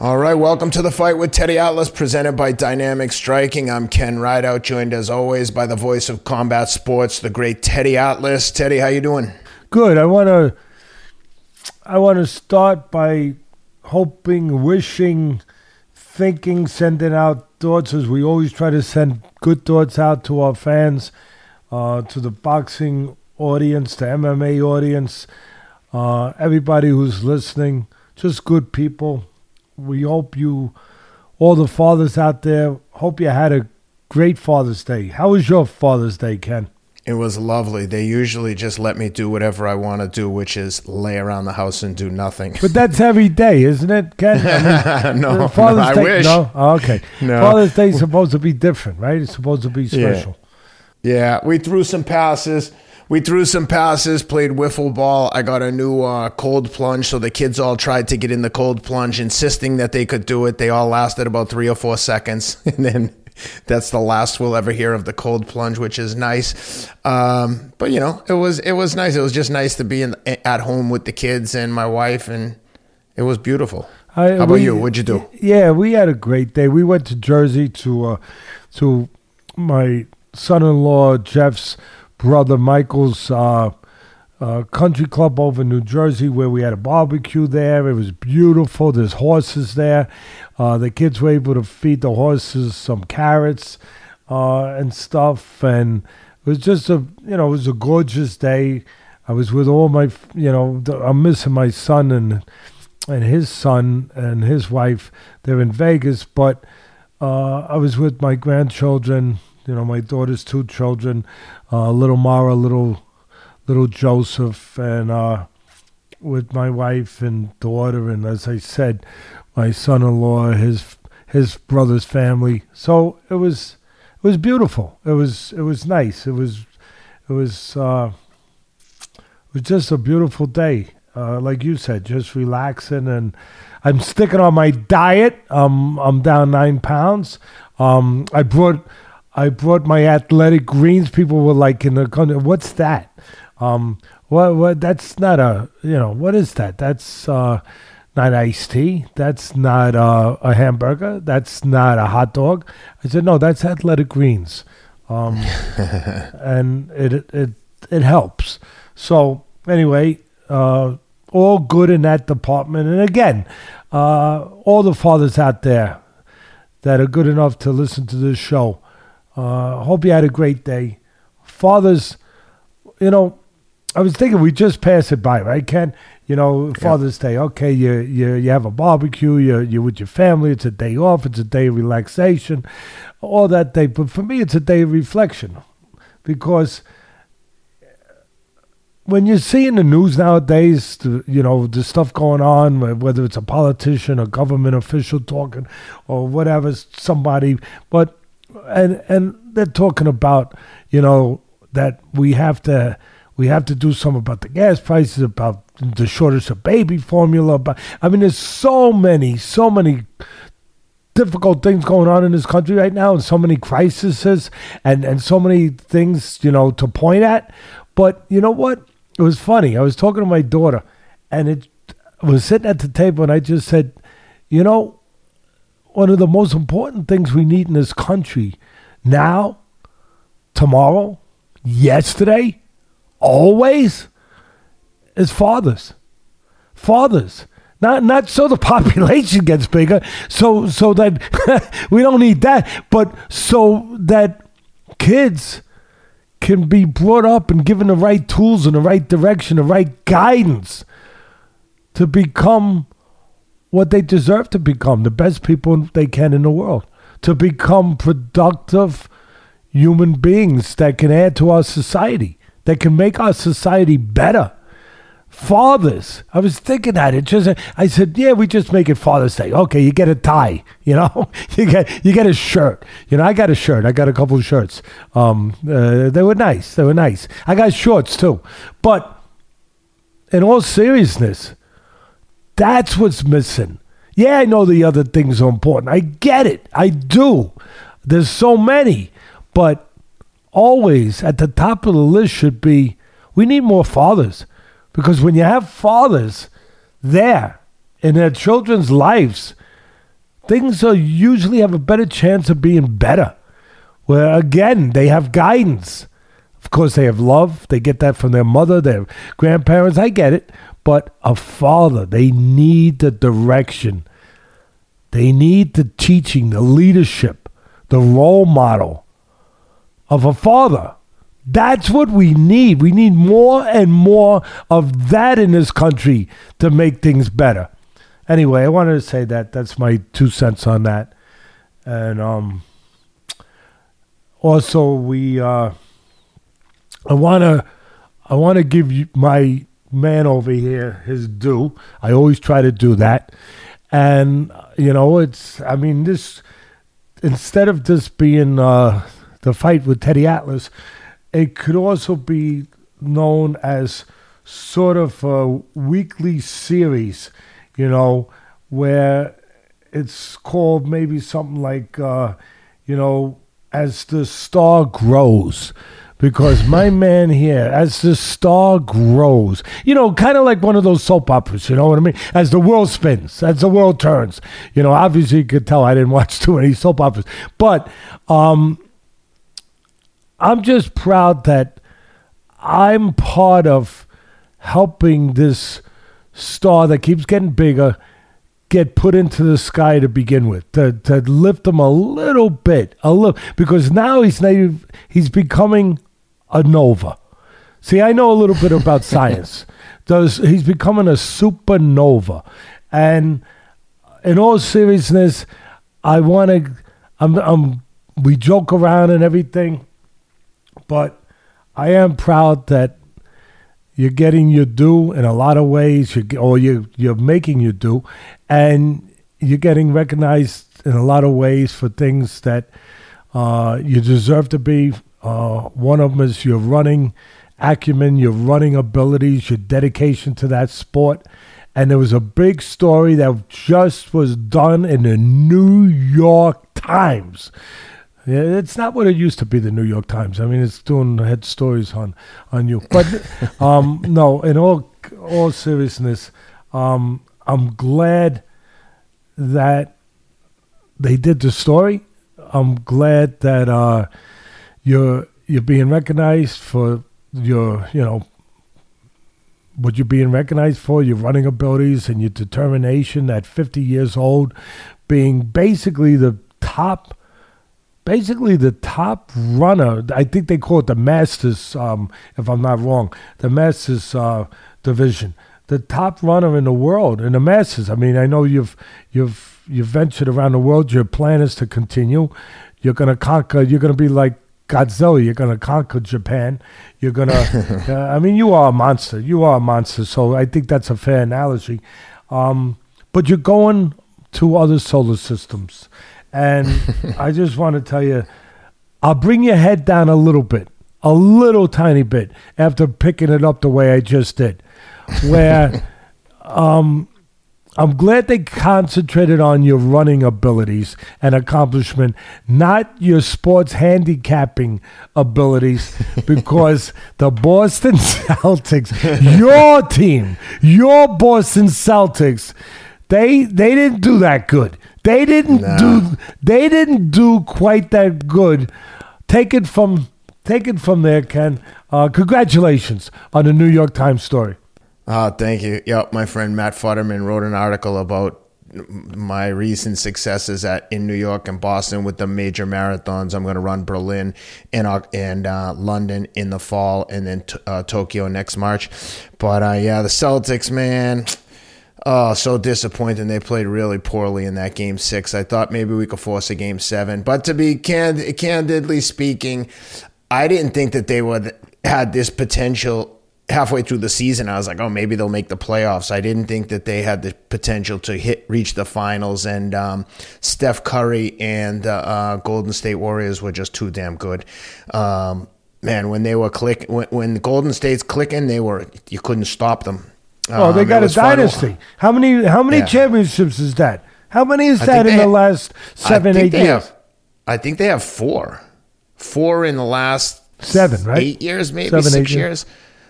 All right, welcome to the fight with Teddy Atlas, presented by Dynamic Striking. I'm Ken Rideout, joined as always by the voice of combat sports, the great Teddy Atlas. Teddy, how you doing? Good. I want to. I want to start by hoping, wishing, thinking, sending out thoughts as we always try to send good thoughts out to our fans, uh, to the boxing audience, the MMA audience, uh, everybody who's listening. Just good people we hope you, all the fathers out there, hope you had a great Father's Day. How was your Father's Day, Ken? It was lovely. They usually just let me do whatever I want to do, which is lay around the house and do nothing. But that's every day, isn't it, Ken? I mean, no, Father's no, I Day, wish. No, oh, okay. No. Father's Day is supposed to be different, right? It's supposed to be special. Yeah, we threw some passes. We threw some passes, played wiffle ball. I got a new uh, cold plunge, so the kids all tried to get in the cold plunge, insisting that they could do it. They all lasted about three or four seconds, and then that's the last we'll ever hear of the cold plunge, which is nice. Um, but you know, it was it was nice. It was just nice to be in, at home with the kids and my wife, and it was beautiful. I- How about we- you? What'd you do? Yeah, we had a great day. We went to Jersey to uh, to my son-in-law Jeff's brother Michael's uh, uh, country club over in New Jersey, where we had a barbecue there. It was beautiful. There's horses there. Uh, the kids were able to feed the horses some carrots uh, and stuff, and it was just a you know it was a gorgeous day. I was with all my you know I'm missing my son and and his son and his wife. They're in Vegas, but uh, I was with my grandchildren. You know, my daughter's two children, uh, little Mara, little little Joseph, and uh, with my wife and daughter, and as I said, my son-in-law, his his brother's family. So it was it was beautiful. It was it was nice. It was it was uh, it was just a beautiful day. Uh, like you said, just relaxing, and I'm sticking on my diet. Um, I'm down nine pounds. Um, I brought I brought my athletic greens. People were like, "In the country, what's that?" Um, what what? That's not a you know what is that? That's uh, not iced tea. That's not uh, a hamburger. That's not a hot dog. I said, no, that's athletic greens, um, and it it it helps. So anyway, uh, all good in that department. And again, uh, all the fathers out there that are good enough to listen to this show, uh, hope you had a great day. Fathers, you know, I was thinking we just pass it by, right, Ken? You know, Father's Day. Okay, you you you have a barbecue. You you're with your family. It's a day off. It's a day of relaxation, all that day. But for me, it's a day of reflection, because when you see in the news nowadays, the, you know, the stuff going on, whether it's a politician, a government official talking, or whatever, somebody, but and and they're talking about, you know, that we have to we have to do something about the gas prices, about the shortage of baby formula. But I mean, there's so many, so many difficult things going on in this country right now, and so many crises, and and so many things, you know, to point at. But you know what? It was funny. I was talking to my daughter, and it was sitting at the table, and I just said, you know, one of the most important things we need in this country now, tomorrow, yesterday, always, is fathers. Fathers. Not not so the population gets bigger, so so that we don't need that, but so that kids can be brought up and given the right tools and the right direction, the right guidance to become what they deserve to become, the best people they can in the world, to become productive human beings that can add to our society, that can make our society better. Fathers, I was thinking that it just. I said, "Yeah, we just make it Father's Day. Okay, you get a tie, you know, you get you get a shirt. You know, I got a shirt. I got a couple of shirts. Um, uh, they were nice. They were nice. I got shorts too. But in all seriousness, that's what's missing. Yeah, I know the other things are important. I get it. I do. There's so many. But always at the top of the list should be we need more fathers. Because when you have fathers there in their children's lives, things are usually have a better chance of being better. Where again, they have guidance. Of course, they have love. They get that from their mother, their grandparents. I get it. But a father, they need the direction. They need the teaching, the leadership, the role model of a father. That's what we need. We need more and more of that in this country to make things better. Anyway, I wanted to say that. That's my two cents on that. And um, also, we uh, I wanna I wanna give you my man over here his due. I always try to do that. And you know, it's I mean this instead of this being uh, the fight with Teddy Atlas, it could also be known as sort of a weekly series, you know, where it's called maybe something like, uh, you know, as the star grows. Because my man here, as the star grows, you know, kind of like one of those soap operas, you know what I mean? As the world spins, as the world turns. You know, obviously you could tell I didn't watch too many soap operas. But um, I'm just proud that I'm part of helping this star that keeps getting bigger get put into the sky to begin with to, to lift him a little bit a little because now he's native he's becoming a nova. See i know a little bit about science. Does he's becoming a supernova. And in all seriousness i want to I'm, I'm we joke around and everything but I am proud that you're getting your due in a lot of ways, you, or you, you're making your due, and you're getting recognized in a lot of ways for things that uh, you deserve to be. Uh, one of them is your running acumen, your running abilities, your dedication to that sport. And there was a big story that just was done in the New York Times yeah, it's not what it used to be. The New York Times. I mean, it's doing head stories on on you. But um, no, in all all seriousness, um, I'm glad that they did the story. I'm glad that uh, you're you're being recognized for your you know what you're being recognized for your running abilities and your determination at 50 years old, being basically the top basically the top runner. I think they call it the Masters, um, if I'm not wrong, the Masters uh, division. The top runner in the world in the Masters. I mean, I know you've you've you've ventured around the world. Your plan is to continue. You're gonna conquer. You're gonna be like Godzilla. You're gonna conquer Japan. You're gonna. uh, I mean, you are a monster. You are a monster. So I think that's a fair analogy. Um, but you're going to other solar systems and I just want to tell you, I'll bring your head down a little bit, a little tiny bit, after picking it up the way I just did. Where um, I'm glad they concentrated on your running abilities and accomplishment, not your sports handicapping abilities, because the Boston Celtics, your team, your Boston Celtics, they they didn't do that good. They didn't nah. do they didn't do quite that good. Take it from take it from there, Ken. Uh, congratulations on the New York Times story. Uh, thank you. Yep, my friend Matt Futterman wrote an article about my recent successes at in New York and Boston with the major marathons. I'm going to run Berlin and and uh, London in the fall, and then t- uh, Tokyo next March. But uh, yeah, the Celtics, man. Oh, so disappointing. They played really poorly in that game six. I thought maybe we could force a game seven. But to be cand- candidly speaking, I didn't think that they would had this potential halfway through the season. I was like, oh, maybe they'll make the playoffs. I didn't think that they had the potential to hit reach the finals. And um, Steph Curry and uh, uh, Golden State Warriors were just too damn good. Um, man, when they were click when, when Golden State's clicking, they were you couldn't stop them. Oh, they um, got a dynasty. Fun. How many? How many yeah. championships is that? How many is that in the last seven, eight years? Have, I think they have four. Four in the last seven, right? Eight years, maybe seven, six years. years.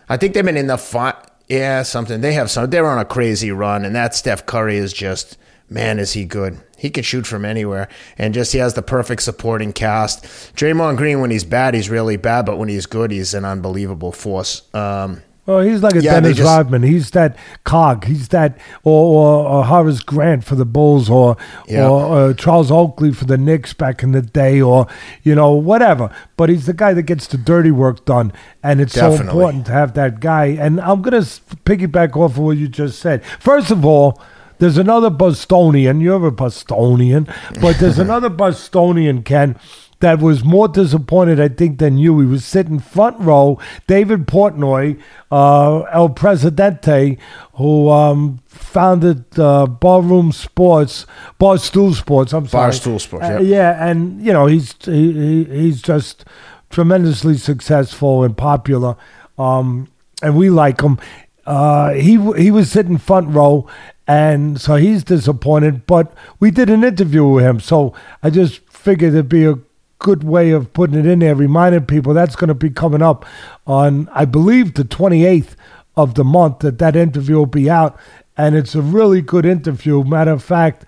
I think they've been in the five. Yeah, something. They have some. They're on a crazy run, and that Steph Curry is just man, is he good. He can shoot from anywhere. And just he has the perfect supporting cast. Draymond Green, when he's bad, he's really bad, but when he's good, he's an unbelievable force. Um, Well, he's like a Yeah, Dennis just- Rodman. He's that cog. He's that, or, or, or Horace Grant for the Bulls, or Yeah. or uh, Charles Oakley for the Knicks back in the day, or you know whatever. But he's the guy that gets the dirty work done, and it's so important to have that guy. And I'm gonna piggyback off of what you just said. First of all. There's another Bostonian. You're a Bostonian, but there's another Bostonian, Ken, that was more disappointed, I think, than you. He was sitting front row. David Portnoy, uh, El Presidente, who um, founded uh, Barroom Sports, Barstool Sports. I'm sorry, Barstool Sports, Uh, yeah, and you know he's he, he, he's just tremendously successful and popular, um, and we like him. Uh, he he was sitting front row, and so he's disappointed. But we did an interview with him, so I just figured it'd be a good way of putting it in there, reminding people that's going to be coming up on, I believe, the 28th of the month that that interview will be out, and it's a really good interview. Matter of fact.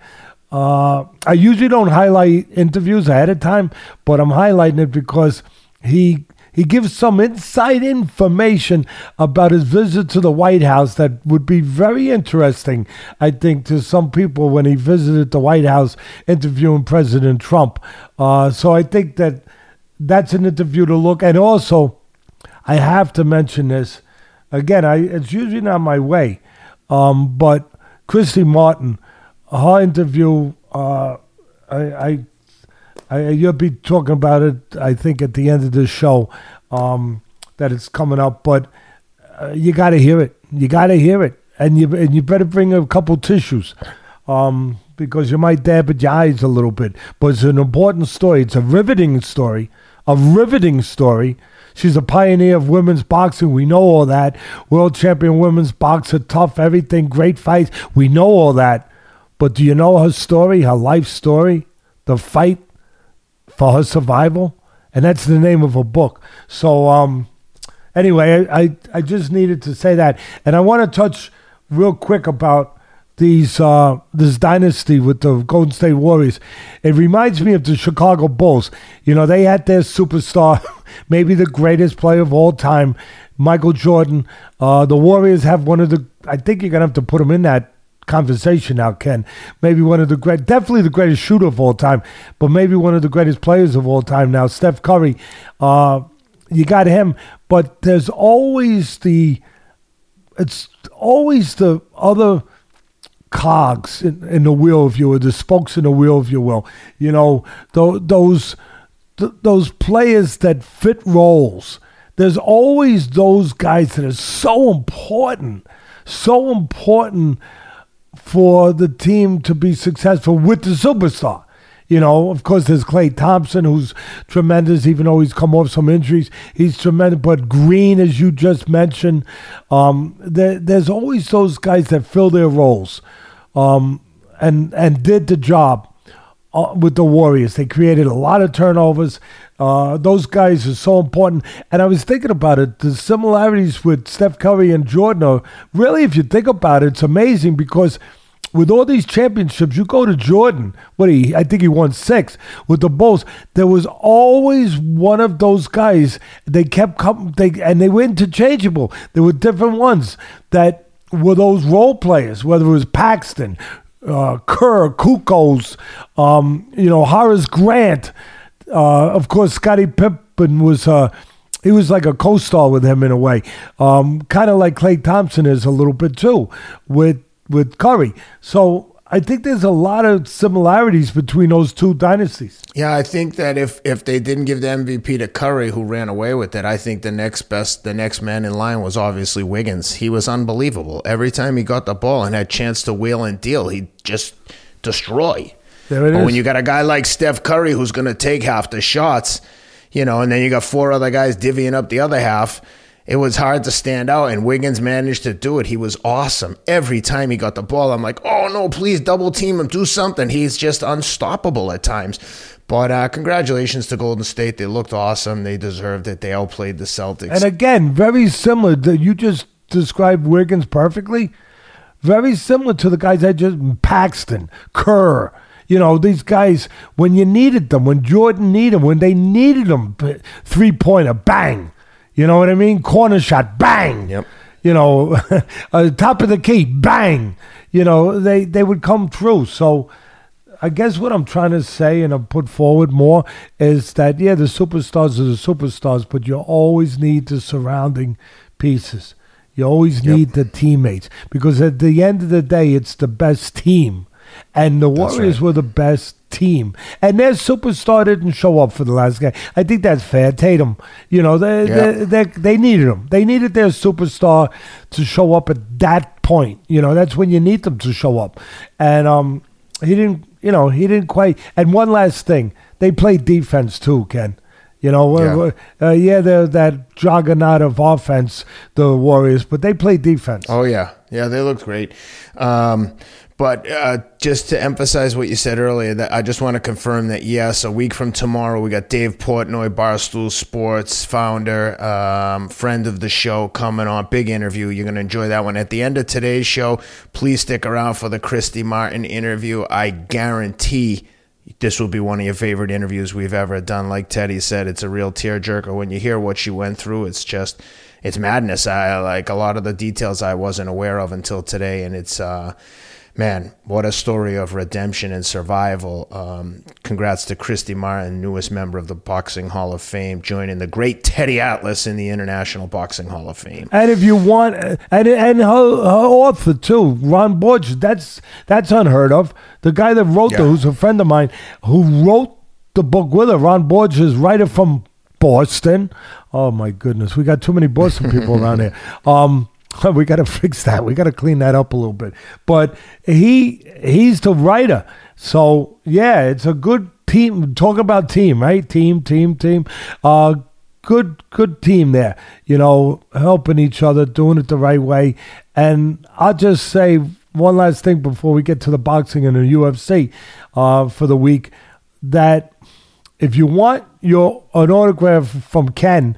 Uh, I usually don't highlight interviews ahead of time, but I'm highlighting it because he he gives some inside information about his visit to the White House that would be very interesting, I think, to some people when he visited the White House interviewing President Trump. Uh, so I think that that's an interview to look. And also, I have to mention this again. I it's usually not my way, um, but Christy Martin, her interview. Uh, I, I, I you'll be talking about it. I think at the end of the show, um, that it's coming up. But uh, you got to hear it. You got to hear it, and you and you better bring a couple tissues. Um, because you might dab at your eyes a little bit, but it's an important story. It's a riveting story, a riveting story. She's a pioneer of women's boxing. We know all that. World champion women's boxer, tough, everything, great fights. We know all that. But do you know her story, her life story, the fight for her survival? And that's the name of a book. So, um, anyway, I, I, I just needed to say that. And I want to touch real quick about these uh, this dynasty with the Golden State Warriors. It reminds me of the Chicago Bulls. You know, they had their superstar, maybe the greatest player of all time, Michael Jordan. Uh, the Warriors have one of the. I think you're gonna have to put him in that conversation now, Ken. Maybe one of the great, definitely the greatest shooter of all time, but maybe one of the greatest players of all time now, Steph Curry. Uh, you got him, but there's always the. It's always the other cogs in, in the wheel, of you will, the spokes in the wheel, of you will. You know, th- those th- those players that fit roles. There's always those guys that are so important, so important for the team to be successful with the superstar. You know, of course, there's Klay Thompson, who's tremendous, even though he's come off some injuries. He's tremendous. But Green, as you just mentioned, um, there, there's always those guys that fill their roles um, and, and did the job uh, with the Warriors. They created a lot of turnovers. Uh, those guys are so important. And I was thinking about it. The similarities with Steph Curry and Jordan are really, if you think about it, it's amazing because with all these championships, you go to Jordan. What he? I think he won six with the Bulls. There was always one of those guys. They kept coming. They and they were interchangeable. There were different ones that were those role players. Whether it was Paxton, uh, Kerr, Kukos, um, you know, Horace Grant. Uh, of course, Scottie Pippen was. Uh, he was like a co-star with him in a way, um, kind of like Klay Thompson is a little bit too, with with Curry. So I think there's a lot of similarities between those two dynasties. Yeah, I think that if if they didn't give the MVP to Curry, who ran away with it, I think the next best, the next man in line was obviously Wiggins. He was unbelievable. Every time he got the ball and had a chance to wheel and deal, he just destroy. There it but is. when you got a guy like Steph Curry who's going to take half the shots, you know, and then you got four other guys divvying up the other half, it was hard to stand out. And Wiggins managed to do it. He was awesome. Every time he got the ball, I'm like, oh no, please double team him, do something. He's just unstoppable at times. But uh, congratulations to Golden State. They looked awesome. They deserved it. They outplayed the Celtics. And again, very similar. You just described Wiggins perfectly. very similar to the guys I just Paxton, Kerr. You know, these guys, when you needed them, when Jordan needed them, when they needed them, three pointer, bang. You know what I mean? Corner shot, bang. Yep. You know, uh, top of the key, bang. You know, they, they would come through. So I guess what I'm trying to say and I put forward more is that, yeah, the superstars are the superstars, but you always need the surrounding pieces. You always need the teammates because at the end of the day, it's the best team. And the Warriors right. were the best team. And their superstar didn't show up for the last game. I think that's fair. Tatum, you know, they, Yeah. they, they, they needed him. They needed their superstar to show up at that point. You know, that's when you need them to show up. And um, he didn't, you know, he didn't quite. And one last thing, they played defense too, Ken. You know, Yeah. uh, yeah they're that juggernaut of offense, the Warriors, but they play defense. Oh yeah, yeah, they looked great. Um, but uh, just to emphasize what you said earlier, that I just want to confirm that yes, a week from tomorrow we got Dave Portnoy, Barstool Sports founder, um, friend of the show, coming on. Big interview. You're gonna enjoy that one. At the end of today's show, please stick around for the Christy Martin interview. I guarantee. This will be one of your favorite interviews we've ever done. Like Teddy said, it's a real tearjerker when you hear what she went through. It's just, it's madness. I like a lot of the details I wasn't aware of until today, and it's, uh, man, what a story of redemption and survival. Um, congrats to Christy Martin, newest member of the Boxing Hall of Fame, joining the great Teddy Atlas in the International Boxing Hall of Fame. And if you want, and and her, her author too, Ron Borges, that's that's unheard of. The guy that wrote Yeah. the, who's a friend of mine, who wrote the book with her, Ron Borges, writer from Boston. Oh my goodness, we got too many Boston people around here. Um, we got to fix that. We got to clean that up a little bit. But he he's the writer, so yeah, it's a good team. Talk about team, right? Team, team, team. Uh, good good team there you know helping each other doing it the right way and i'll just say one last thing before we get to the boxing and the ufc uh, for the week that if you want your an autograph from ken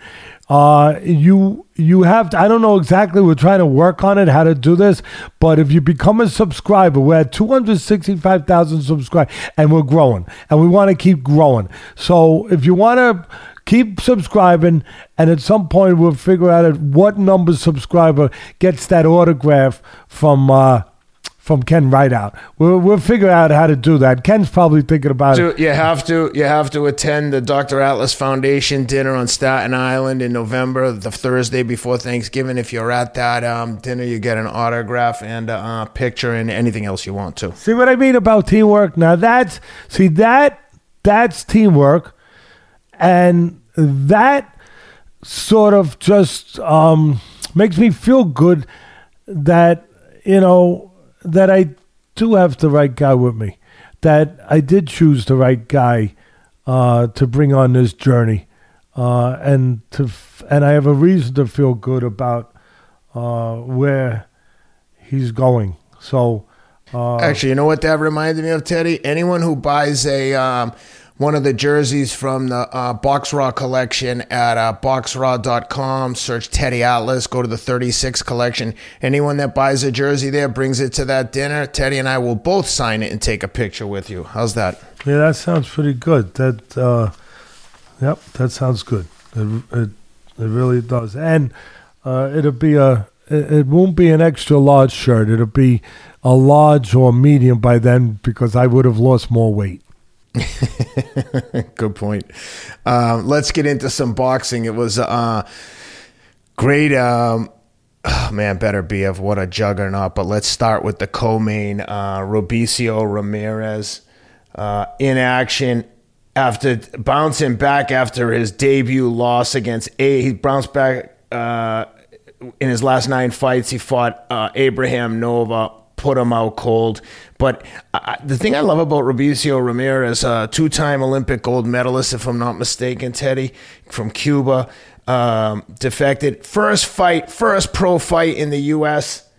uh, you you have to, I don't know exactly. We're trying to work on it, how to do this. But if you become a subscriber, we're at 265,000 subscribers and we're growing and we want to keep growing. So if you want to keep subscribing and at some point we'll figure out at what number subscriber gets that autograph from, uh, from Ken Rideout. We'll, we'll figure out how to do that. Ken's probably thinking about it. You have to you have to attend the Dr. Atlas Foundation dinner on Staten Island in November, the Thursday before Thanksgiving. If you're at that um, dinner, you get an autograph and a uh, picture and anything else you want to. See what I mean about teamwork? Now that's see that that's teamwork, and that sort of just um, makes me feel good that you know that I do have the right guy with me, that I did choose the right guy uh, to bring on this journey, uh, and to f- and I have a reason to feel good about uh, where he's going. So. Uh, Actually, you know what that reminded me of, Teddy? Anyone who buys a um, one of the jerseys from the uh, Box Raw collection at uh, boxraw.com, search Teddy Atlas, go to the 36 collection. Anyone that buys a jersey there brings it to that dinner. Teddy and I will both sign it and take a picture with you. How's that? Yeah, that sounds pretty good. That, uh, yep, that sounds good. It, it, it really does. And uh, it'll be a, it, it won't be an extra large shirt. It'll be a large or medium by then because I would have lost more weight. Good point. Um, let's get into some boxing. It was uh, great. Um, oh man, Beterbiev what a juggernaut. But let's start with the co-main. Uh, Robeisy Ramirez uh, in action after bouncing back after his debut loss against A. He bounced back uh, in his last nine fights. He fought uh, Abraham Nova, put him out cold. But uh, the thing I love about Robeisy Ramirez, uh, two-time Olympic gold medalist, if I'm not mistaken, Teddy, from Cuba, um, defected. First fight, first pro fight in the U.S.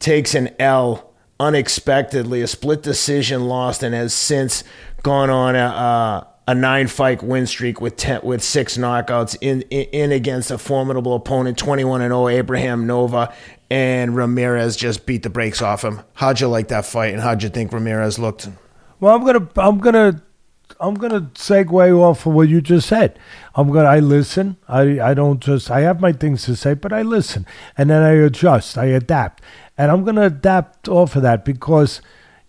takes an L unexpectedly, a split decision lost, and has since gone on a, a nine fight win streak with ten, with six knockouts in, in in against a formidable opponent, twenty one and zero Abraham Nova, and Ramirez just beat the brakes off him. How'd you like that fight, and how'd you think Ramirez looked? Well, I'm gonna I'm gonna I'm gonna segue off of what you just said. I'm gonna I listen. I I don't just I have my things to say, but I listen and then I adjust. I adapt, and I'm gonna adapt off of that because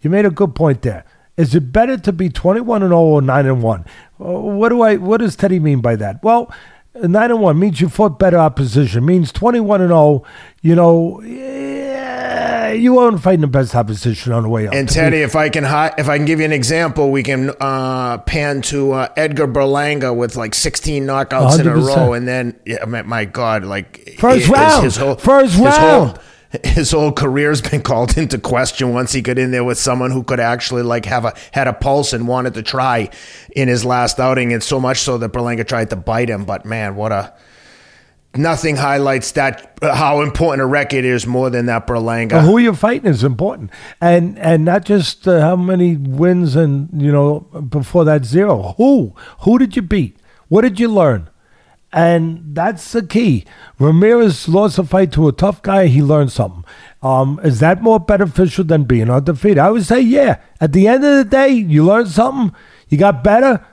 you made a good point there. Is it better to be 21 and 0 or 9 and 1? Uh, What do I what does Teddy mean by that? Well, 9 and 1 means you fought better opposition. Means 21 and 0, you know, yeah, you weren't fighting the best opposition on the way up. And Teddy, if I can hi- if I can give you an example, we can uh, pan to uh, Edgar Berlanga with like 16 knockouts in a row, and then yeah, my, God, like First his- round. First his round. Whole, his whole career's been called into question once he got in there with someone who could actually like have a had a pulse and wanted to try in his last outing, and so much so that Berlanga tried to bite him. But man, what a nothing highlights that how important a record is more than that Berlanga. Well, who you're fighting is important, and and not just uh, how many wins and you know before that zero. Who who did you beat? What did you learn? And that's the key. Ramirez lost a fight to a tough guy. He learned something. Um, is that more beneficial than being undefeated? I would say, yeah. At the end of the day, you learned something. You got better.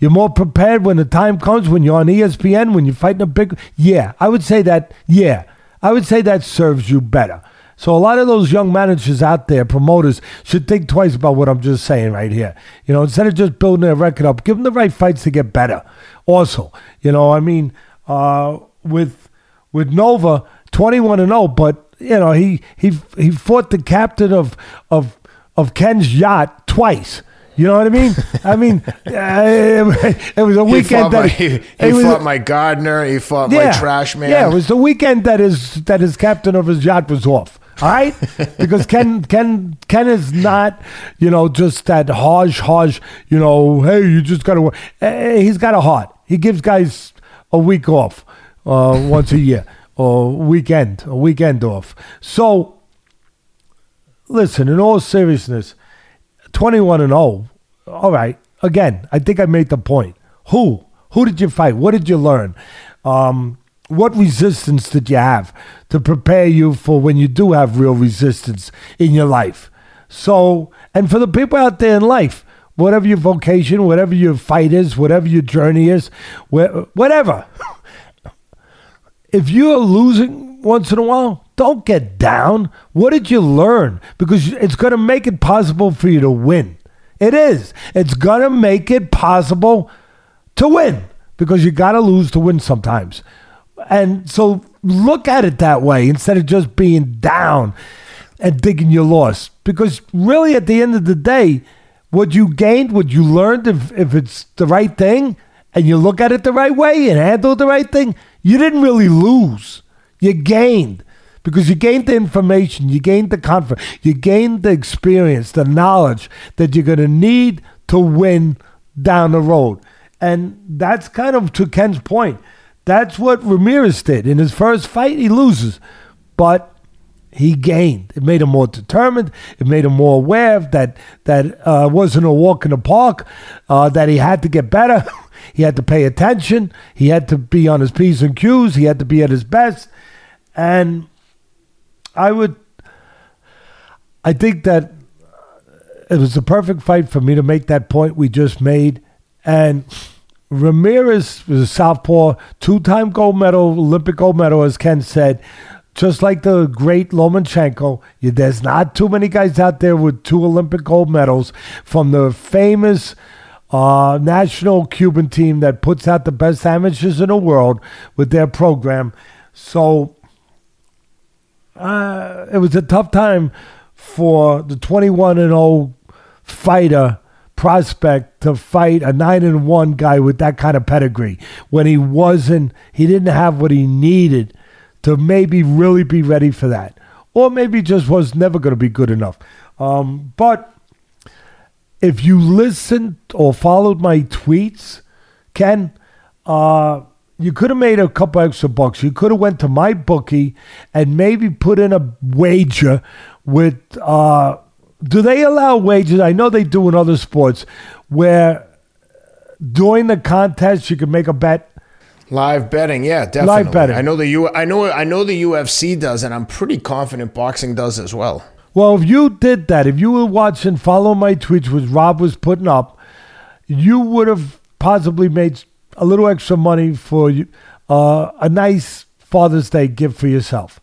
You're more prepared when the time comes when you're on ESPN, when you're fighting a big. Yeah, I would say that. Yeah, I would say that serves you better. So a lot of those young managers out there, promoters, should think twice about what I'm just saying right here. You know, instead of just building their record up, give them the right fights to get better. Also, you know, I mean, uh, with with Nova, 21 and 0, but you know, he he he fought the captain of of of Ken's yacht twice. You know what I mean? I mean, uh, it was a He weekend that my, he, he was- fought my gardener. He fought my trash man. yeah, it was the weekend that his that his captain of his yacht was off. All right, because Ken Ken Ken is not, you know, just that hodge hodge. You know, hey, you just got to work. Uh, he's got a heart. He gives guys a week off uh, once a year or weekend, a weekend off. So, listen, in all seriousness, 21 and 0. All right. Again, I think I made the point. Who? Who did you fight? What did you learn? Um, what resistance did you have to prepare you for when you do have real resistance in your life? So, and for the people out there in life, whatever your vocation, whatever your fight is, whatever your journey is, whatever, if you're losing once in a while, don't get down. What did you learn? Because it's going to make it possible for you to win. It is. It's going to make it possible to win because you got to lose to win sometimes. And so look at it that way instead of just being down and digging your loss. Because really, at the end of the day, what you gained, what you learned, if, if it's the right thing and you look at it the right way and handle the right thing, you didn't really lose. You gained because you gained the information, you gained the confidence, you gained the experience, the knowledge that you're going to need to win down the road. And that's kind of to Ken's point. That's what Ramirez did. In his first fight, he loses, but he gained. It made him more determined. It made him more aware that that uh, wasn't a walk in the park. Uh, that he had to get better. he had to pay attention. He had to be on his p's and q's. He had to be at his best. And I would, I think that it was the perfect fight for me to make that point we just made. And Ramirez was a southpaw, two-time gold medal, Olympic gold medal, as Ken said. Just like the great Lomachenko, there's not too many guys out there with two Olympic gold medals from the famous uh, national Cuban team that puts out the best amateurs in the world with their program. So uh, it was a tough time for the 21 and 0 fighter prospect to fight a 9 and 1 guy with that kind of pedigree when he wasn't he didn't have what he needed to maybe really be ready for that or maybe just was never going to be good enough um, but if you listened or followed my tweets ken uh, you could have made a couple extra bucks. You could have went to my bookie and maybe put in a wager with. Uh, do they allow wages? I know they do in other sports where during the contest, you can make a bet. Live betting, yeah, definitely. Live betting. I know the U. I know. I know the UFC does, and I'm pretty confident boxing does as well. Well, if you did that, if you were watching, follow my tweets, which Rob was putting up, you would have possibly made a little extra money for you, uh, a nice Father's Day gift for yourself.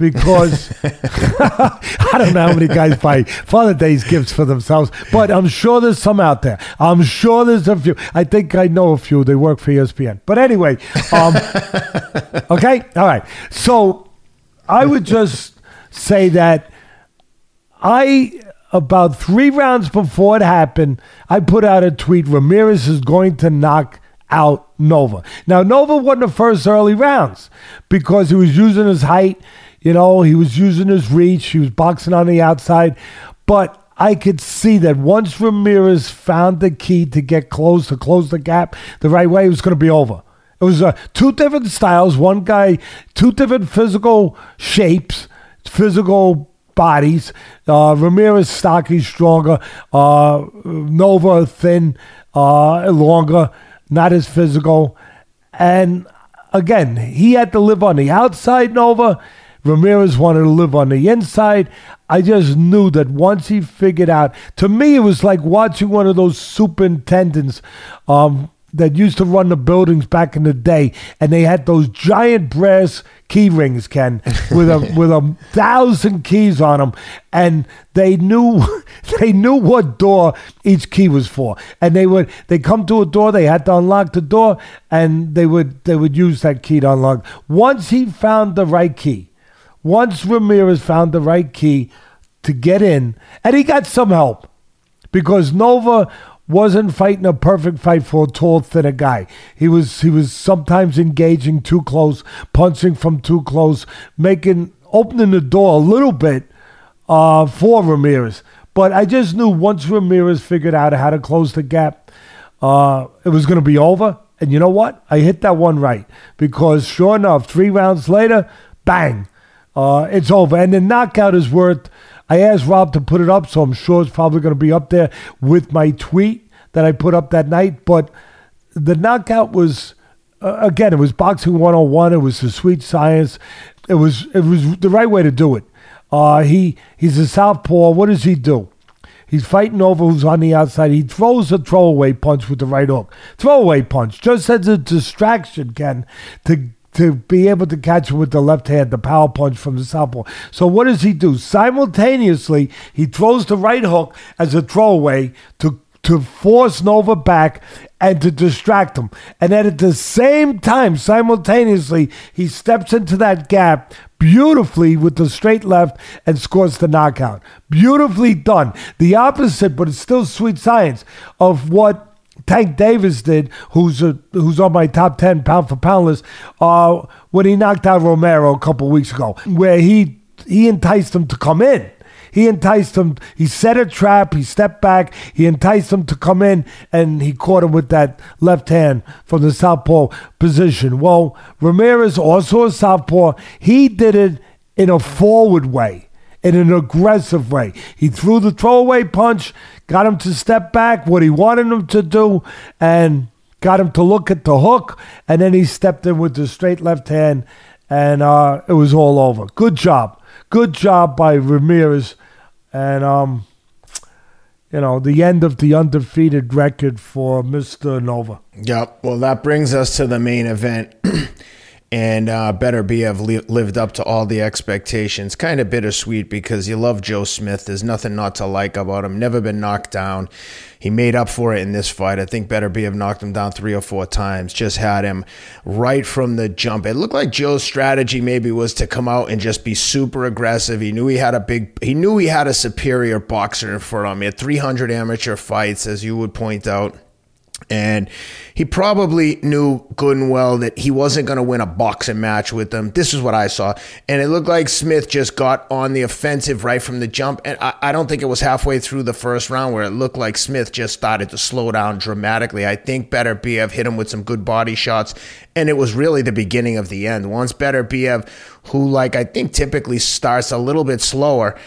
Because I don't know how many guys buy Father's Day's gifts for themselves, but I'm sure there's some out there. I'm sure there's a few. I think I know a few. They work for ESPN. But anyway, um, okay, all right. So I would just say that I about three rounds before it happened, I put out a tweet. Ramirez is going to knock out Nova. Now Nova won the first early rounds because he was using his height. You know, he was using his reach. He was boxing on the outside, but. I could see that once Ramirez found the key to get close, to close the gap the right way, it was going to be over. It was uh, two different styles. One guy, two different physical shapes, physical bodies. Uh, Ramirez stocky, stronger. Uh, Nova thin, uh, longer, not as physical. And again, he had to live on the outside. Nova. Ramirez wanted to live on the inside. I just knew that once he figured out, to me, it was like watching one of those superintendents um, that used to run the buildings back in the day, and they had those giant brass key rings, Ken, with a with a thousand keys on them, and they knew they knew what door each key was for, and they would they come to a door, they had to unlock the door, and they would they would use that key to unlock. Once he found the right key, once Ramirez found the right key to get in, and he got some help because Nova wasn't fighting a perfect fight for a tall, thinner guy. He was he was sometimes engaging too close, punching from too close, making opening the door a little bit uh, for Ramirez. But I just knew once Ramirez figured out how to close the gap, uh, it was going to be over. And you know what? I hit that one right because sure enough, three rounds later, bang, uh, it's over. And the knockout is worth. I asked Rob to put it up, so I'm sure it's probably going to be up there with my tweet that I put up that night. But the knockout was, uh, again, it was boxing 101. It was the sweet science. It was it was the right way to do it. Uh, he he's a southpaw. What does he do? He's fighting over who's on the outside. He throws a throwaway punch with the right hook. Throwaway punch, just as a distraction, Ken, to to be able to catch him with the left hand, the power punch from the southpaw. So what does he do? Simultaneously, he throws the right hook as a throwaway to to force Nova back and to distract him. And then at the same time, simultaneously, he steps into that gap beautifully with the straight left and scores the knockout. Beautifully done. The opposite, but it's still sweet science of what Tank Davis did, who's a, who's on my top ten pound for pound list, uh, when he knocked out Romero a couple weeks ago, where he he enticed him to come in. He enticed him. He set a trap. He stepped back. He enticed him to come in, and he caught him with that left hand from the southpaw position. Well, Ramirez also a southpaw. He did it in a forward way in an aggressive way. He threw the throwaway punch, got him to step back, what he wanted him to do, and got him to look at the hook. And then he stepped in with the straight left hand, and uh, it was all over. Good job. Good job by Ramirez. And, um, you know, the end of the undefeated record for Mr. Nova. Yep. Well, that brings us to the main event. and uh, Beterbiev li- lived up to all the expectations. Kind of bittersweet because you love Joe Smith. There's nothing not to like about him. Never been knocked down. He made up for it in this fight. I think Beterbiev knocked him down three or four times. Just had him right from the jump. It looked like Joe's strategy maybe was to come out and just be super aggressive. He knew he had a big. He knew he had a superior boxer in front of him. He had 300 amateur fights, as you would point out. And he probably knew good and well that he wasn't going to win a boxing match with them. This is what I saw. And it looked like Smith just got on the offensive right from the jump. And I, I, don't think it was halfway through the first round where it looked like Smith just started to slow down dramatically. I think Beterbiev hit him with some good body shots. And it was really the beginning of the end. Once Beterbiev, who, like, I think typically starts a little bit slower,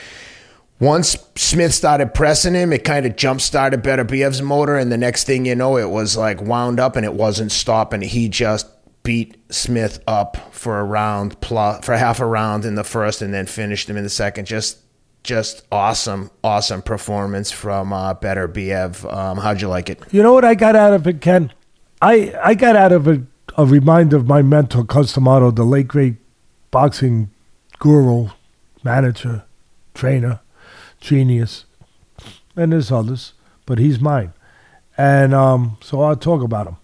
once Smith started pressing him, it kind of jump started Beterbiev's motor, and the next thing you know, it was like wound up and it wasn't stopping. He just beat Smith up for a round plus for half a round in the first, and then finished him in the second. Just just awesome, awesome performance from uh, Beterbiev. Um, how'd you like it? You know what I got out of it, Ken? I I got out of it a reminder of my mentor, Cus D'Amato, the late great boxing guru, manager, trainer, genius, and there's others, but he's mine. And um, so I'll talk about him.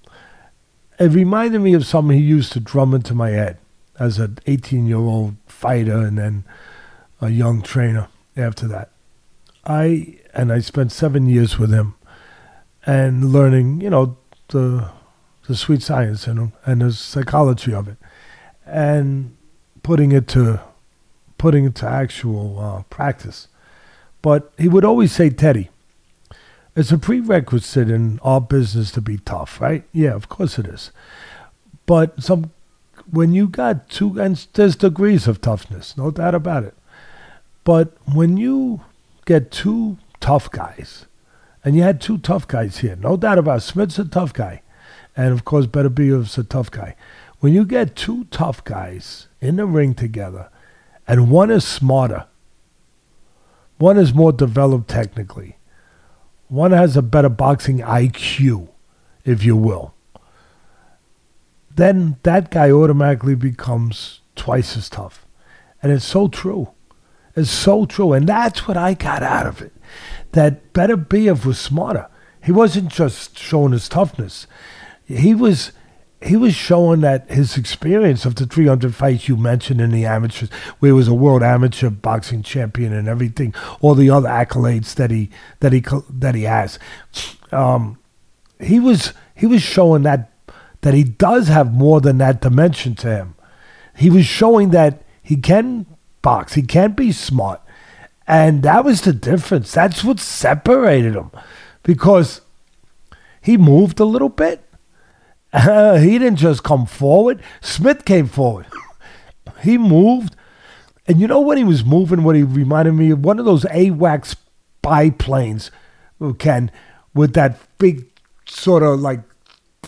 It reminded me of something he used to drum into my head as an 18 year old fighter and then a young trainer after that. I and I spent seven years with him and learning, you know, the the sweet science him and the psychology of it, and putting it to putting it to actual uh, practice. But he would always say, Teddy, it's a prerequisite in our business to be tough, right? Yeah, of course it is. But some when you got two and there's degrees of toughness, no doubt about it. But when you get two tough guys, and you had two tough guys here, no doubt about it. Smith's a tough guy. And of course Beterbiev's a tough guy. When you get two tough guys in the ring together, and one is smarter, one is more developed technically, one has a better boxing IQ, if you will, then that guy automatically becomes twice as tough. And it's so true. It's so true. And that's what I got out of it. That Better Beterbiev was smarter. He wasn't just showing his toughness. He was he was showing that his experience of the 300 fights you mentioned in the amateurs, where he was a world amateur boxing champion and everything, all the other accolades that he that he that he has, um, he was he was showing that that he does have more than that dimension to him. He was showing that he can box, he can be smart, and that was the difference. That's what separated him, because he moved a little bit uh, he didn't just come forward. Smith came forward. he moved. And you know when he was moving, what he reminded me of? One of those AWACS biplanes, Ken, with that big sort of like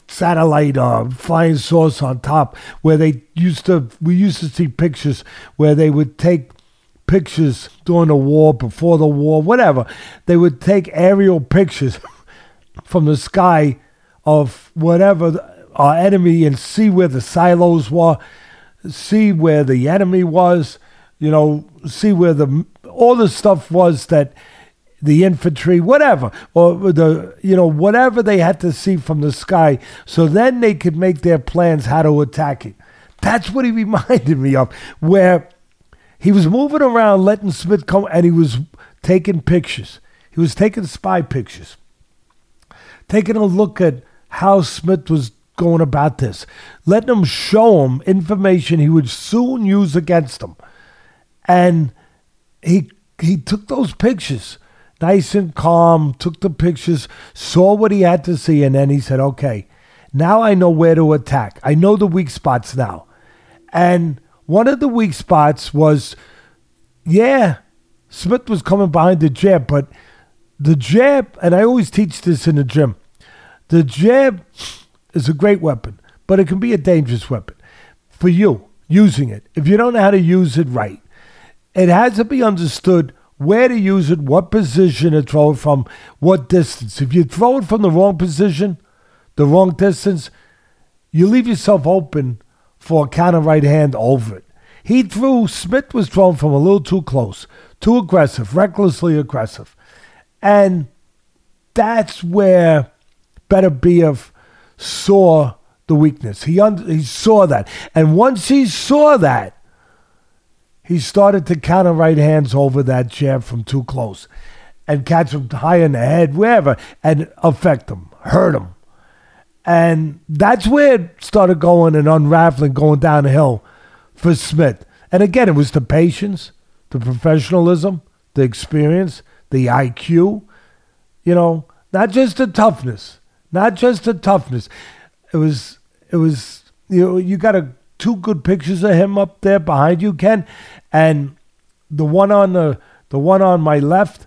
satellite uh, flying saucer on top, where they used to, we used to see pictures where they would take pictures during the war, before the war, whatever. They would take aerial pictures from the sky of whatever our enemy and see where the silos were, see where the enemy was, you know, see where the all the stuff was that the infantry, whatever, or the you know whatever they had to see from the sky, so then they could make their plans how to attack it. That's what he reminded me of, where he was moving around, letting Smith come, and he was taking pictures. He was taking spy pictures, taking a look at how Smith was going about this, letting him show him information he would soon use against him. And he he took those pictures, nice and calm, took the pictures, saw what he had to see, and then he said, Okay, now I know where to attack. I know the weak spots now. And one of the weak spots was, yeah, Smith was coming behind the jab, but the jab, and I always teach this in the gym, the jab is a great weapon, but it can be a dangerous weapon for you using it. If you don't know how to use it right, it has to be understood where to use it, what position to throw it from, what distance. If you throw it from the wrong position, the wrong distance, you leave yourself open for a counter right hand over it. He threw, Smith was thrown from a little too close, too aggressive, recklessly aggressive. And that's where Beterbiev saw the weakness. He, un- he saw that. And once he saw that, he started to counter right hands over that jab from too close and catch him high in the head, wherever, and affect him, hurt him. And that's where it started going and unraveling, going downhill for Smith. And again, it was the patience, the professionalism, the experience, the IQ, you know, not just the toughness not just the toughness. It was it was you know you got a two good pictures of him up there behind you, Ken, and the one on the the one on my left,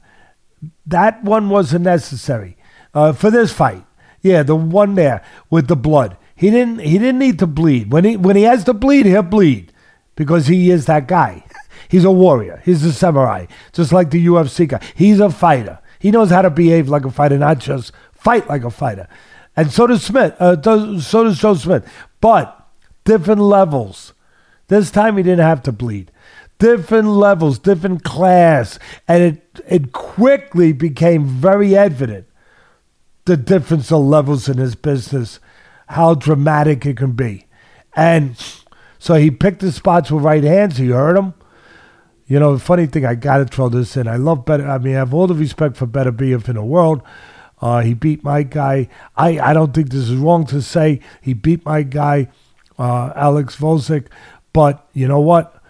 that one wasn't necessary uh, for this fight. Yeah, the one there with the blood. He didn't. He didn't need to bleed. When he when he has to bleed, he'll bleed because he is that guy. He's a warrior. He's a samurai, just like the UFC guy. He's a fighter. He knows how to behave like a fighter, not just fight like a fighter. And so does Smith. Uh, does, so does Joe Smith. But different levels. This time he didn't have to bleed. Different levels, different class, and it it quickly became very evident the difference of levels in his business, how dramatic it can be, and so he picked his spots with right hands. You heard him. You know, funny thing, I got to throw this in. I love better. I mean, I have all the respect for Beterbiev in the world. Uh, he beat my guy. I, I don't think this is wrong to say he beat my guy, uh, Alex Gvozdyk. But you know what?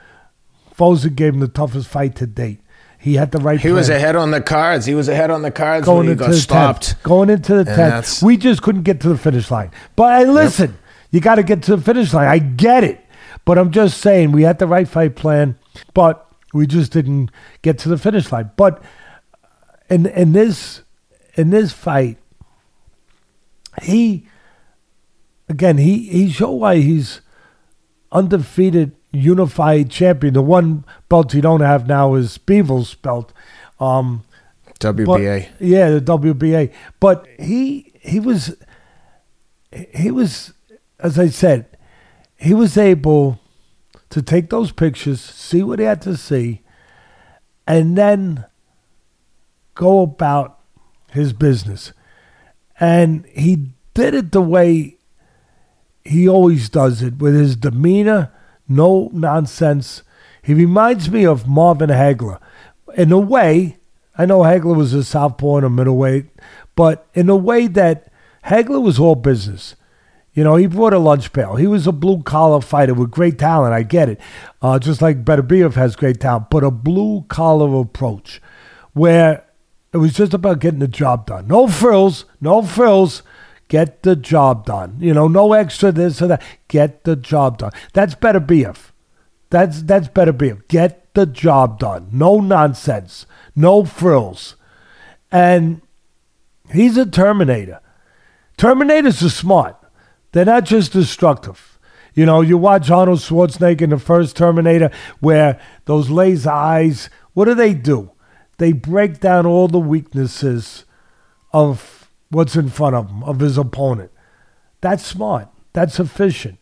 Gvozdyk gave him the toughest fight to date. He had the right. He plan. was ahead on the cards. He was ahead on the cards going when he into got the stopped. tenth. Going into the tenth, we just couldn't get to the finish line. But I listen, you got to get to the finish line. I get it, but I'm just saying we had the right fight plan, but we just didn't get to the finish line. But in in this in this fight, he again he he showed why he's undefeated unified champion. The one belt you don't have now is Bivol's belt. Um, but- WBA. yeah, the WBA. But he he was he was as I said, he was able to take those pictures, see what he had to see, and then go about his business. And he did it the way he always does it with his demeanor, no nonsense. He reminds me of Marvin Hagler. In a way, I know Hagler was a southpaw and a middleweight, but in a way that Hagler was all business. You know, he brought a lunch pail. He was a blue collar fighter with great talent. I get it. Uh, just like Beterbiev has great talent, but a blue collar approach where it was just about getting the job done. No frills, no frills. Get the job done. You know, no extra this or that. Get the job done. That's Beterbiev. That's that's Beterbiev. Get the job done. No nonsense. No frills. And he's a Terminator. Terminators are smart. They're not just destructive. You know, you watch Arnold Schwarzenegger in the first Terminator where those laser eyes, what do they do? They break down all the weaknesses of what's in front of him, of his opponent. That's smart. That's efficient.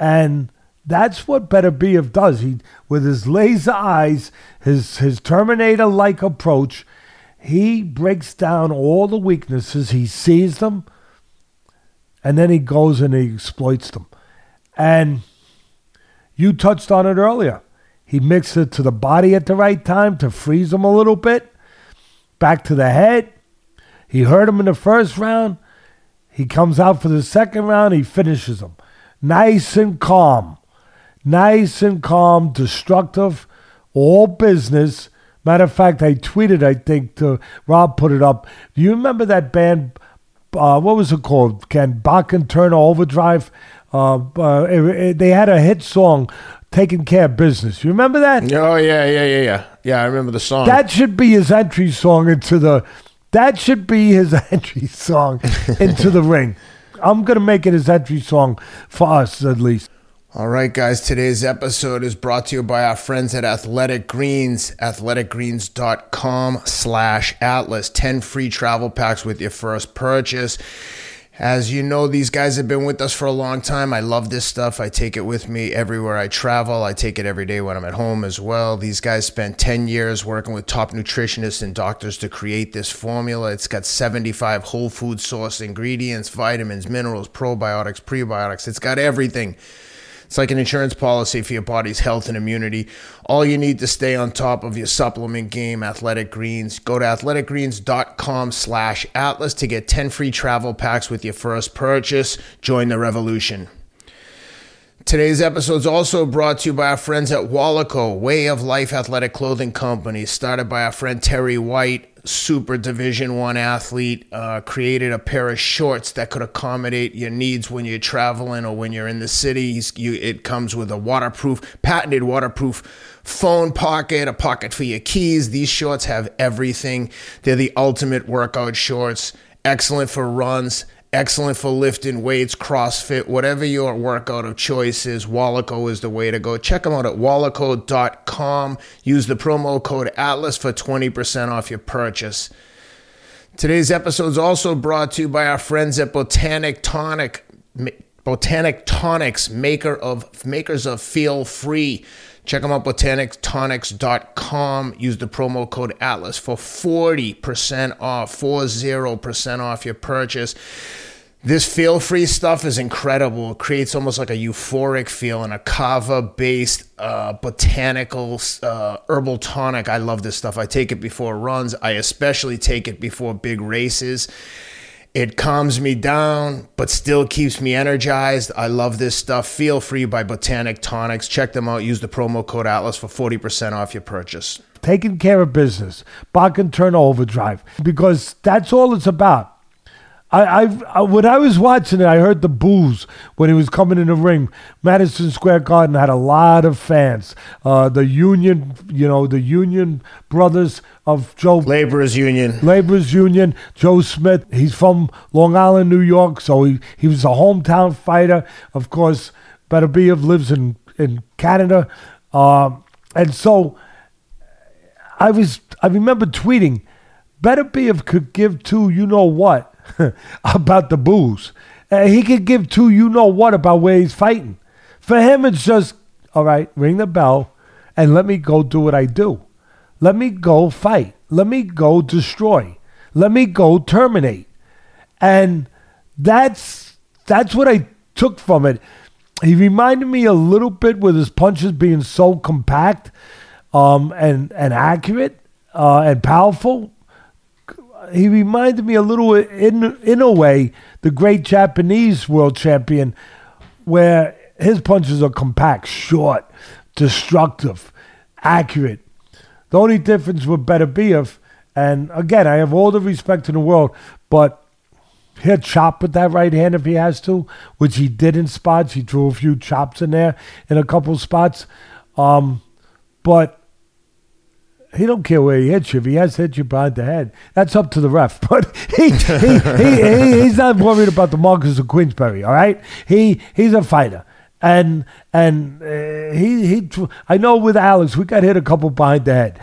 And that's what Beterbiev does. He, with his laser eyes, his his Terminator-like approach, he breaks down all the weaknesses. He sees them, and then he goes and he exploits them. And you touched on it earlier. He mixed it to the body at the right time to freeze him a little bit. Back to the head. He hurt him in the first round. He comes out for the second round. He finishes him. Nice and calm. Nice and calm, destructive, all business. Matter of fact, I tweeted, I think, to Rob put it up. Do you remember that band? Uh, what was it called? Can Bachman-Turner Overdrive? Uh, uh, it- it- they had a hit song, Taking Care of Business. You remember that? Oh yeah, yeah, yeah, yeah. Yeah, I remember the song. That should be his entry song into the. That should be his entry song into the ring. I'm gonna make it his entry song for us at least. All right, guys, today's episode is brought to you by our friends at Athletic Greens, athleticgreens.com slash atlas. 10 free travel packs with your first purchase. As you know, these guys have been with us for a long time. I love this stuff. I take it with me everywhere I travel. I take it every day when I'm at home as well. These guys spent 10 years working with top nutritionists and doctors to create this formula. It's got 75 whole food source ingredients, vitamins, minerals, probiotics, prebiotics. It's got everything. It's like an insurance policy for your body's health and immunity. All you need to stay on top of your supplement game, Athletic Greens. Go to athleticgreens.com slash atlas to get 10 free travel packs with your first purchase. Join the revolution. Today's episode is also brought to you by our friends at Wolaco, Way of Life Athletic Clothing Company, started by our friend Terry White, super Division One athlete. Uh, created a pair of shorts that could accommodate your needs when you're traveling or when you're in the city. You, it comes with a waterproof, patented waterproof phone pocket, a pocket for your keys. These shorts have everything. They're the ultimate workout shorts. Excellent for runs excellent for lifting weights, CrossFit, whatever your workout of choice is. Wolaco is the way to go. Check them out at wolaco.com. Use the promo code ATLAS for 20% off your purchase. Today's episode is also brought to you by our friends at Botanic Tonic. Botanic Tonics, maker of makers of Feel Free. Check them out, botanictonics.com. Use the promo code ATLAS for 40% off, 40% off your purchase. This feel free stuff is incredible. It creates almost like a euphoric feel and a kava based uh, botanical uh, herbal tonic. I love this stuff. I take it before runs, I especially take it before big races. It calms me down, but still keeps me energized. I love this stuff. Feel free by Botanic Tonics. Check them out. Use the promo code Atlas for 40% off your purchase. Taking care of business, Bachman-Turner Overdrive, because that's all it's about. I, I, when I was watching it, I heard the boos when he was coming in the ring. Madison Square Garden had a lot of fans. Uh, the Union, you know, the Union brothers of Joe Laborers Union, Laborers Union. Joe Smith. He's from Long Island, New York, so he he was a hometown fighter. Of course, Beterbiev lives in in Canada, uh, and so I was. I remember tweeting, Beterbiev could give two. You know what? about the booze. Uh, he could give two you know what about where he's fighting. For him, it's just, all right, ring the bell and let me go do what I do. Let me go fight. Let me go destroy. Let me go terminate. And that's that's what I took from it. He reminded me a little bit with his punches being so compact um, and and accurate uh, and powerful he reminded me a little in in a way the great Japanese world champion, where his punches are compact, short, destructive, accurate. The only difference with Beterbiev, and again, I have all the respect in the world, but he'll chop with that right hand if he has to, which he did in spots. He threw a few chops in there in a couple spots. Um, but he don't care where he hits you. If he has hit you behind the head, that's up to the ref. But he, he, he, he, he's not worried about the Marquess of Queensberry. All right, he he's a fighter, and and uh, he he. I know with Alex, we got hit a couple behind the head,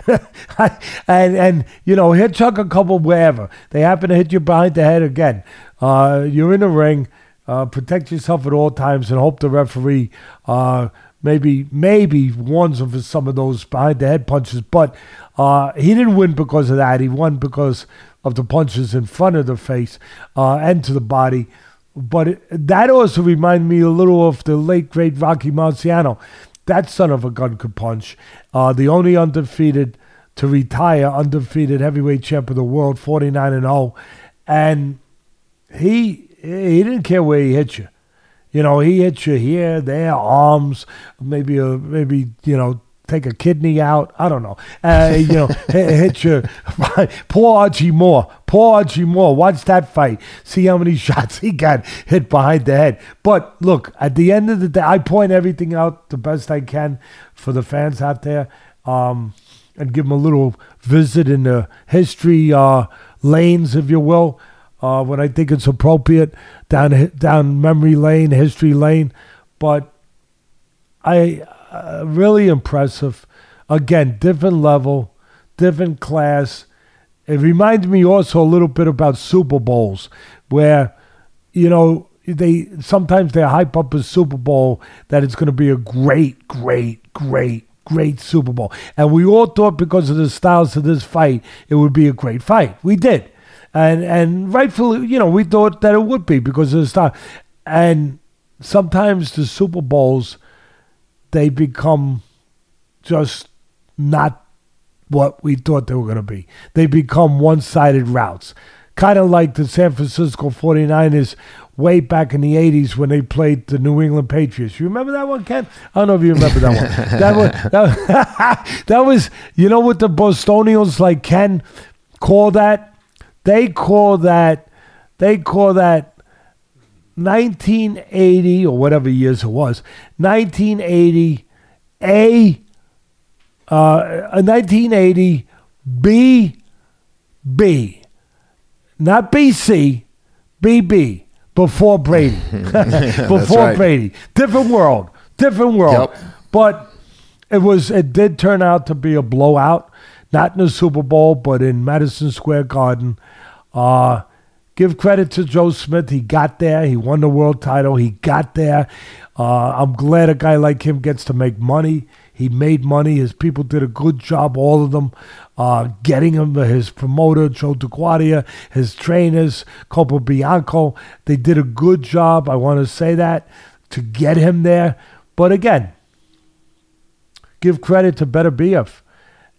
and and you know hit Chuck a couple wherever they happen to hit you behind the head again. Uh, you're in the ring. Uh, protect yourself at all times and hope the referee uh, maybe maybe him for some of those behind the head punches. But uh, he didn't win because of that. He won because of the punches in front of the face uh, and to the body. But it, that also reminded me a little of the late great Rocky Marciano. That son of a gun could punch. Uh, the only undefeated to retire, undefeated heavyweight champ of the world, 49 and 0. And he he didn't care where he hit you. You know, he hits you here, there, arms, maybe a, maybe you know take a kidney out. I don't know. Uh, you know, hit, you. Poor Archie Moore. Poor Archie Moore. Watch that fight. See how many shots he got hit behind the head. But look, at the end of the day, I point everything out the best I can for the fans out there, um, and give them a little visit in the history uh, lanes, if you will uh, when I think it's appropriate down down memory lane, history lane. But I uh, really impressive. Again, different level, different class. It reminds me also a little bit about Super Bowls, where you know they sometimes they hype up a Super Bowl that it's going to be a great, great, great, great Super Bowl, and we all thought because of the styles of this fight, it would be a great fight. We did and and rightfully, you know, we thought that it would be because of the star. And sometimes the Super Bowls, they become just not what we thought they were going to be. They become one-sided routes. kind of like the San Francisco 49ers way back in the 80s when they played the New England Patriots. You remember that one, Ken? I don't know if you remember that one. that, was, that, that was, you know what the Bostonians like Ken call that? They call that, they call that 1980 or whatever years it was, 1980 A, uh, 1980 B, B, not BC, BB before Brady. before right. Brady. Different world. Different world. Yep. But it was it did turn out to be a blowout. Not in the Super Bowl, but in Madison Square Garden. Uh, give credit to Joe Smith. He got there. He won the world title. He got there. Uh, I'm glad a guy like him gets to make money. He made money. His people did a good job, all of them, uh, getting him, his promoter, Joe DeGuardia, his trainers, Capobianco. They did a good job, I want to say that, to get him there. But again, give credit to Beterbiev.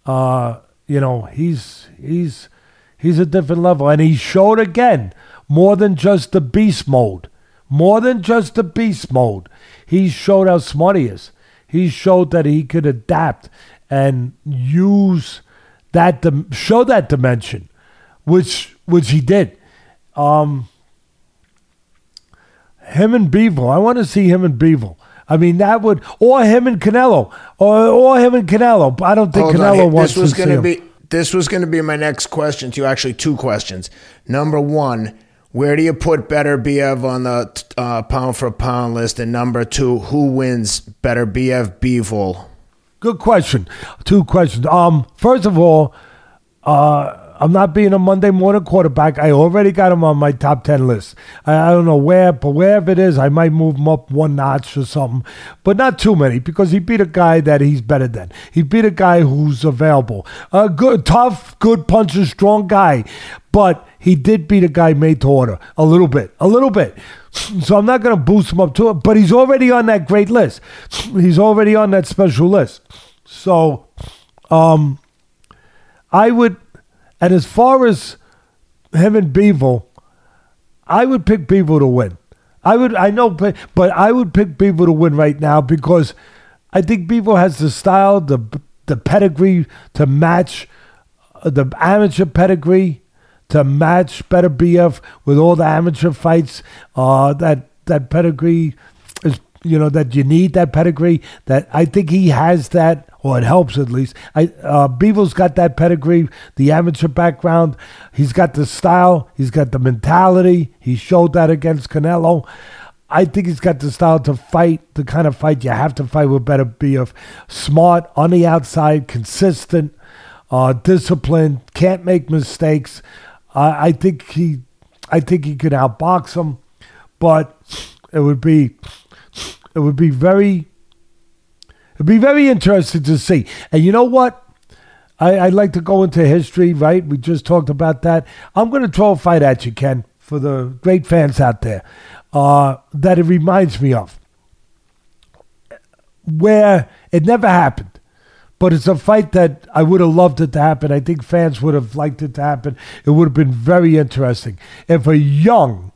Uh, you know, he's he's he's a different level. And he showed again more than just the beast mode. More than just the beast mode. He showed how smart he is he showed that he could adapt and use that show that dimension, which which he did. Um, him and Bivol, I want to see him and Bivol. I mean, that would, or him and Canelo, or or him and Canelo. I don't think Hold Canelo on. wants this was to gonna be, This was going to be my next question to you. Actually, two questions. Number one, where do you put Beterbiev on the uh, pound for pound list? And number two, who wins Beterbiev Bivol? Good question. Two questions. Um, first of all, uh, I'm not being a Monday morning quarterback. I already got him on my top 10 list. I, I, don't know where, but wherever it is, I might move him up one notch or something. But not too many because he beat a guy that he's better than. He beat a guy who's available. A good, tough, good puncher, strong guy. But he did beat a guy made to order a little bit, a little bit. So I'm not going to boost him up to it, but he's already on that great list. He's already on that special list. So, um, I would and as far as him and Bivol, I would pick Bivol to win. I would, I know, but I would pick Bivol to win right now because I think Bivol has the style, the the pedigree to match uh, the amateur pedigree to match Beterbiev with all the amateur fights. Uh, that that pedigree is, you know, that you need that pedigree. That I think he has that or it helps at least. I uh, Bivol's got that pedigree, the amateur background. He's got the style. He's got the mentality. He showed that against Canelo. I think he's got the style to fight the kind of fight you have to fight with Beterbiev smart on the outside, consistent, uh, disciplined, can't make mistakes. Uh, I think he, I think he could outbox him, but it would be, it would be very It'd be very interesting to see. And you know what? I, would like to go into history, right? We just talked about that. I'm going to throw a fight at you, Ken, for the great fans out there, uh, that it reminds me of. Where it never happened, but it's a fight that I would have loved it to happen. I think fans would have liked it to happen. It would have been very interesting if a young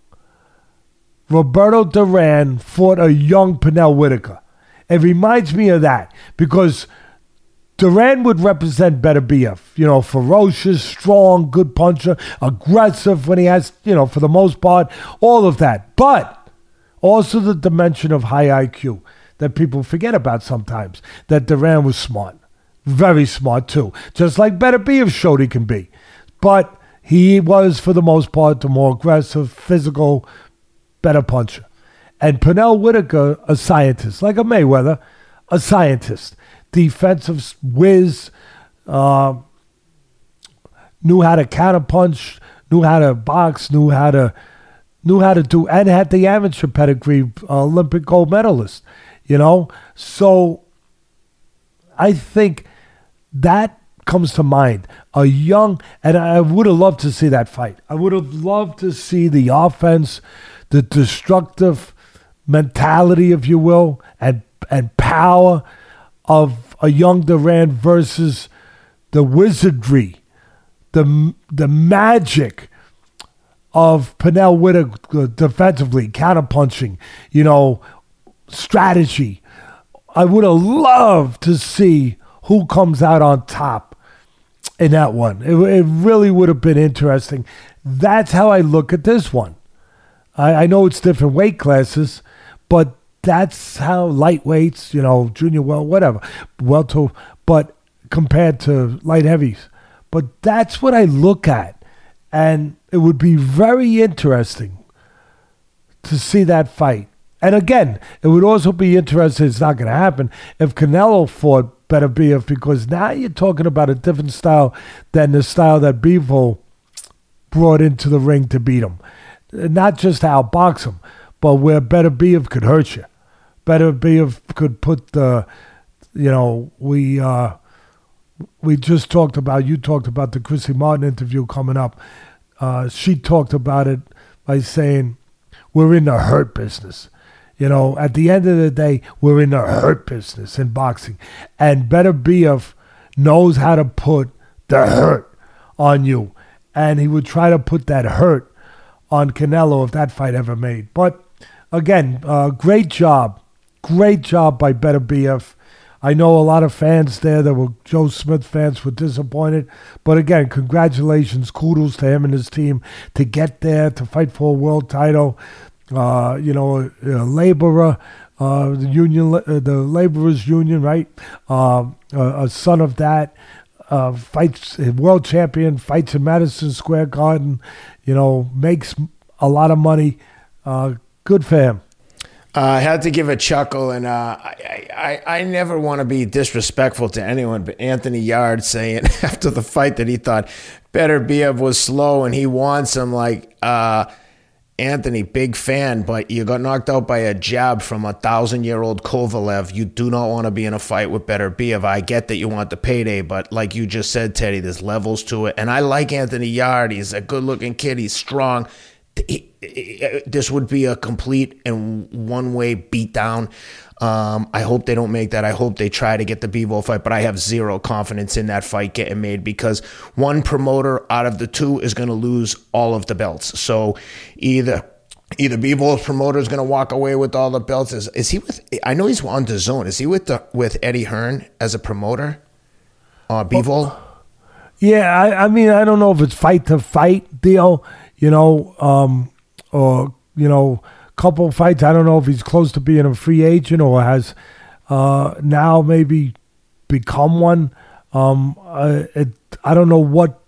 Roberto Duran fought a young Pernell Whitaker. It reminds me of that because Duran would represent Beterbiev. You know, ferocious, strong, good puncher, aggressive when he has, you know, for the most part, all of that. But also the dimension of high IQ that people forget about sometimes. That Duran was smart, very smart too, just like Beterbiev showed he can be. But he was, for the most part, the more aggressive, physical, better puncher. And Pernell Whitaker, a scientist, like a Mayweather, a scientist, defensive whiz, uh, knew how to counterpunch, knew how to box, knew how to knew how to do, and had the amateur pedigree, uh, Olympic gold medalist. You know, so I think that comes to mind. A young, and I would have loved to see that fight. I would have loved to see the offense, the destructive mentality, if you will, and and power of a young Duran versus the wizardry, the the magic of Pernell Whitaker uh, defensively, counterpunching, you know, strategy. I would have loved to see who comes out on top in that one. It, it really would have been interesting. That's how I look at this one. I, I know it's different weight classes, but that's how lightweights, you know, junior well, whatever, welter, but compared to light heavies. But that's what I look at. And it would be very interesting to see that fight. And again, it would also be interesting, it's not going to happen, if Canelo fought Beterbiev, because now you're talking about a different style than the style that Bivol brought into the ring to beat him. Not just outbox him, but where Beterbiev could hurt you. Beterbiev could put the, you know, we uh, we just talked about, you talked about the Christy Martin interview coming up. Uh, she talked about it by saying, we're in the hurt business. You know, at the end of the day, we're in the hurt business in boxing. And Beterbiev knows how to put the hurt on you. And he would try to put that hurt on Canelo if that fight ever made. But again, uh, great job. Great job by Beterbiev. I know a lot of fans there that were Joe Smith fans were disappointed. But again, congratulations, kudos to him and his team to get there, to fight for a world title. Uh, you know, a, a laborer, uh, the union, uh, the laborers union, right? Um, a, a, son of that. Uh, fights world champion fights in Madison Square Garden, you know makes a lot of money. Good for him. Uh, I had to give a chuckle, and uh, I, I, I never want to be disrespectful to anyone, but Anthony Yarde saying after the fight that he thought Beterbiev was slow and he wants him, like, uh, Anthony, big fan, but you got knocked out by a jab from a thousand year old Kovalev. You do not want to be in a fight with Beterbiev. I get that you want the payday, but like you just said, Teddy, there's levels to it. And I like Anthony Yarde. He's a good looking kid, he's strong this would be a complete and one way beatdown. Um, I hope they don't make that. I hope they try to get the Bivol fight, but I have zero confidence in that fight getting made because one promoter out of the two is going to lose all of the belts. So either either Bivol's promoter is going to walk away with all the belts. Is, is he with? I know he's on DAZN. Is he with the with Eddie Hearn as a promoter? Uh, Bivol. Well, yeah, I, I mean, I don't know if it's fight to fight deal you know, um, or you know, couple fights. I don't know if he's close to being a free agent or has uh, now maybe become one. Um, uh, it, I don't know what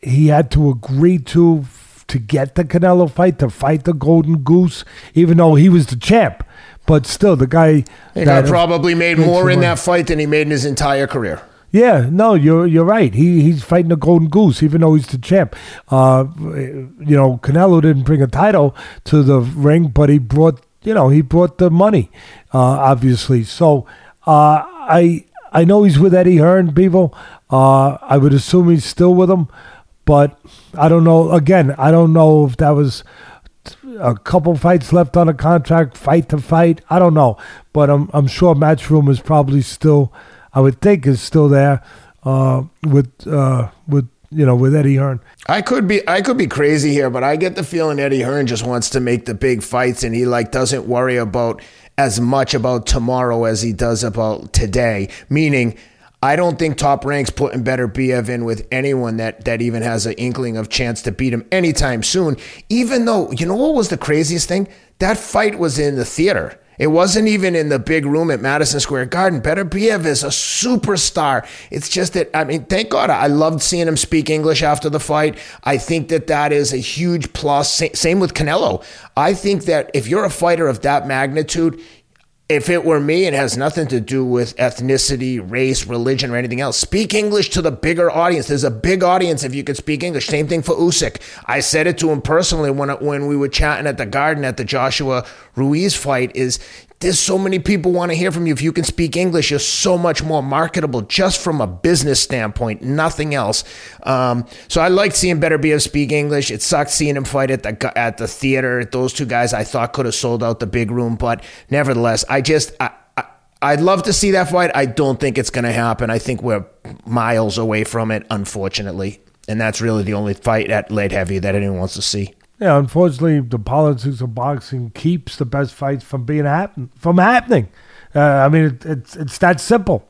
he had to agree to to get the Canelo fight to fight the Golden Goose, even though he was the champ. But still, the guy he that probably made more in that fight than he made in his entire career. Yeah, no, you're you're right. He he's fighting a golden goose, even though he's the champ. Uh, you know, Canelo didn't bring a title to the ring, but he brought you know he brought the money, uh, obviously. So uh, I I know he's with Eddie Hearn, people. Uh, I would assume he's still with him, but I don't know. Again, I don't know if that was a couple fights left on a contract, fight to fight. I don't know, but I'm I'm sure Matchroom is probably still I would think is still there uh, with uh, with you know with Eddie Hearn. I could be I could be crazy here, but I get the feeling Eddie Hearn just wants to make the big fights, and he like doesn't worry about as much about tomorrow as he does about today. Meaning. I don't think Top Rank's putting Beterbiev in with anyone that, that even has an inkling of chance to beat him anytime soon. Even though, you know what was the craziest thing? That fight was in the theater. It wasn't even in the big room at Madison Square Garden. Beterbiev is a superstar. It's just that, I mean, thank God I loved seeing him speak English after the fight. I think that that is a huge plus. Same with Canelo. I think that if you're a fighter of that magnitude, if it were me, it has nothing to do with ethnicity, race, religion, or anything else. Speak English to the bigger audience. There's a big audience if you could speak English. Same thing for Usyk. I said it to him personally when when we were chatting at the Garden at the Joshua Ruiz fight. Is there's so many people want to hear from you. If you can speak English, you're so much more marketable just from a business standpoint, nothing else. Um, so I liked seeing Beterbiev speak English. It sucked seeing him fight at the at the theater. Those two guys I thought could have sold out the big room, but nevertheless, I just I, I'd love to see that fight. I don't think it's going to happen. I think we're miles away from it, unfortunately. And that's really the only fight at light heavy that anyone wants to see. Yeah, unfortunately, the politics of boxing keeps the best fights from being happen from happening. Uh, I mean, it, it's it's that simple.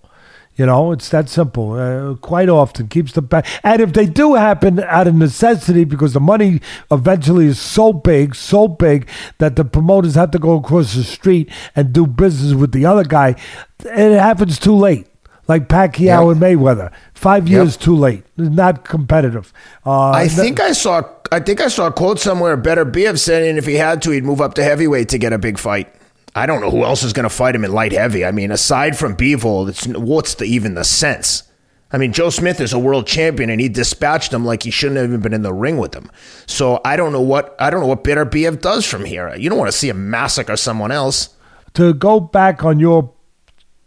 You know, it's that simple. Uh, quite often keeps the best. And if they do happen out of necessity, because the money eventually is so big, so big that the promoters have to go across the street and do business with the other guy, it happens too late. Like Pacquiao Yep. and Mayweather, five years too late. Not competitive. Uh, I th- think I saw. I think I saw a quote somewhere. Beterbiev saying if he had to, he'd move up to heavyweight to get a big fight. I don't know who else is going to fight him in light heavy. I mean, aside from Bivol, it's what's the even the sense? I mean, Joe Smith is a world champion, and he dispatched him like he shouldn't have even been in the ring with him. So I don't know what I don't know what Beterbiev does from here. You don't want to see him massacre someone else. to go back on your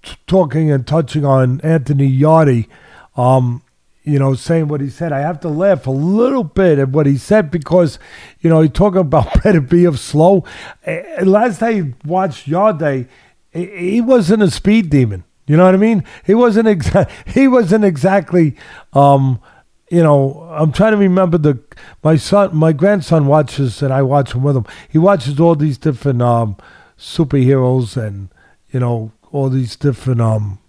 t- talking and touching on Anthony Yarde, um, you know, saying what he said, I have to laugh a little bit at what he said because, you know, he talking about Beterbiev slow. Eh, Last I watched Yarde, he wasn't a speed demon. You know what I mean? He wasn't exa- He wasn't exactly. Um, you know, I'm trying to remember the my son, my grandson watches, and I watch him with him. He watches all these different um, superheroes and you know all these different um,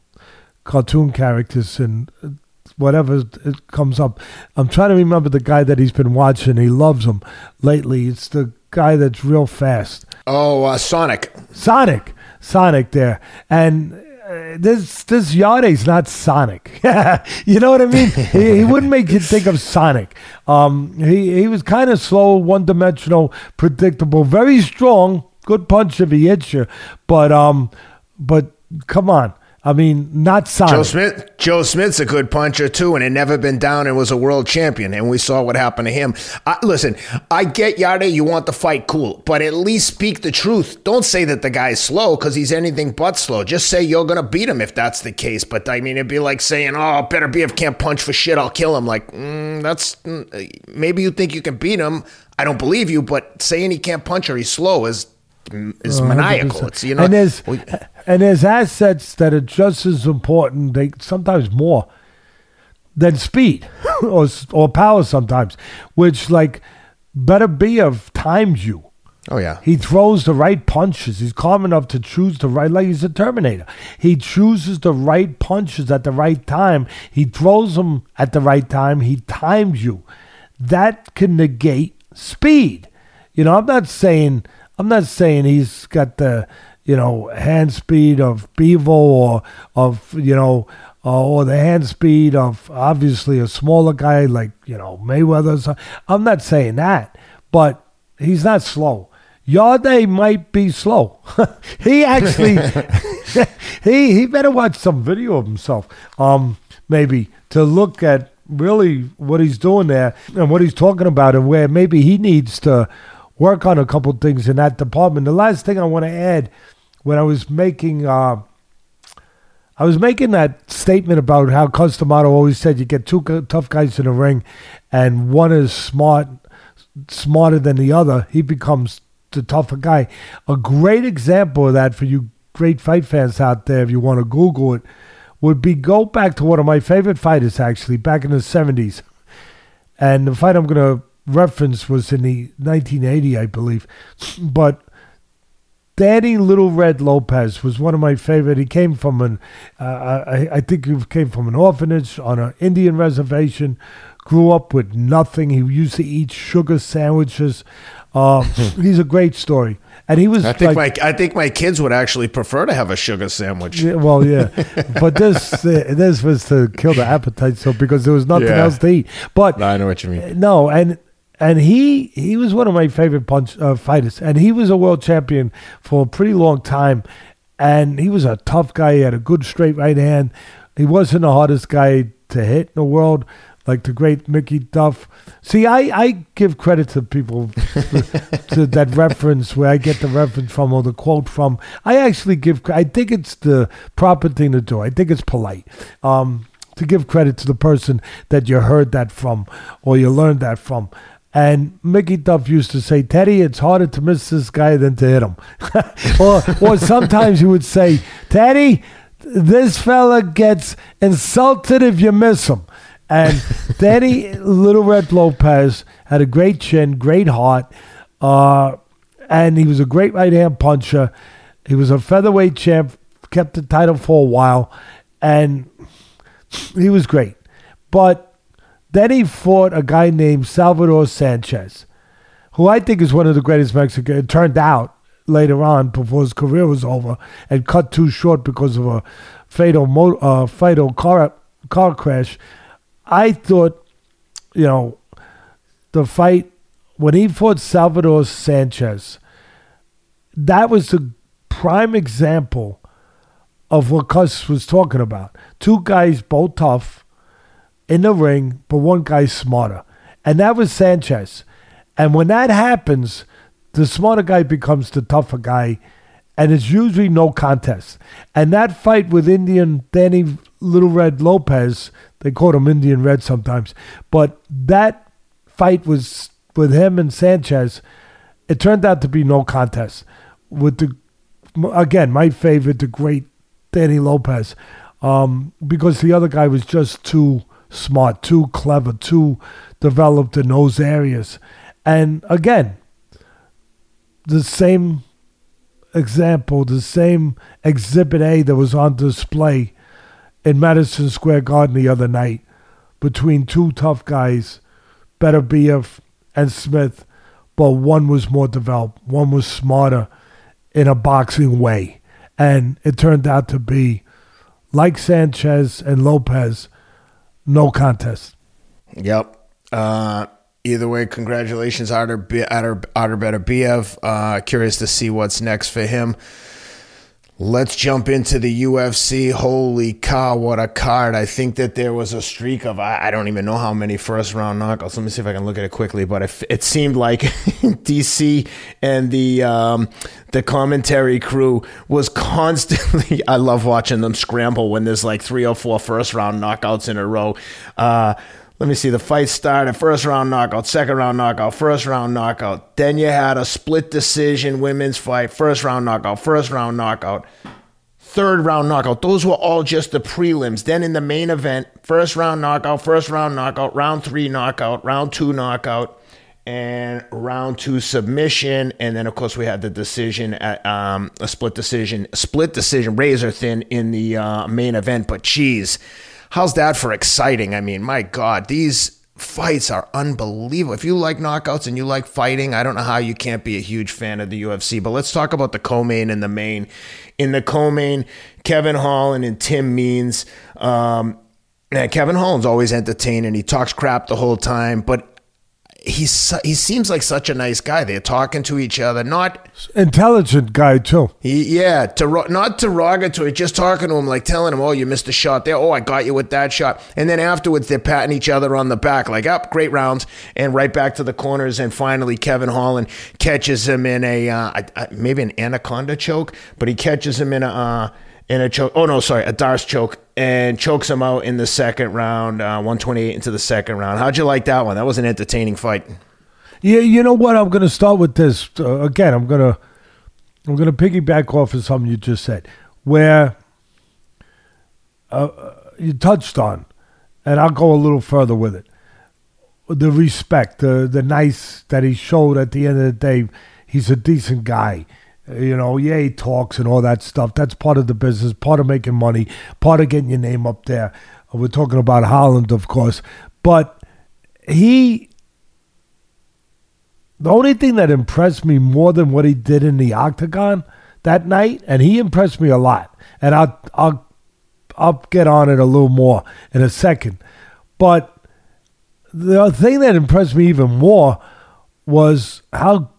cartoon characters and uh, whatever it comes up. I'm trying to remember the guy that he's been watching. He loves him lately. It's the guy that's real fast. Oh, uh, Sonic. Sonic, Sonic there, and uh, this this Yarde's not Sonic. you know what I mean? he, he wouldn't make you think of Sonic. Um, he he was kind of slow, one dimensional, predictable, very strong, good punch if he hits you, but um, but come on. I mean, not Sonic. Joe Smith. Joe Smith's a good puncher too, and had never been down and was a world champion. And we saw what happened to him. I, listen, I get Yarde. You want the fight, cool, but at least speak the truth. Don't say that the guy's slow because he's anything but slow. Just say you're gonna beat him if that's the case. But I mean, it'd be like saying, "Oh, Beterbiev can't punch for shit. I'll kill him." Like mm, that's mm, maybe you think you can beat him. I don't believe you, but saying he can't punch or he's slow is is oh, maniacal. 100%. It's you know. and there's we- and there's assets that are just as important, they sometimes more than speed or or power sometimes, which like Beterbiev times you. oh yeah. He throws the right punches. He's calm enough to choose the right, like he's a Terminator. He chooses the right punches at the right time. He throws them at the right time. He times you. That can negate speed. You know, I'm not saying I'm not saying he's got the you know hand speed of Bivol or of you know uh, or the hand speed of obviously a smaller guy like you know Mayweather. so- I'm not saying that, but he's not slow. Yarde might be slow. he actually he he better watch some video of himself. Um, maybe to look at really what he's doing there and what he's talking about and where maybe he needs to work on a couple things in that department. The last thing I want to add when I was making uh I was making that statement about how Cus D'Amato always said you get two tough guys in the ring, and one is smart, smarter than the other. He becomes the tougher guy. A great example of that for you great fight fans out there, if you want to Google it, would be go back to one of my favorite fighters actually back in the seventies, and the fight I'm going to reference was in the 1980, I believe, but. Danny Little Red Lopez was one of my favorite. He came from an, uh, I, I think he came from an orphanage on an Indian reservation. Grew up with nothing. He used to eat sugar sandwiches. Uh, he's a great story, and he was. I think like, my I think my kids would actually prefer to have a sugar sandwich. yeah, well, yeah, but this uh, this was to kill the appetite, so because there was nothing Yeah. else to eat. But I know what you mean. no, and and he he was one of my favorite punch uh, fighters, and he was a world champion for a pretty long time, and he was a tough guy. He had a good straight right hand. He wasn't the hardest guy to hit in the world, like the great Mickey Duff. See, I I give credit to people to that reference where I get the reference from or the quote from. I actually give. I think it's the proper thing to do. I think it's polite. Um, to give credit to the person that you heard that from or you learned that from. And Mickey Duff used to say, Teddy, it's harder to miss this guy than to hit him. or, or sometimes he would say, Teddy, this fella gets insulted if you miss him. And Danny Little Red Lopez had a great chin, great heart, uh, and he was a great right hand puncher. He was a featherweight champ, kept the title for a while, and he was great. But then he fought a guy named Salvador Sanchez, who I think is one of the greatest Mexicans. It turned out later on, before his career was over, and cut too short because of a fatal mo- uh, fatal car car crash. I thought, you know, the fight when he fought Salvador Sanchez, that was the prime example of what Cus was talking about. Two guys, both tough, in the ring, but one guy's smarter. And that was Sanchez. And when that happens, the smarter guy becomes the tougher guy, and it's usually no contest. And that fight with Indian Danny Little Red Lopez, they called him Indian Red sometimes, but that fight was with him and Sanchez. It turned out to be no contest. With the again, my favorite, the great Danny Lopez, um, because the other guy was just too smart, too clever, too developed in those areas. And again, the same example, the same exhibit A that was on display in Madison Square Garden the other night between two tough guys, Beterbiev and Smith, but one was more developed, one was smarter in a boxing way. And it turned out to be, like Sanchez and Lopez, no contest. Yep. Uh, either way, congratulations, Artur, Artur, Artur Beterbiev. Uh, curious to see what's next for him. Let's jump into the UFC. Holy cow, what a card. I think that there was a streak of, I, I don't even know how many first round knockouts. Let me see if I can look at it quickly. But it, it seemed like DC and the, um, the commentary crew was constantly, I love watching them scramble when there's like three or four first round knockouts in a row. Uh, let me see, the fight started first round knockout, second round knockout, first round knockout. Then you had a split decision women's fight, first round knockout, first round knockout, third round knockout. Those were all just the prelims. Then in the main event, first round knockout, first round knockout, round three knockout, round two knockout, and round two submission. And then, of course, we had the decision at um, a split decision, split decision, razor thin in the uh, main event. But geez how's that for exciting? I mean, my God, these fights are unbelievable. If you like knockouts and you like fighting, I don't know how you can't be a huge fan of the UFC. But let's talk about the co-main and the main. In the co-main, Kevin Holland and Tim Means. Um, Kevin Holland's always entertaining. He talks crap the whole time, but he's he seems like such a nice guy. They're talking to each other, not intelligent guy too. He, yeah, to not derogatory, just talking to him, like telling him, "Oh, you missed a shot there. Oh, I got you with that shot." And then afterwards, they're patting each other on the back, like, "Up, oh, great rounds," and right back to the corners. And finally, Kevin Holland catches him in a uh, maybe an anaconda choke, but he catches him in a. Uh, in a choke. Oh no, sorry, a D'Arce choke, and chokes him out in the second round, uh, 128 into the second round. How'd you like that one? That was an entertaining fight. Yeah, you know what? I'm going to start with this uh, again. I'm going to I'm going to piggyback off of something you just said, where uh, you touched on, and I'll go a little further with it. The respect, the the nice that he showed at the end of the day. He's a decent guy. You know, yeah, he talks and all that stuff. That's part of the business, part of making money, part of getting your name up there. We're talking about Holland, of course. But he, the only thing that impressed me more than what he did in the octagon that night, and he impressed me a lot. And I'll, I'll, I'll get on it a little more in a second. But the thing that impressed me even more was how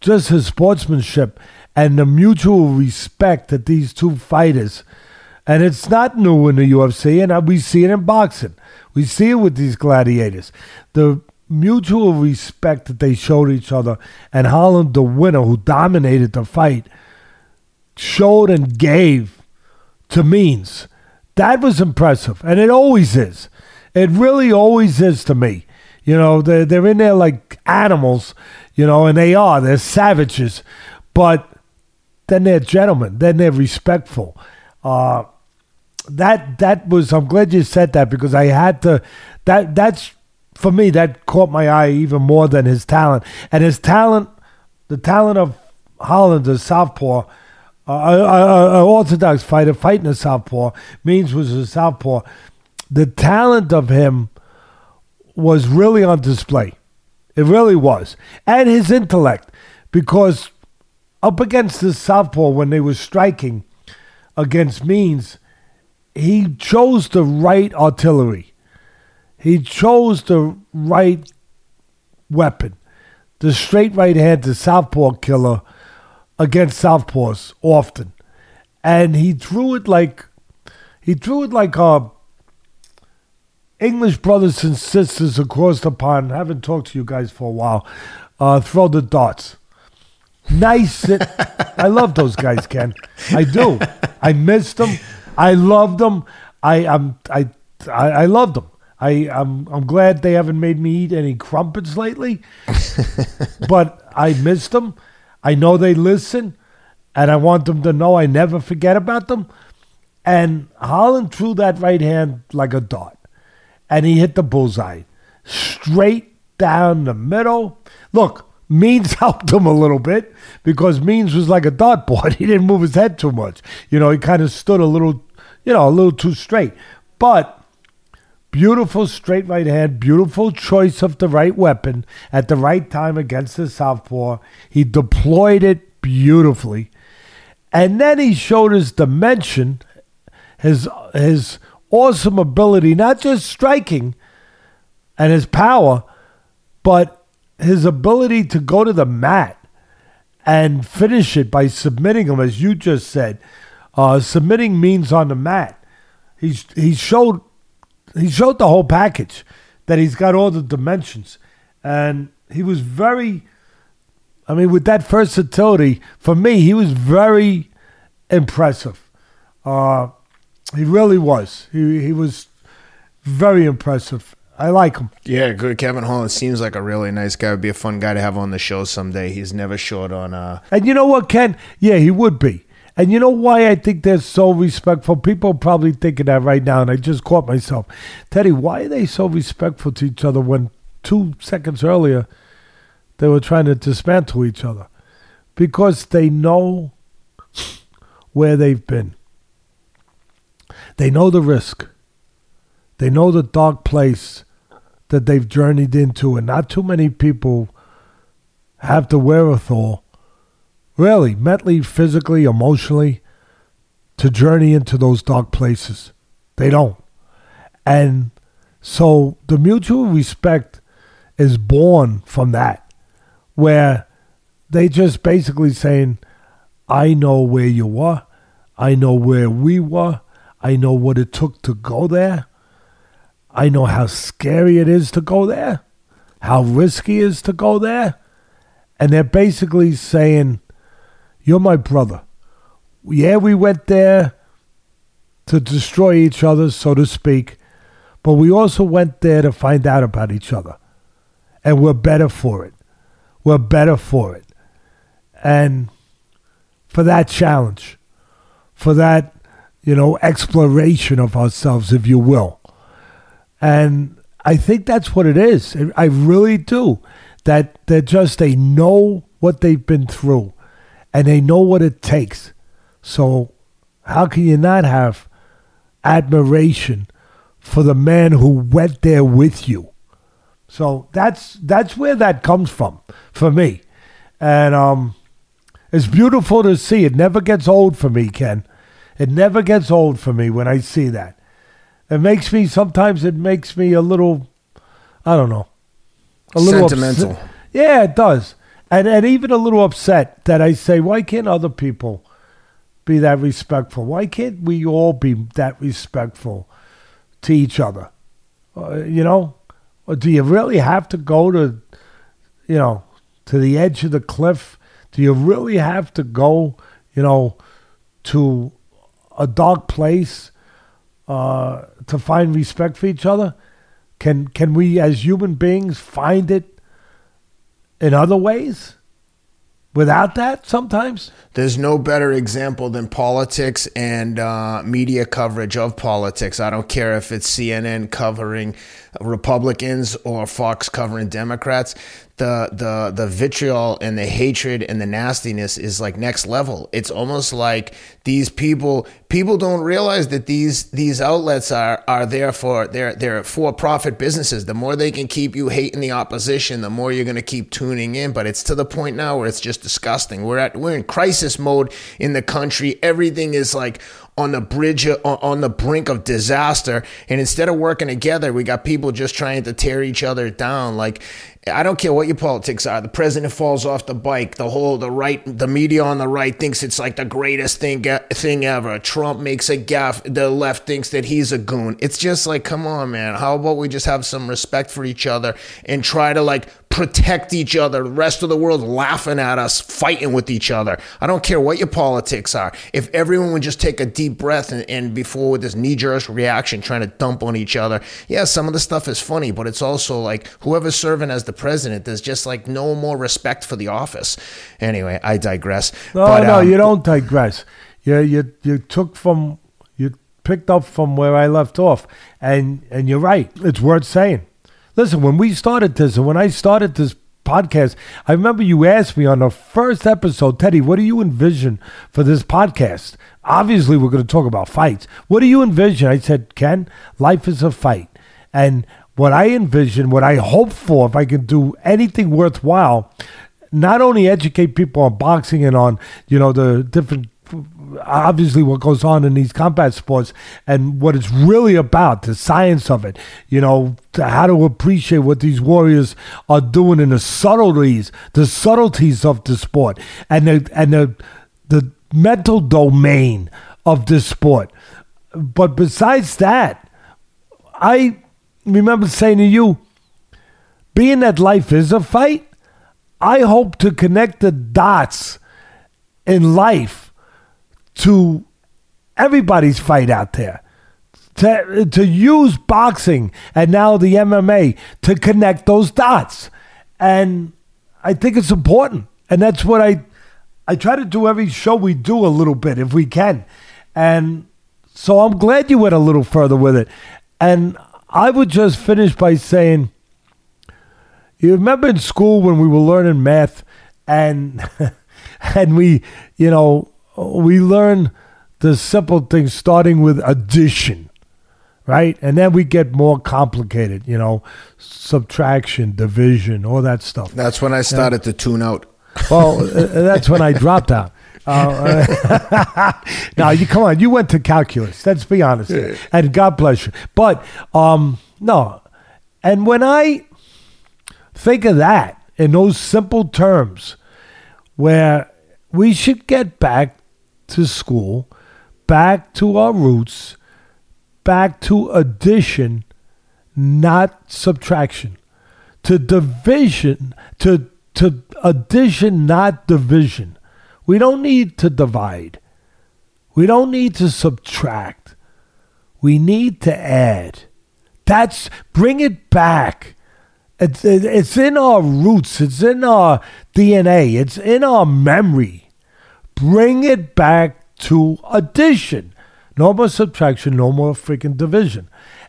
just his sportsmanship and the mutual respect that these two fighters, and it's not new in the UFC, and we see it in boxing. We see it with these gladiators. The mutual respect that they showed each other, and Holland, the winner who dominated the fight, showed and gave to Means. That was impressive, and it always is. It really always is to me. You know, they're, they're in there like animals, you know, and they are. They're savages. But then they're gentlemen. Then they're respectful. Uh, that that was. I'm glad you said that because I had to that that's for me that caught my eye even more than his talent. And his talent, the talent of Holland, the southpaw, uh, orthodox fighter fighting a southpaw, Means was a southpaw. The talent of him was really on display. It really was. And his intellect, because up against the southpaw when they were striking against Means, he chose the right artillery. He chose the right weapon, the straight right hand, the southpaw killer against southpaws often, and he threw it like he threw it like our English brothers and sisters across the pond. I haven't talked to you guys for a while. Uh, throw the darts. Nice. I love those guys, Ken. I do. I missed them. I loved them. I am. I, I I loved them. I, I'm I'm glad they haven't made me eat any crumpets lately, but I missed them. I know they listen, and I want them to know I never forget about them. And Holland threw that right hand like a dart, and he hit the bullseye straight down the middle. Look, Means helped him a little bit because Means was like a dartboard. He didn't move his head too much. You know, he kind of stood a little, you know, a little too straight. But Beautiful straight right hand, beautiful choice of the right weapon at the right time against the southpaw. He deployed it beautifully. And then he showed his dimension, his his awesome ability, not just striking and his power, but his ability to go to the mat and finish it by submitting him, as you just said. Uh, submitting Means on the mat. He's he showed he showed the whole package that he's got all the dimensions, and he was very. I mean, with that versatility, for me, he was very impressive. Uh, he really was. He he was very impressive. I like him. Yeah, good. Kevin Holland seems like a really nice guy. Would be a fun guy to have on the show someday. He's never short on. Uh... And you know what, Ken? Yeah, he would be. And you know why I think they're so respectful? People are probably thinking that right now, and I just caught myself. Teddy, why are they so respectful to each other when two seconds earlier they were trying to dismantle each other? Because they know where they've been. They know the risk. They know the dark place that they've journeyed into, and not too many people have the wherewithal really, mentally, physically, emotionally, to journey into those dark places. They don't. And so the mutual respect is born from that, where they just basically saying, I know where you were, I know where we were, I know what it took to go there, I know how scary it is to go there, how risky it is to go there. And they're basically saying, you're my brother. Yeah, we went there to destroy each other, so to speak, but we also went there to find out about each other. And we're better for it. We're better for it. And for that challenge, for that, you know, exploration of ourselves, if you will. And I think that's what it is. I really do. That they're just, they know what they've been through and they know what it takes. So, how can you not have admiration for the man who went there with you? So that's that's where that comes from for me, and um, it's beautiful to see. It never gets old for me, Ken. It never gets old for me when I see that. It makes me sometimes. It makes me a little, I don't know, a little sentimental. Upset. Yeah, it does and and even a little upset that I say, why can't other people be that respectful? Why can't we all be that respectful to each other? Uh, you know, or do you really have to go to, you know, to the edge of the cliff? Do you really have to go, you know, to a dark place uh, to find respect for each other? Can can we as human beings find it in other ways? without that sometimes? There's no better example than politics and uh, media coverage of politics. I don't care if it's CNN covering Republicans or Fox covering Democrats the the the vitriol and the hatred and the nastiness is like next level. It's almost like these people people don't realize that these these outlets are are there for they're they're for profit businesses. The more they can keep you hating the opposition, the more you're going to keep tuning in. But it's to the point now where it's just disgusting. We're at we're in crisis mode in the country. Everything is like on the bridge uh, on the brink of disaster and instead of working together we got people just trying to tear each other down like I don't care what your politics are. The president falls off the bike. The whole the right, the media on the right thinks it's like the greatest thing thing ever. Trump makes a gaffe. The left thinks that he's a goon. It's just like, come on, man. How about we just have some respect for each other and try to like protect each other. The rest of the world laughing at us, fighting with each other. I don't care what your politics are. If everyone would just take a deep breath and, and before with this knee jerk reaction trying to dump on each other, yeah, some of the stuff is funny, but it's also like whoever's serving as the president, there's just like no more respect for the office. Anyway, I digress. No, but, no, um, you don't digress. You, you, you took from, you picked up from where I left off, and, and you're right. It's worth saying Listen, when we started this, and when I started this podcast, I remember you asked me on the first episode, Teddy, what do you envision for this podcast? Obviously, we're going to talk about fights. What do you envision? I said, Ken, life is a fight. And what I envision, what I hope for, if I can do anything worthwhile, not only educate people on boxing and on, you know, the different obviously what goes on in these combat sports and what it's really about, the science of it, you know, how to appreciate what these warriors are doing in the subtleties, the subtleties of the sport and the and the the mental domain of the sport. But besides that, I remember saying to you, being that life is a fight, I hope to connect the dots in life to everybody's fight out there. To, to use boxing and now the MMA to connect those dots. And I think it's important. And that's what I I try to do every show we do a little bit if we can. And so I'm glad you went a little further with it. And I would just finish by saying you remember in school when we were learning math and and we, you know, we learn the simple things starting with addition, right? And then we get more complicated, you know, subtraction, division, all that stuff. That's when I started to tune out. Well, uh, that's when I dropped out. Uh, now you come on, you went to calculus. Let's be honest, yeah. and God bless you. But um, no, and when I think of that in those simple terms, where we should get back to school, back to our roots, back to addition, not subtraction, to division, to, to addition, not division. We don't need to divide. We don't need to subtract. We need to add. That's bring it back. It's, it's in our roots. It's in our DNA. It's in our memory. Bring it back to addition. No more subtraction, no more freaking division.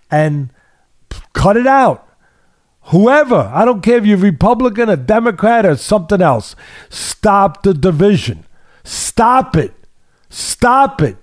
And cut it out. Whoever, I don't care if you're Republican, a Democrat, or something else, stop the division. Stop it. Stop it.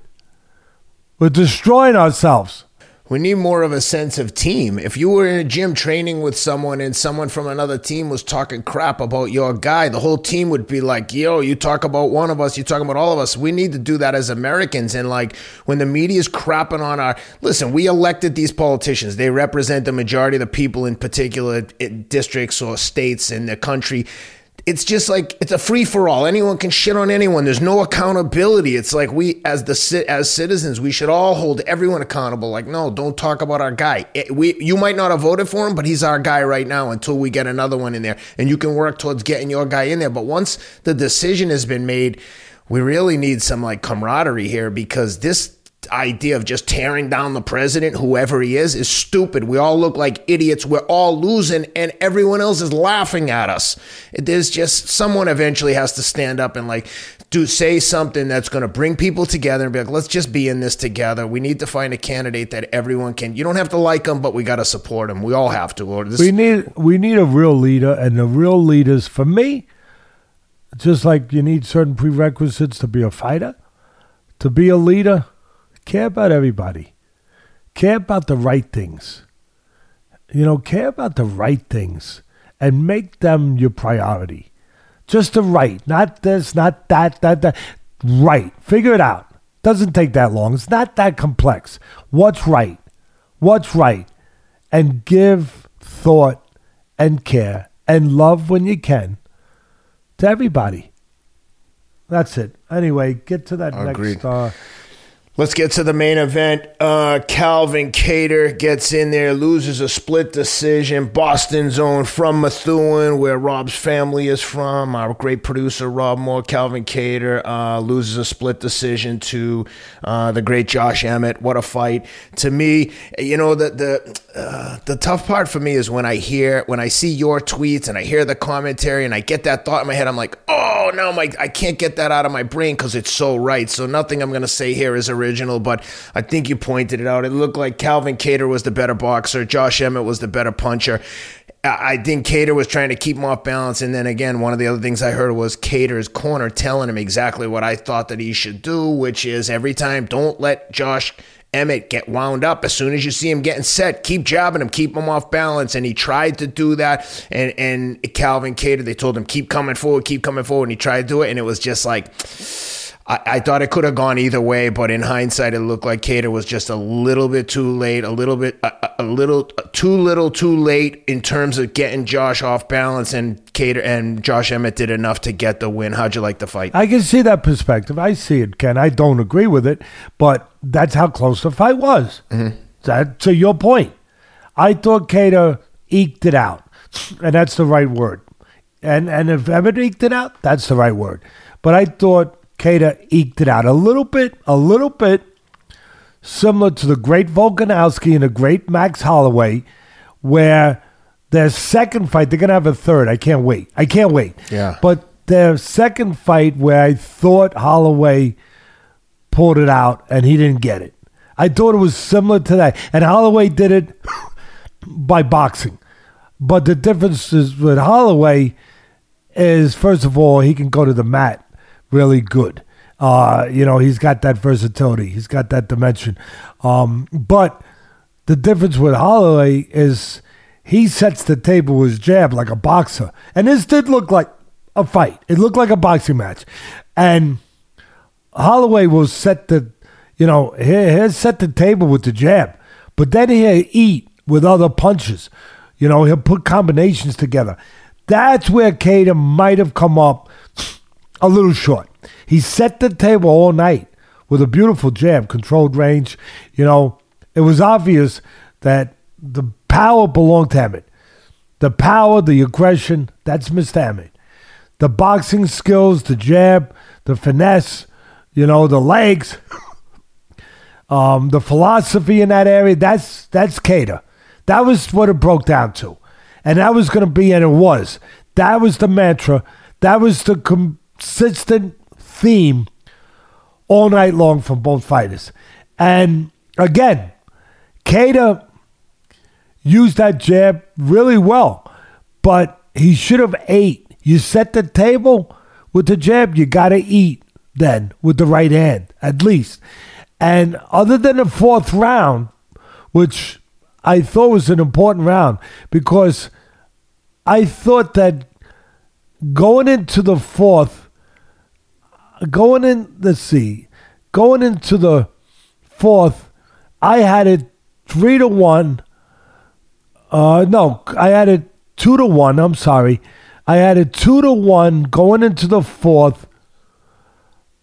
We're destroying ourselves. We need more of a sense of team. If you were in a gym training with someone and someone from another team was talking crap about your guy, the whole team would be like, yo, you talk about one of us, you talk about all of us. We need to do that as Americans. And like when the media is crapping on our, listen, we elected these politicians. They represent the majority of the people in particular eh, districts or states in the country it's just like it's a free for all. Anyone can shit on anyone. There's no accountability. It's like we as the as citizens, we should all hold everyone accountable. Like, no, don't talk about our guy. It, we you might not have voted for him, but he's our guy right now until we get another one in there. And you can work towards getting your guy in there. But once the decision has been made, we really need some like camaraderie here because this idea of just tearing down the president, whoever he is, is stupid. We all look like idiots. We're all losing, and everyone else is laughing at us. There's just someone eventually has to stand up and like do say something that's going to bring people together and be like, let's just be in this together. We need to find a candidate that everyone can. You don't have to like them, but we got to support them. We all have to. Or this, We need we need a real leader, and the real leaders for me, just like you need certain prerequisites to be a fighter, to be a leader, care about everybody, care about the right things. You know, care about the right things and make them your priority. Just the right, not this, not that, that, that. Right. Figure it out. Doesn't take that long. It's not that complex. What's right? What's right? And give thought and care and love when you can to everybody. That's it. Anyway, get to that Agreed. next. Uh, Let's get to the main event. Uh, Calvin Kattar gets in there, loses a split decision. Boston's own from Methuen, where Rob's family is from. Our great producer, Rob Moore, Calvin Kattar, uh, loses a split decision to uh, the great Josh Emmett. What a fight. To me, you know, the, the, uh, the tough part for me is when I hear, when I see your tweets and I hear the commentary and I get that thought in my head, I'm like, oh, no, my, I can't get that out of my brain because it's so right. So nothing I'm going to say here is original, but I think you pointed it out. It looked like Calvin Kattar was the better boxer, Josh Emmett was the better puncher. I think Kattar was trying to keep him off balance. And then again, one of the other things I heard was Kattar's corner telling him exactly what I thought that he should do, which is every time, don't let Josh Emmett get wound up. As soon as you see him getting set, keep jabbing him, keep him off balance. And he tried to do that. And and Calvin Kattar, they told him, keep coming forward, keep coming forward. And he tried to do it. And it was just like, I, I thought it could have gone either way, but in hindsight, it looked like Kattar was just a little bit too late, a little bit, a, a little too little, too late in terms of getting Josh off balance. And Kattar and Josh Emmett did enough to get the win. How'd you like the fight? I can see that perspective. I see it, Ken. I don't agree with it, but that's how close the fight was. Mm-hmm. That, to your point, I thought Kattar eked it out, and that's the right word. And and if Emmett eked it out, that's the right word. But I thought Kattar eked it out a little bit, a little bit similar to the great Volkanovski and the great Max Holloway, where their second fight, they're gonna have a third. I can't wait. I can't wait. Yeah. But their second fight where I thought Holloway pulled it out and he didn't get it. I thought it was similar to that. And Holloway did it by boxing. But the difference is with Holloway is first of all, he can go to the mat really good. Uh, you know, he's got that versatility. He's got that dimension. Um, but the difference with Holloway is he sets the table with his jab like a boxer. And this did look like a fight. It looked like a boxing match. And Holloway will set the, you know, he, he'll set the table with the jab, but then he'll eat with other punches. You know, he'll put combinations together. That's where Kattar might have come up a little short. He set the table all night with a beautiful jab, controlled range. You know, it was obvious that the power belonged to Emmett. The power, the aggression, that's Mr. Emmett. The boxing skills, the jab, the finesse, you know, the legs, um, the philosophy in that area, that's that's Kattar. That was what it broke down to. And that was going to be, and it was. That was the mantra. That was the consistent theme all night long from both fighters. And again, Kattar used that jab really well, but he should have ate. You set the table with the jab, you got to eat then with the right hand, at least. And other than the fourth round, which I thought was an important round because I thought that going into the fourth, going in, let's see, going into the fourth, I had it three to one. Uh, no, I had it two to one. I'm sorry. I had it two to one going into the fourth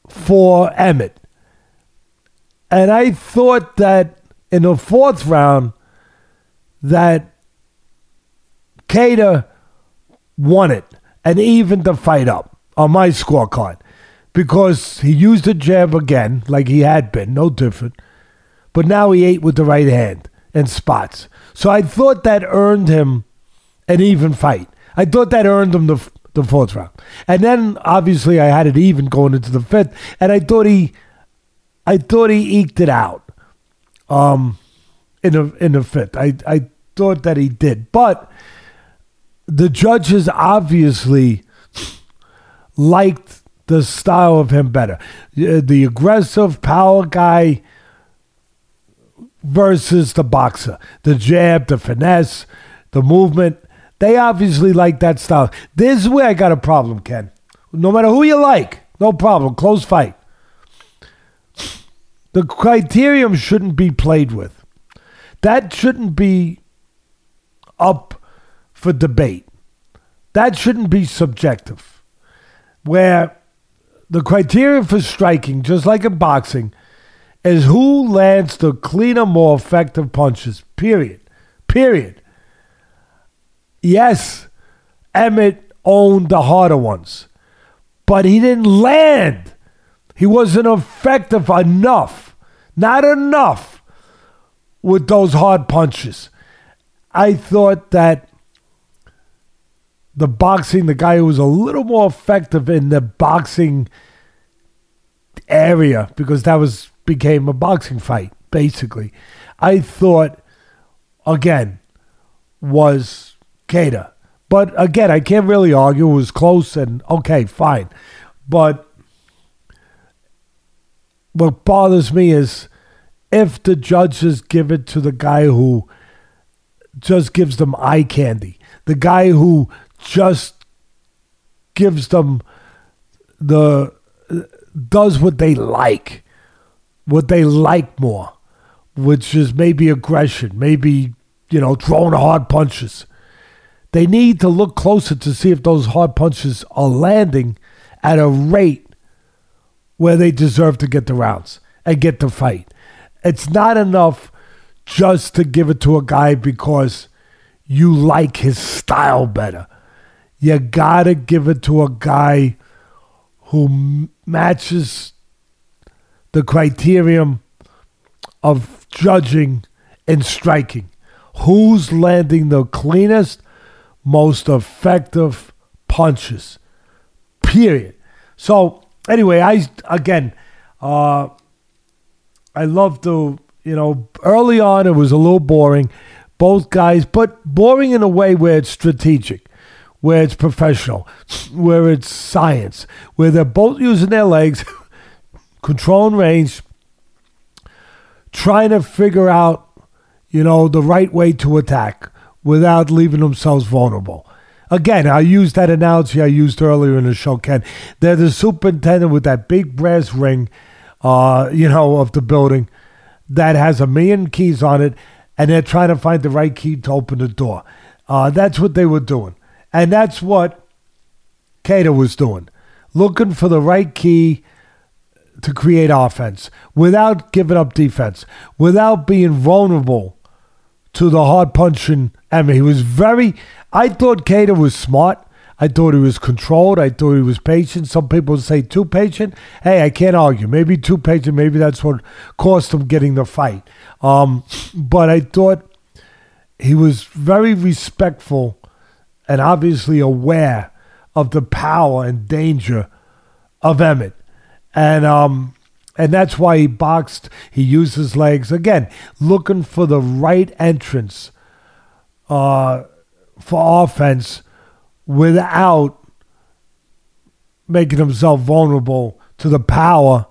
for Emmett. And I thought that in the fourth round, that Kattar won it and evened the fight up on my scorecard because he used the jab again, like he had been, no different. but now he ate with the right hand and spots. So I thought that earned him an even fight. I thought that earned him the the fourth round. And then obviously I had it even going into the fifth, and I thought he, I thought he eked it out, um, in the in the fifth. I I thought that he did, but the judges obviously liked the style of him better, uh, the aggressive power guy versus the boxer, the jab, the finesse, the movement they obviously like that style. This is where I got a problem, Ken. No matter who you like, no problem. Close fight. The criterion shouldn't be played with. That shouldn't be up for debate. That shouldn't be subjective. Where the criteria for striking, just like in boxing, is who lands the cleaner, more effective punches. Period. Period yes, Emmett owned the harder ones, but he didn't land. He wasn't effective enough, not enough with those hard punches. I thought that the boxing, the guy who was a little more effective in the boxing area, because that was became a boxing fight, basically. I thought, again, was Kattar. But again, I can't really argue. It was close and okay, fine. But what bothers me is if the judges give it to the guy who just gives them eye candy, the guy who just gives them the does what they like, what they like more, which is maybe aggression, maybe you know throwing hard punches. They need to look closer to see if those hard punches are landing at a rate where they deserve to get the rounds and get the fight. It's not enough just to give it to a guy because you like his style better. You gotta give it to a guy who matches the criterion of judging and striking. Who's landing the cleanest, most effective punches. Period. So anyway, I again, uh, I love to you know early on it was a little boring, both guys, but boring in a way where it's strategic, where it's professional, where it's science, where they're both using their legs, controlling range, trying to figure out you know the right way to attack without leaving themselves vulnerable. Again, I used that analogy I used earlier in the show, Ken. They're the superintendent with that big brass ring, uh, you know, of the building that has a million keys on it, and they're trying to find the right key to open the door. Uh, that's what they were doing. And that's what Kattar was doing, looking for the right key to create offense without giving up defense, without being vulnerable to the hard punching I mean, he was very. I thought Kattar was smart. I thought he was controlled. I thought he was patient. Some people say too patient. Hey, I can't argue. Maybe too patient. Maybe that's what cost him getting the fight. Um, but I thought he was very respectful and obviously aware of the power and danger of Emmett. And um, and that's why he boxed. He used his legs again, looking for the right entrance uh, for offense without making himself vulnerable to the power,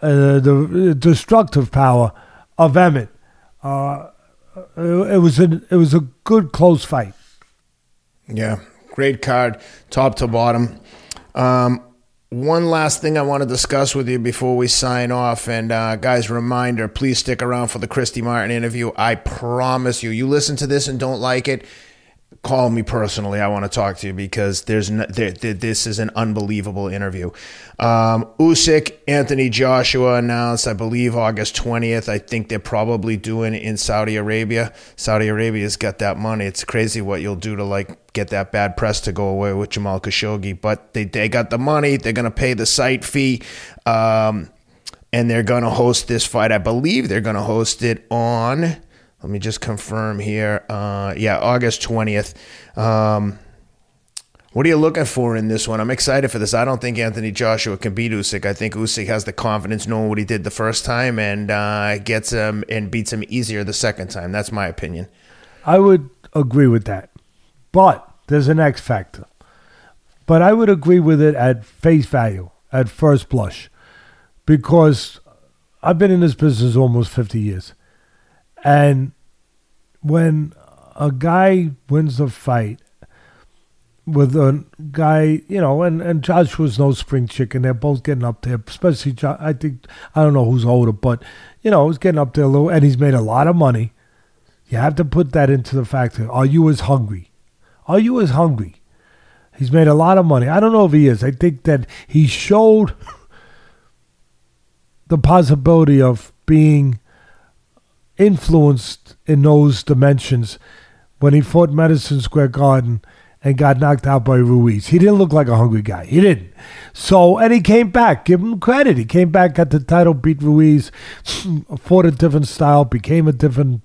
uh, the destructive power of Emmett. Uh, it, was an, it was a good close fight. Yeah, great card, top to bottom. Um, one last thing I want to discuss with you before we sign off. And uh, guys, reminder: please stick around for the Christy Martin interview. I promise you, you listen to this and don't like it call me personally. I want to talk to you because there's no, there, there, this is an unbelievable interview. Um, Usyk, Anthony Joshua announced, I believe August 20th. I think they're probably doing in Saudi Arabia. Saudi Arabia's got that money. It's crazy what you'll do to like get that bad press to go away with Jamal Khashoggi, but they they got the money. They're gonna pay the site fee. Um, and they're going to host this fight. I believe they're going to host it on. Let me just confirm here. Uh, yeah, August twentieth. Um, what are you looking for in this one? I'm excited for this. I don't think Anthony Joshua can beat Usyk. I think Usyk has the confidence knowing what he did the first time and uh, gets him and beats him easier the second time. That's my opinion. I would agree with that. But there's an X factor. But I would agree with it at face value, at first blush, because I've been in this business almost 50 years. And when a guy wins a fight with a guy, you know, and, and Joshua's no spring chicken. They're both getting up there, especially, jo- I think, I don't know who's older, but, you know, he's getting up there a little, and he's made a lot of money. You have to put that into the factor. Are you as hungry? Are you as hungry? He's made a lot of money. I don't know if he is. I think that he showed the possibility of being influenced in those dimensions when he fought Madison Square Garden and got knocked out by Ruiz. He didn't look like a hungry guy. He didn't. So, and he came back. Give him credit. He came back, got the title, beat Ruiz, fought a different style, became a different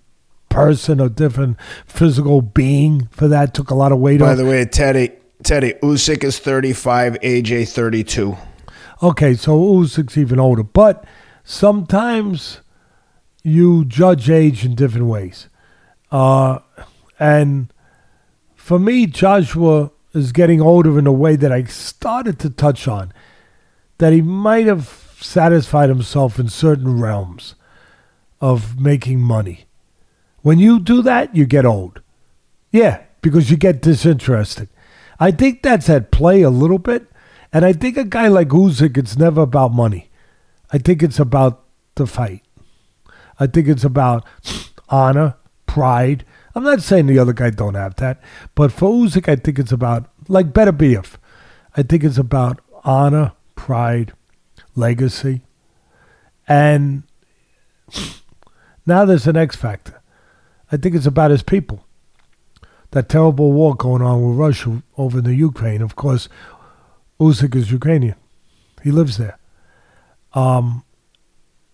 person, a different physical being for that. Took a lot of weight By off. the way, Teddy, Teddy, Usyk is 35, AJ 32. Okay, so Usyk's even older. But sometimes you judge age in different ways. Uh, and for me, Joshua is getting older in a way that I started to touch on. That he might have satisfied himself in certain realms of making money. When you do that, you get old. Yeah, because you get disinterested. I think that's at play a little bit. And I think a guy like Usyk, it's never about money. I think it's about the fight. I think it's about honor, pride. I'm not saying the other guy don't have that, but for Usyk, I think it's about like Beterbiev. I think it's about honor, pride, legacy, and now there's an X factor. I think it's about his people. That terrible war going on with Russia over in the Ukraine. Of course, Usyk is Ukrainian. He lives there. Um,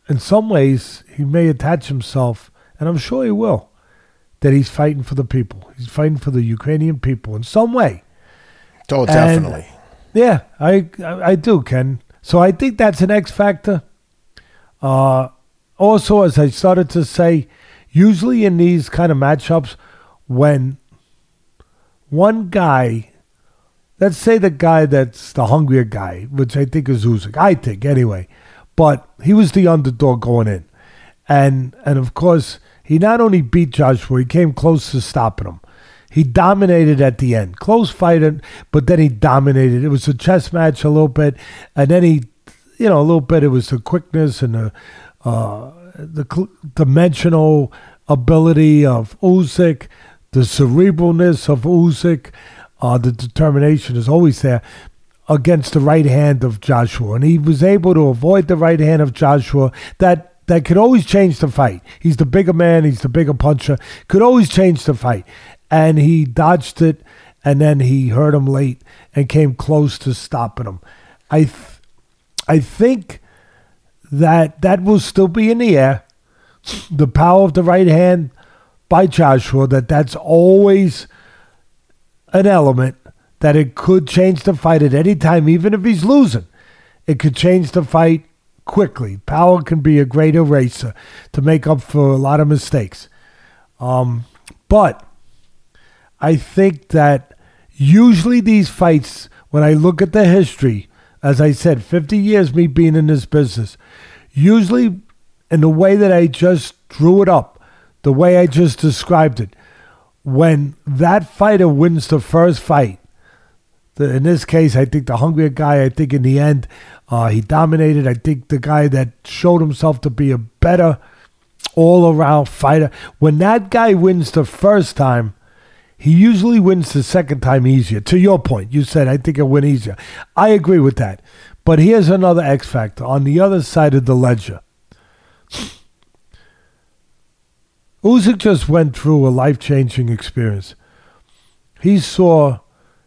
in some ways, he may attach himself, and I'm sure he will, that he's fighting for the people. He's fighting for the Ukrainian people in some way. Oh, definitely. Yeah, I, I I do, Ken. So I think that's an X factor. Uh, also, as I started to say, usually in these kind of matchups, when one guy, let's say the guy that's the hungrier guy, which I think is Usyk, I think anyway, but he was the underdog going in, and and of course he not only beat Joshua, he came close to stopping him. He dominated at the end. Close fight, but then he dominated. It was a chess match a little bit, and then he, you know, a little bit. It was the quickness and the uh, the cl- dimensional ability of Usyk, the cerebralness of Usyk, uh, the determination is always there against the right hand of Joshua, and he was able to avoid the right hand of Joshua. That that could always change the fight. He's the bigger man. He's the bigger puncher. Could always change the fight and he dodged it, and then he hurt him late and came close to stopping him. I, th- I think that that will still be in the air. The power of the right hand by Joshua, that that's always an element that it could change the fight at any time, even if he's losing. It could change the fight quickly. Power can be a great eraser to make up for a lot of mistakes. Um, but I think that usually these fights, when I look at the history, as I said, 50 years me being in this business, usually in the way that I just drew it up, the way I just described it, when that fighter wins the first fight, the, in this case, I think the hungrier guy, I think in the end, uh, he dominated. I think the guy that showed himself to be a better all around fighter, when that guy wins the first time, he usually wins the second time easier. To your point, you said, I think he'll win easier. I agree with that. But here's another X factor on the other side of the ledger. Usyk just went through a life changing experience. He saw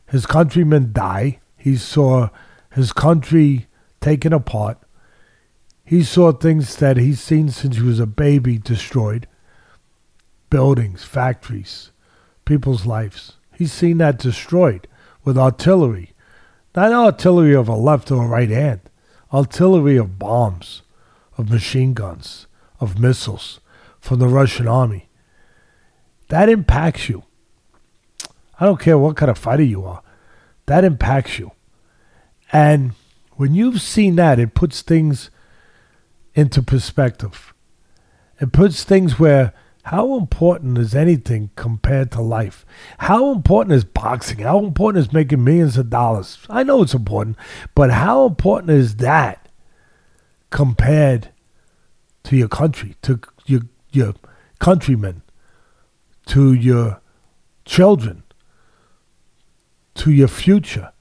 his countrymen die, he saw his country taken apart. He saw things that he's seen since he was a baby destroyed buildings, factories, people's lives. He's seen that destroyed with artillery. Not artillery of a left or a right hand, artillery of bombs, of machine guns, of missiles from the Russian army. That impacts you. I don't care what kind of fighter you are, that impacts you. And when you've seen that, it puts things into perspective. It puts things where how important is anything compared to life? How important is boxing? How important is making millions of dollars? I know it's important, but how important is that compared to your country, to your your countrymen, to your children, to your future,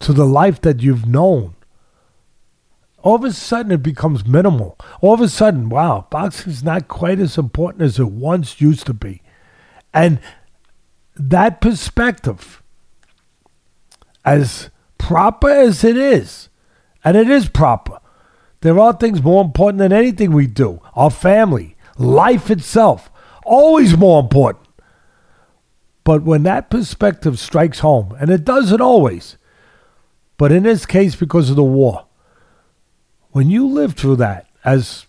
to the life that you've known? all of a sudden it becomes minimal. All of a sudden, wow, boxing's not quite as important as it once used to be. And that perspective, as proper as it is, and it is proper, there are things more important than anything we do. Our family, life itself, always more important. But when that perspective strikes home, and it doesn't always, but in this case because of the war, when you live through that, as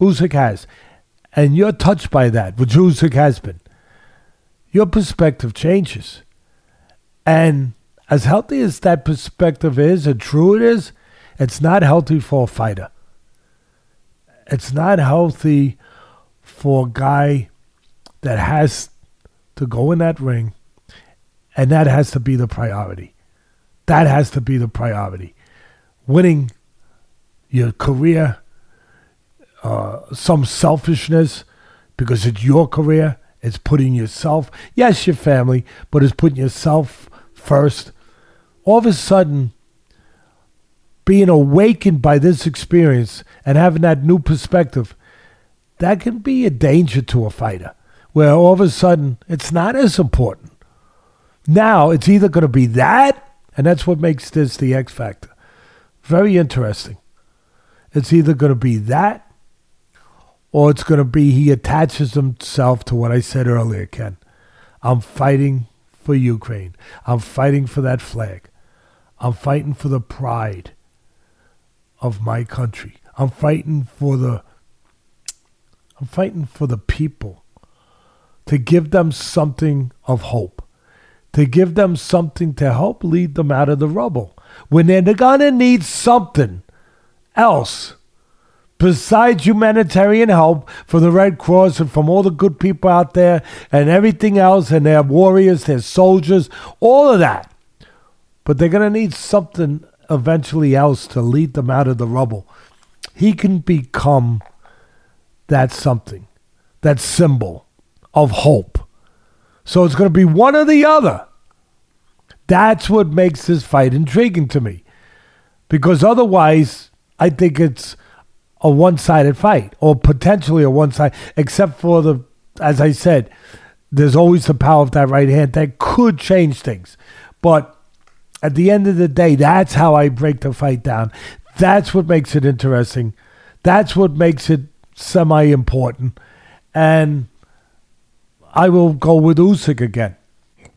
Usyk has, and you're touched by that, which Usyk has been, your perspective changes. And as healthy as that perspective is, and true it is, it's not healthy for a fighter. It's not healthy for a guy that has to go in that ring, and that has to be the priority. That has to be the priority. Winning your career, uh, some selfishness because it's your career. It's putting yourself, yes, your family, but it's putting yourself first. All of a sudden, being awakened by this experience and having that new perspective, that can be a danger to a fighter, where all of a sudden it's not as important. Now it's either going to be that, and that's what makes this the X Factor. Very interesting. It's either going to be that or it's going to be he attaches himself to what I said earlier, Ken. I'm fighting for Ukraine. I'm fighting for that flag. I'm fighting for the pride of my country. I'm fighting for the I'm fighting for the people to give them something of hope. To give them something to help lead them out of the rubble. When they're going to need something else besides humanitarian help from the Red Cross and from all the good people out there and everything else, and their warriors, their soldiers, all of that. But they're going to need something eventually else to lead them out of the rubble. He can become that something, that symbol of hope. So it's going to be one or the other. That's what makes this fight intriguing to me. Because otherwise, I think it's a one-sided fight or potentially a one-side except for the as I said there's always the power of that right hand that could change things but at the end of the day that's how I break the fight down that's what makes it interesting that's what makes it semi important and I will go with Usyk again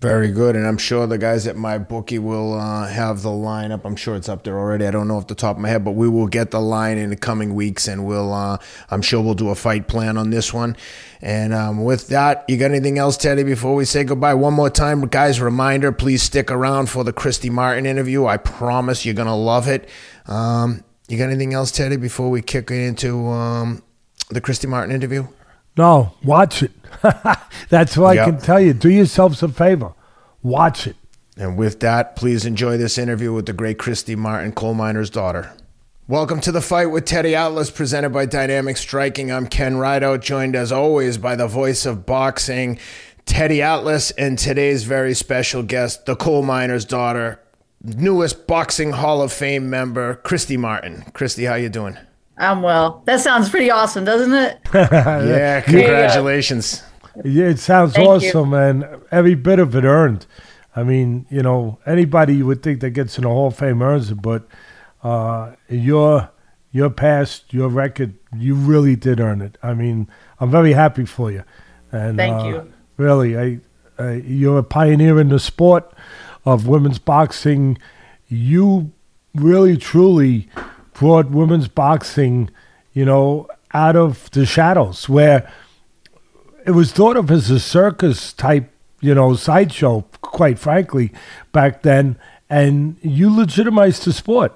very good, and I'm sure the guys at MyBookie will uh, have the lineup. I'm sure it's up there already. I don't know off the top of my head, but we will get the line in the coming weeks, and we'll. Uh, I'm sure we'll do a fight plan on this one. And um, with that, you got anything else, Teddy? Before we say goodbye, one more time, guys. Reminder: please stick around for the Christy Martin interview. I promise you're gonna love it. Um, you got anything else, Teddy? Before we kick into um, the Christy Martin interview? No, watch it. That's what yep. I can tell you. Do yourselves a favor. Watch it. And with that, please enjoy this interview with the great Christy Martin, coal miner's daughter. Welcome to the fight with Teddy Atlas, presented by Dynamic Striking. I'm Ken Rideout, joined as always by the voice of boxing, Teddy Atlas, and today's very special guest, the coal miner's daughter, newest Boxing Hall of Fame member, Christy Martin. Christy, how you doing? I'm well. That sounds pretty awesome, doesn't it? yeah, congratulations. Yeah, it sounds Thank awesome, you. and every bit of it earned. I mean, you know, anybody you would think that gets in the Hall of Fame earns it, but uh, your your past, your record, you really did earn it. I mean, I'm very happy for you. And Thank uh, you. Really, I, I, you're a pioneer in the sport of women's boxing. You really, truly brought women's boxing, you know, out of the shadows where it was thought of as a circus type, you know, sideshow, quite frankly, back then. And you legitimized the sport.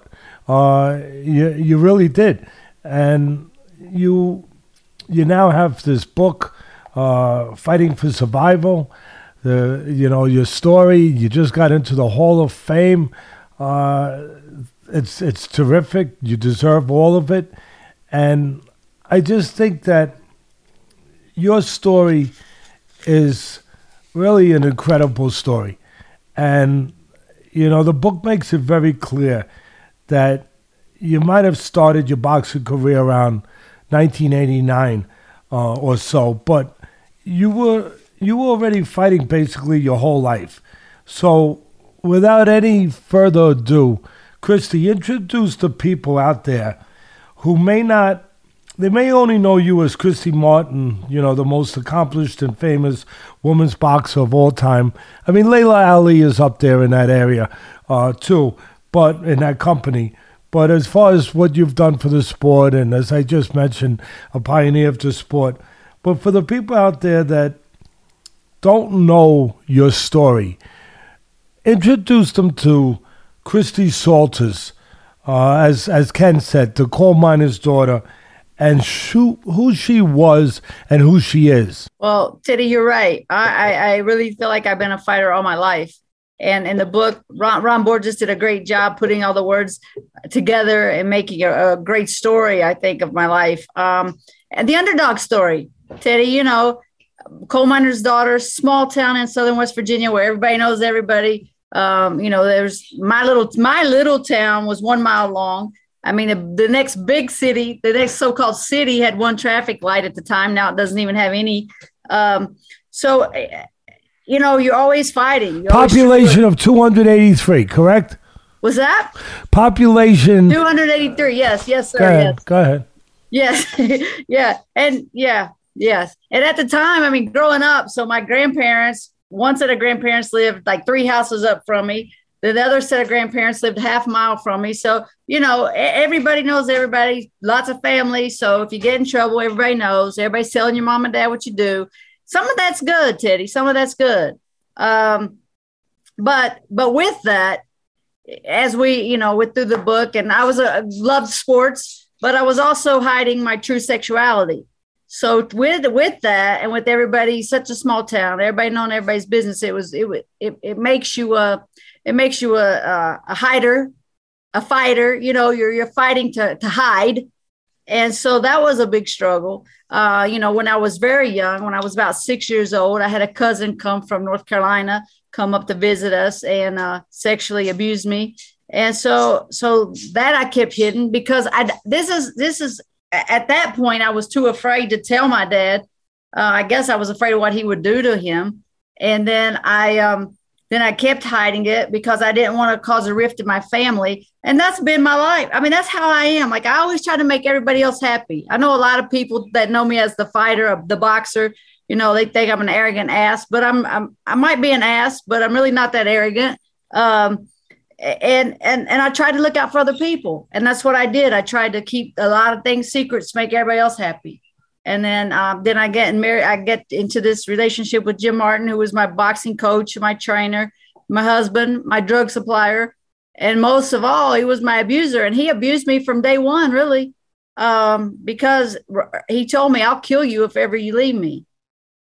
Uh, you, you really did. And you, you now have this book, uh, Fighting for Survival. The, you know, your story, you just got into the Hall of Fame. Uh, it's, it's terrific. You deserve all of it. And I just think that your story is really an incredible story. And, you know, the book makes it very clear that you might have started your boxing career around 1989 uh, or so, but you were you were already fighting basically your whole life. So, without any further ado, Christy, introduce the people out there who may not they may only know you as Christy Martin, you know, the most accomplished and famous women's boxer of all time. I mean, Laila Ali is up there in that area uh, too, but in that company. But as far as what you've done for the sport, and as I just mentioned, a pioneer of the sport, but for the people out there that don't know your story, introduce them to Christy Salters, uh, as as Ken said, the coal miner's daughter and who, who she was and who she is. Well, Teddy, you're right. I, I, I, really feel like I've been a fighter all my life. And in the book, Ron, Ron Borges did a great job putting all the words together and making a, a great story, I think, of my life. Um, and the underdog story, Teddy, you know, coal miner's daughter, small town in southern West Virginia where everybody knows everybody. Um, you know, there's my little my little town was one mile long I mean, the, the, next big city, the next so-called city, had one traffic light at the time. Now it doesn't even have any. Um, so, you know, you're always fighting. You're Population always of 283, correct? Was that population? 283. Yes, yes, sir. Go ahead. Yes. Go ahead. Yes, yeah, and yeah, yes. And at the time, I mean, growing up, so my grandparents, one set of grandparents lived like three houses up from me. The other set of grandparents lived half a mile from me. So, you know, everybody knows everybody, lots of family. So if you get in trouble, everybody knows. Everybody's telling your mom and dad what you do. Some of that's good, Teddy. Some of that's good. Um, but but with that, as we, you know, went through the book, and I was a loved sports, but I was also hiding my true sexuality. So with with that, and with everybody, such a small town, everybody knowing everybody's business, it was it it, it makes you a it makes you a, a, a hider, a fighter. You know, you're you're fighting to to hide, and so that was a big struggle. Uh, you know, when I was very young, when I was about six years old, I had a cousin come from North Carolina come up to visit us and uh, sexually abused me, and so so that I kept hidden because I this is this is at that point I was too afraid to tell my dad. Uh, I guess I was afraid of what he would do to him, and then I um, then I kept hiding it because I didn't want to cause a rift in my family. And that's been my life. I mean, that's how I am. Like I always try to make everybody else happy. I know a lot of people that know me as the fighter, the boxer, you know, they think I'm an arrogant ass, but I'm, I'm I might be an ass, but I'm really not that arrogant. Um, and and and I tried to look out for other people, and that's what I did. I tried to keep a lot of things secrets, to make everybody else happy and then um, then I get married. I get into this relationship with Jim Martin, who was my boxing coach, my trainer, my husband, my drug supplier, and most of all, he was my abuser, and he abused me from day one, really, um, because he told me, "I'll kill you if ever you leave me,"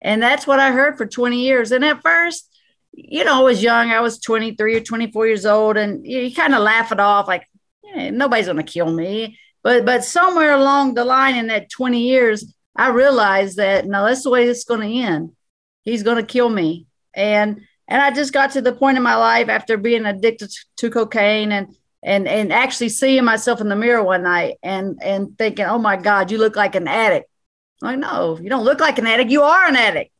and that's what I heard for 20 years. And at first, you know, I was young. I was 23 or 24 years old, and you kind of laugh it off, like hey, nobody's going to kill me. But but somewhere along the line in that 20 years, I realized that no, that's the way it's going to end. He's going to kill me. And and I just got to the point in my life after being addicted to cocaine and and and actually seeing myself in the mirror one night and and thinking, oh my God, you look like an addict. I'm like, no, you don't look like an addict. You are an addict.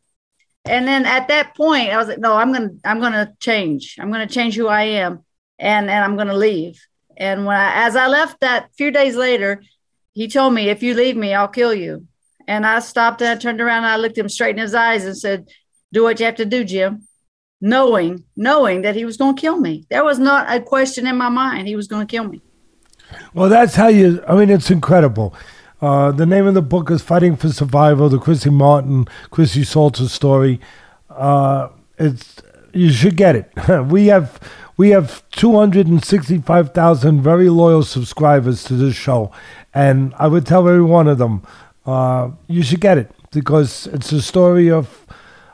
And then at that point, I was like, no, I'm gonna I'm gonna change. I'm gonna change who I am, and and I'm gonna leave. And when I, as I left that few days later, he told me, if you leave me, I'll kill you. And I stopped and I turned around and I looked him straight in his eyes and said, Do what you have to do, Jim. Knowing, knowing that he was going to kill me. There was not a question in my mind. He was going to kill me. Well, that's how you, I mean, it's incredible. Uh, the name of the book is Fighting for Survival, the Chrissy Martin, Chrissy Salter story. Uh, it's you should get it. we have we have 265,000 very loyal subscribers to this show, and I would tell every one of them, uh, you should get it because it's a story of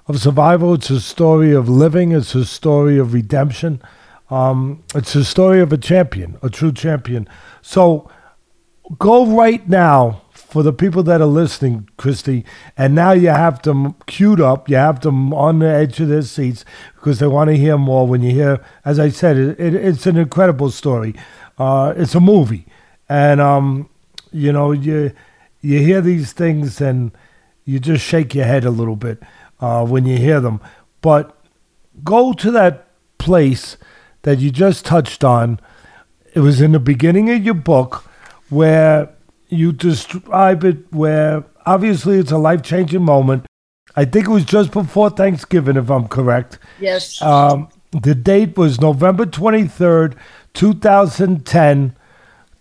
of survival. It's a story of living. It's a story of redemption. Um, it's a story of a champion, a true champion. So go right now for the people that are listening, Christy, and now you have them queued up. You have them on the edge of their seats because they want to hear more. When you hear, as I said, it, it, it's an incredible story. Uh, it's a movie, and um, you know you you hear these things and you just shake your head a little bit uh, when you hear them. But go to that place that you just touched on. It was in the beginning of your book where you describe it where obviously it's a life changing moment. I think it was just before Thanksgiving, if I'm correct. Yes. Um, the date was November 23rd, 2010.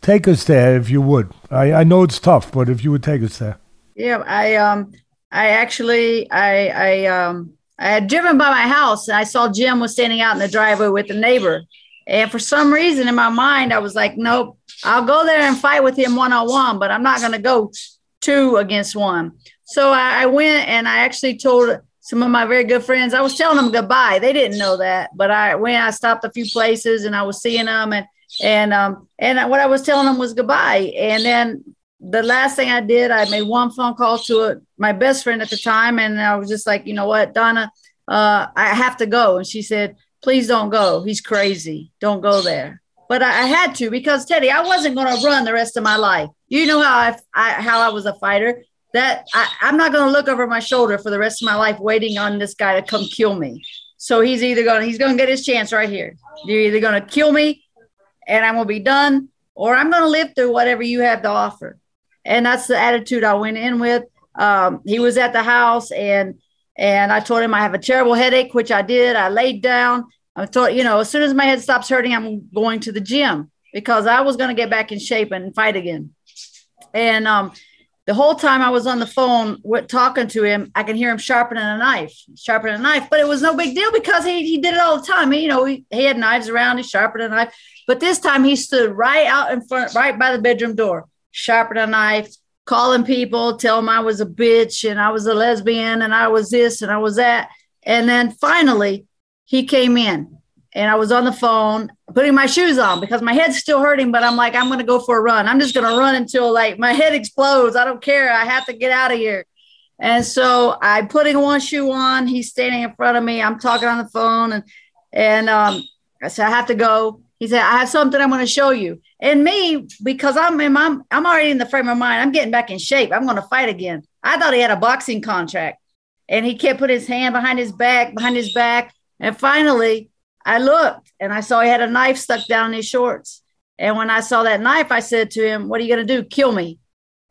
Take us there if you would. I, I know it's tough, but if you would take us there. Yeah, I um I actually I I um I had driven by my house and I saw Jim was standing out in the driveway with a neighbor. And for some reason in my mind, I was like, nope, I'll go there and fight with him one on one, but I'm not going to go two against one. So I, I, went and I actually told some of my very good friends, I was telling them goodbye. They didn't know that, but I went, I stopped a few places and I was seeing them and, and, um, and what I was telling them was goodbye. And then the last thing I did, I made one phone call to a, my best friend at the time. And I was just like, you know what, Donna, uh, I have to go. And she said, please don't go. He's crazy. Don't go there but I, I had to because Teddy, I wasn't going to run the rest of my life. You know how I, I how I was a fighter. That I, I'm not going to look over my shoulder for the rest of my life waiting on this guy to come kill me. So he's either going to he's going to get his chance right here. You're either going to kill me, and I'm going to be done, or I'm going to live through whatever you have to offer. And that's the attitude I went in with. Um, he was at the house, and and I told him I have a terrible headache, which I did. I laid down I thought, you know, as soon as my head stops hurting, I'm going to the gym because I was going to get back in shape and fight again. And um, the whole time I was on the phone with, talking to him, I can hear him sharpening a knife, sharpening a knife. But it was no big deal because he, he did it all the time. He, you know, he, he had knives around, he sharpened a knife. But this time he stood right out in front, right by the bedroom door, sharpening a knife, calling people, tell them I was a bitch and I was a lesbian and I was this and I was that. And then finally, he came in and I was on the phone putting my shoes on because my head's still hurting, but I'm like, I'm going to go for a run. I'm just going to run until like my head explodes. I don't care. I have to get out of here. And so I'm putting one shoe on. He's standing in front of me. I'm talking on the phone and, and um, I said, I have to go. He said, I have something I'm going to show you. And me, because I'm, in I'm, I'm already in the frame of mind. I'm getting back in shape. I'm going to fight again. I thought he had a boxing contract and he kept putting his hand behind his back, behind his back. And finally, I looked and I saw he had a knife stuck down in his shorts. And when I saw that knife, I said to him, What are you going to do? Kill me.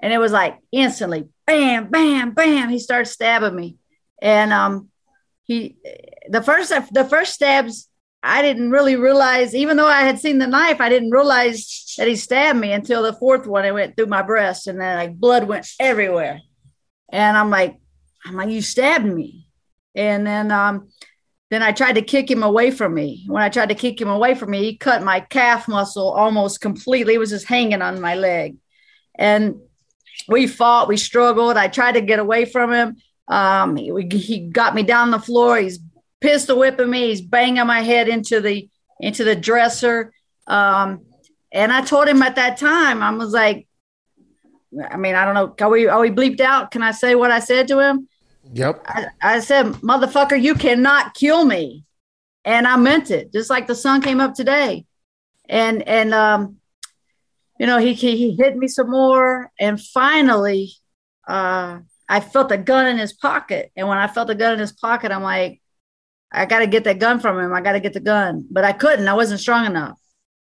And it was like instantly, bam, bam, bam. He started stabbing me. And um, he, the first, the first stabs, I didn't really realize, even though I had seen the knife, I didn't realize that he stabbed me until the fourth one. It went through my breast and then like blood went everywhere. And I'm like, I'm like, you stabbed me. And then um, then I tried to kick him away from me. When I tried to kick him away from me, he cut my calf muscle almost completely. It was just hanging on my leg. And we fought, we struggled. I tried to get away from him. Um, he, he got me down the floor. He's pistol whipping me. He's banging my head into the into the dresser. Um, and I told him at that time, I was like, I mean, I don't know. Are we are we bleeped out? Can I say what I said to him? Yep. I, I said, motherfucker, you cannot kill me. And I meant it, just like the sun came up today. And and um, you know, he he hit me some more. And finally, uh, I felt a gun in his pocket. And when I felt the gun in his pocket, I'm like, I got to get that gun from him. I got to get the gun. But I couldn't. I wasn't strong enough.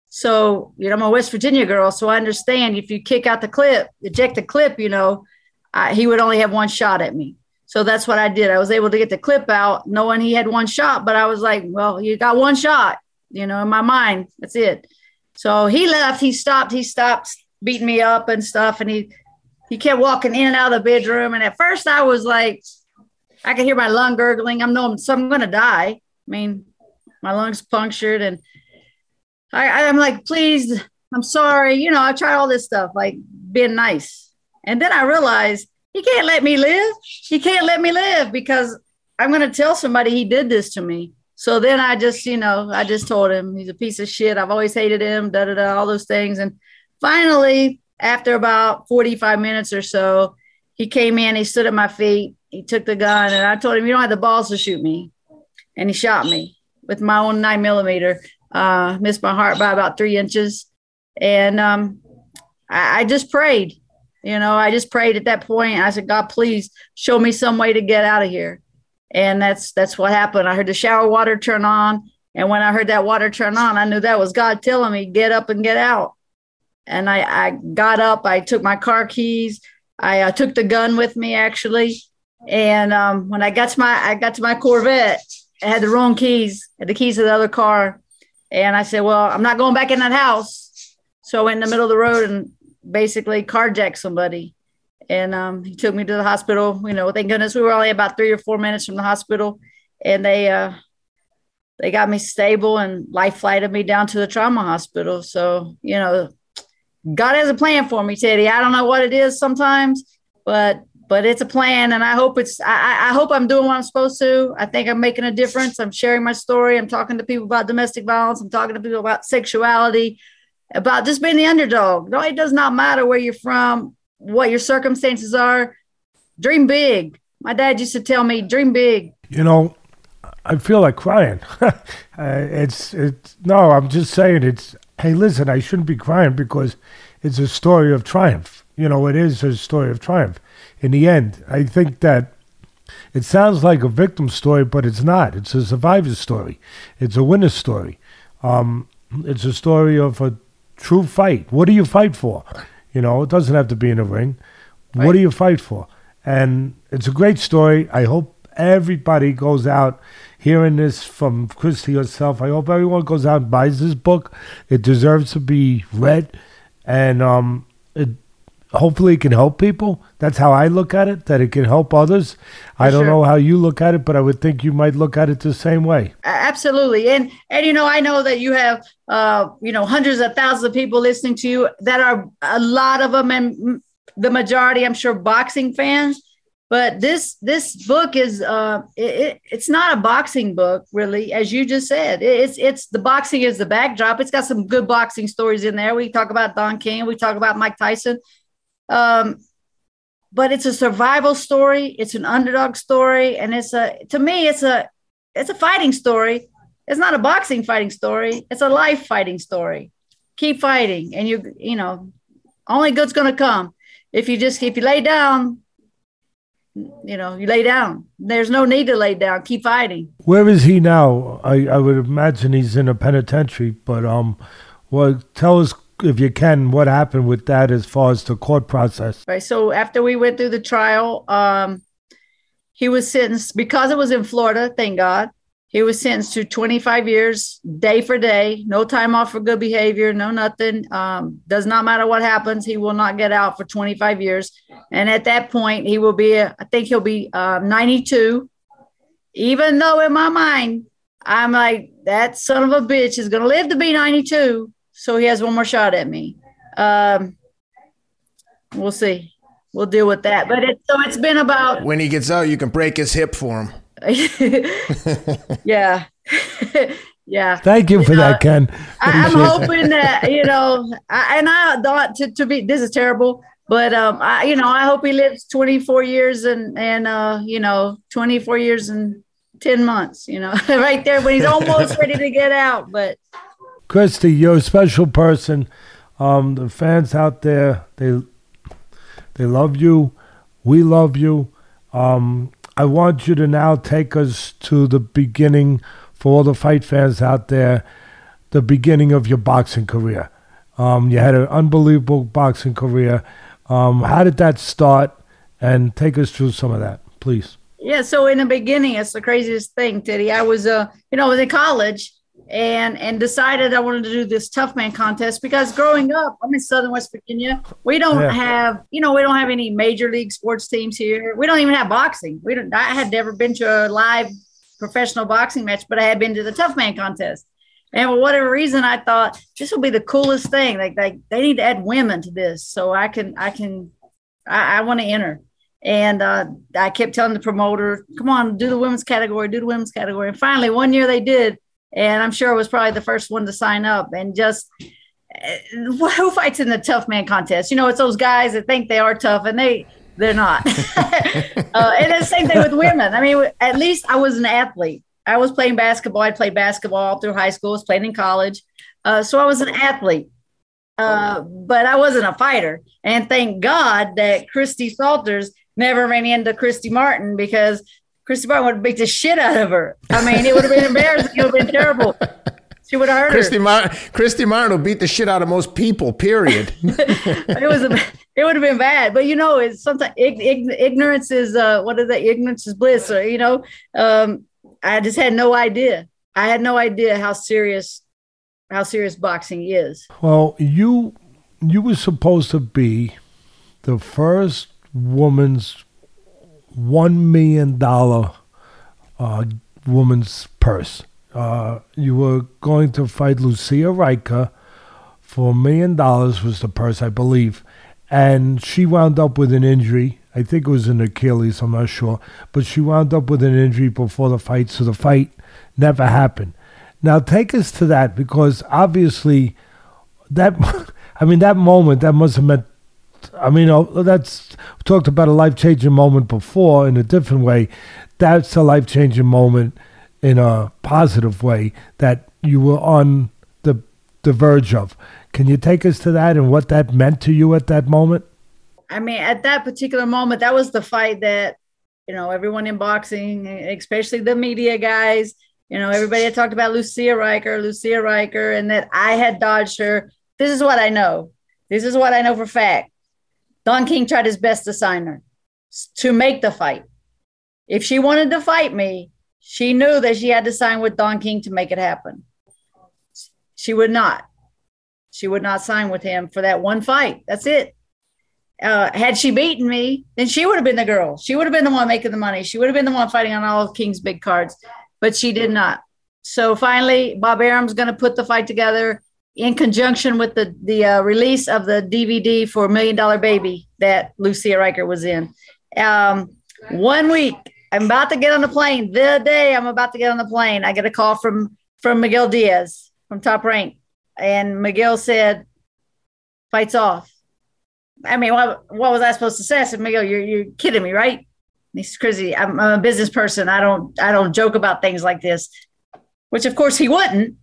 So, you know, I'm a West Virginia girl, so I understand if you kick out the clip, eject the clip, you know, I, he would only have one shot at me. So that's what I did. I was able to get the clip out, knowing he had one shot, but I was like, well, you got one shot, you know, in my mind. That's it. So he left. He stopped. He stopped beating me up and stuff, and he he kept walking in and out of the bedroom. And at first, I was like, I could hear my lung gurgling. I'm knowing so I'm going to die. I mean, my lungs punctured, and I, I'm like, please, I'm sorry. You know, I tried all this stuff, like being nice, and then I realized he can't let me live. He can't let me live because I'm going to tell somebody he did this to me. So then I just, you know, I just told him he's a piece of shit. I've always hated him, da da da, all those things. And finally, after about 45 minutes or so, he came in, he stood at my feet, he took the gun, and I told him, You don't have the balls to shoot me. And he shot me with my own nine millimeter, uh, missed my heart by about three inches. And um, I, I just prayed. You know, I just prayed at that point. I said, God, please show me some way to get out of here and that's that's what happened. I heard the shower water turn on, and when I heard that water turn on, I knew that was God telling me get up and get out. And I, I got up. I took my car keys. I uh, took the gun with me actually, and um, when I got to my I got to my Corvette, I had the wrong keys, had the keys to the other car, and I said, well, I'm not going back in that house. So I went in the middle of the road and basically carjacked somebody and um, he took me to the hospital. You know, thank goodness we were only about three or four minutes from the hospital, and they uh, they got me stable and life flighted me down to the trauma hospital. So you know, God has a plan for me, Teddy. I don't know what it is sometimes, but but it's a plan, and I hope it's. I, I hope I'm doing what I'm supposed to. I think I'm making a difference. I'm sharing my story. I'm talking to people about domestic violence. I'm talking to people about sexuality, about just being the underdog. No, it does not matter where you're from what your circumstances are, dream big. My dad used to tell me, dream big. You know, I feel like crying. uh, it's it's no, I'm just saying it's. Hey, listen, I shouldn't be crying because it's a story of triumph. You know, it is a story of triumph. In the end, I think that it sounds like a victim story, but it's not. It's a survivor's story. It's a winner's story. Um, it's a story of a true fight. What do you fight for? You know, it doesn't have to be in a ring. Right. What do you fight for? And it's a great story. I hope everybody goes out hearing this from Christy herself. I hope everyone goes out and buys this book. It deserves to be read, and um, it hopefully it can help people. That's how I look at it. That it can help others. For I don't sure. know how you look at it, but I would think you might look at it the same way. Absolutely, and and you know I know that you have uh you know hundreds of thousands of people listening to you that are a lot of them and the majority I'm sure boxing fans. But this this book is uh it, it, it's not a boxing book really, as you just said. It's it's the boxing is the backdrop. It's got some good boxing stories in there. We talk about Don King, we talk about Mike Tyson um, but it's a survival story. It's an underdog story, and it's a to me, it's a it's a fighting story. It's not a boxing fighting story. It's a life fighting story. Keep fighting, and you you know, only good's gonna come if you just if you lay down. You know, you lay down. There's no need to lay down. Keep fighting. Where is he now? I, I would imagine he's in a penitentiary, but um, well, tell us if you can, what happened with that as far as the court process? Right. So after we went through the trial, um, he was sentenced because it was in Florida. Thank God. He was sentenced to 25 years, day for day, no time off for good behavior, no nothing. Um, does not matter what happens, he will not get out for 25 years. And at that point, he will be, I think he'll be uh, 92. Even though in my mind, I'm like, that son of a bitch is going to live to be 92 so he has one more shot at me. Um, we'll see. We'll deal with that. But it, so it's been about. When he gets out, you can break his hip for him. yeah. yeah. Thank you for that, Ken. I, am hoping that, you know, I, and I thought to, to be, this is terrible, but, um, I, you know, I hope he lives 24 years and, and, uh, you know, 24 years and 10 months, you know, right there when he's almost ready to get out. But, Christy, you're a special person. Um, the fans out there, they they love you. We love you. Um, I want you to now take us to the beginning for all the fight fans out there. the beginning of your boxing career. Um, you had an unbelievable boxing career. Um, how did that start? And take us through some of that, please. Yeah, so in the beginning, it's the craziest thing, Teddy. I was, uh, you know, I was in college and and decided I wanted to do this tough man contest because growing up, I'm in Southern West Virginia. We don't yeah. have, you know, we don't have any major league sports teams here. We don't even have boxing. We don't. I had never been to a live professional boxing match, but I had been to the tough man contest. And for whatever reason, I thought this will be the coolest thing. Like, like they need to add women to this, so I can, I can, I, I want to enter. And uh, I kept telling the promoter, "Come on, do the women's category, do the women's category." And finally, one year they did, and I'm sure was probably the first one to sign up. And just uh, who fights in the tough man contest? You know, it's those guys that think they are tough, and they they're not. uh, and the same thing with women. I mean, at least I was an athlete. I was playing basketball. I played basketball through high school. I was playing in college, uh, so I was an athlete. Uh, but I wasn't a fighter. And thank God that Christy Salters never ran into Christy Martin because Christy Martin would have beat the shit out of her. I mean, it would have been embarrassing. It would have been terrible. She would have hurt Christy her. Martin. Christy Martin will beat the shit out of most people. Period. it was. A, it would have been bad, but you know, it's sometimes ig- ignorance is uh, what is that? Ignorance is bliss. Or you know, um, I just had no idea. I had no idea how serious how serious boxing is. Well, you you were supposed to be the first woman's one million dollar uh, woman's purse. Uh, you were going to fight Lucia Rijker for a million dollars was the purse, I believe, and she wound up with an injury. I think it was an Achilles, I'm not sure, but she wound up with an injury before the fight, so the fight never happened. Now take us to that because obviously that I mean that moment that must have meant I mean, uh, that's talked about a life changing moment before in a different way. That's a life changing moment in a positive way that you were on the the verge of. Can you take us to that and what that meant to you at that moment? I mean, at that particular moment, that was the fight that you know everyone in boxing, especially the media guys, you know, everybody had talked about Lucia Rijker, Lucia Rijker, and that I had dodged her. This is what I know. This is what I know for fact. Don King tried his best to sign her to make the fight. If she wanted to fight me, she knew that she had to sign with Don King to make it happen. She would not. She would not sign with him for that one fight. That's it. Uh, had she beaten me, then she would have been the girl. She would have been the one making the money. She would have been the one fighting on all of King's big cards, but she did not. So finally, Bob Arum's going to put the fight together in conjunction with the the uh, release of the DVD for Million Dollar Baby that Lucia Rijker was in. Um, one week, I'm about to get on the plane. The day I'm about to get on the plane, I get a call from from Miguel Diaz from Top Rank, and Miguel said, "Fights off." I mean, what what was I supposed to say? I said, "Miguel, you're you're kidding me, right?" he's crazy. I'm, I'm a business person. I don't I don't joke about things like this, which of course he wouldn't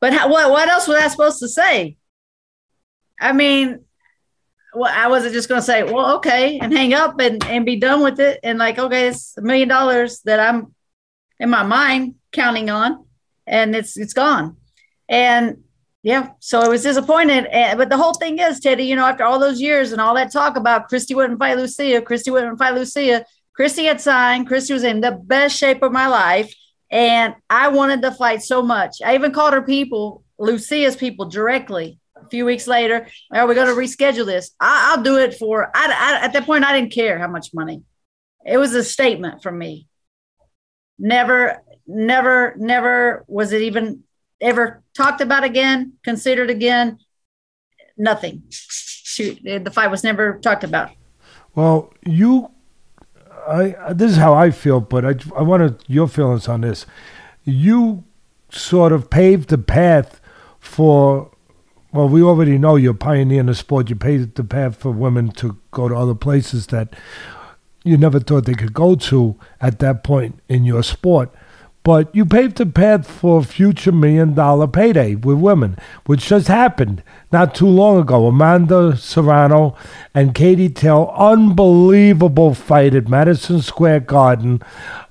but how, what what else was I supposed to say? I mean, well, I wasn't just going to say, well, okay, and hang up and, and be done with it. And like, okay, it's a million dollars that I'm in my mind counting on, and it's it's gone. And yeah, so I was disappointed. And, but the whole thing is, Teddy, you know, after all those years and all that talk about Christy wouldn't fight Lucia, Christy wouldn't fight Lucia, Christy had signed, Christy was in the best shape of my life. And I wanted to fight so much. I even called her people, Lucia's people, directly. A few weeks later, are we going to reschedule this? I, will do it for. I, I, at that point, I didn't care how much money. It was a statement from me. Never, never, never was it even ever talked about again, considered again. Nothing. She, the fight was never talked about. Well, you I this is how I feel, but I I wanted your feelings on this. You sort of paved the path for. Well, we already know you're pioneering the sport. You paved the path for women to go to other places that you never thought they could go to at that point in your sport. But you paved the path for a future million dollar payday with women, which just happened not too long ago. Amanda Serrano and Katie Taylor, unbelievable fight at Madison Square Garden.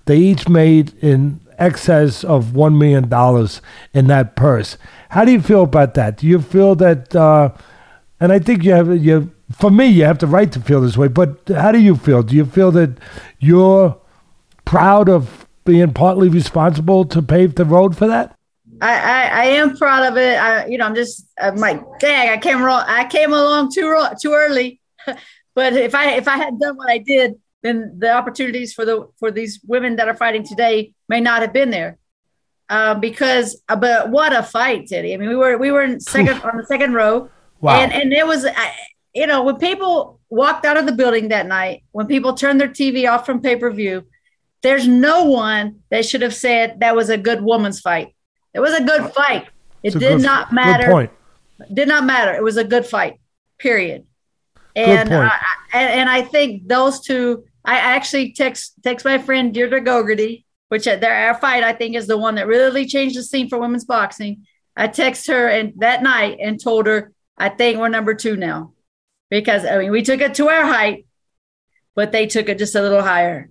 They each made in excess of one million dollars in that purse. How do you feel about that? Do you feel that? Uh, and I think you have you. For me, you have the right to feel this way. But how do you feel? Do you feel that you're proud of being partly responsible to pave the road for that? I, I, I am proud of it. I, you know, I'm just, I'm like, dang, I came wrong. I came along too too early. but if I if I had done what I did, then the opportunities for the for these women that are fighting today may not have been there. Uh, because, uh, but what a fight, Teddy! I mean, we were we were in second on the second row, wow. and and it was, I, you know, when people walked out of the building that night, when people turned their TV off from pay per view, there's no one that should have said that was a good woman's fight. It was a good fight. It did good, not matter. Did not matter. It was a good fight. Period. And I, and, and I think those two. I actually text text my friend Deirdre Gogarty, which uh, their our fight I think is the one that really changed the scene for women's boxing. I text her and that night and told her I think we're number two now, because I mean we took it to our height, but they took it just a little higher,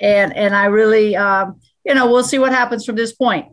and and I really um, you know we'll see what happens from this point.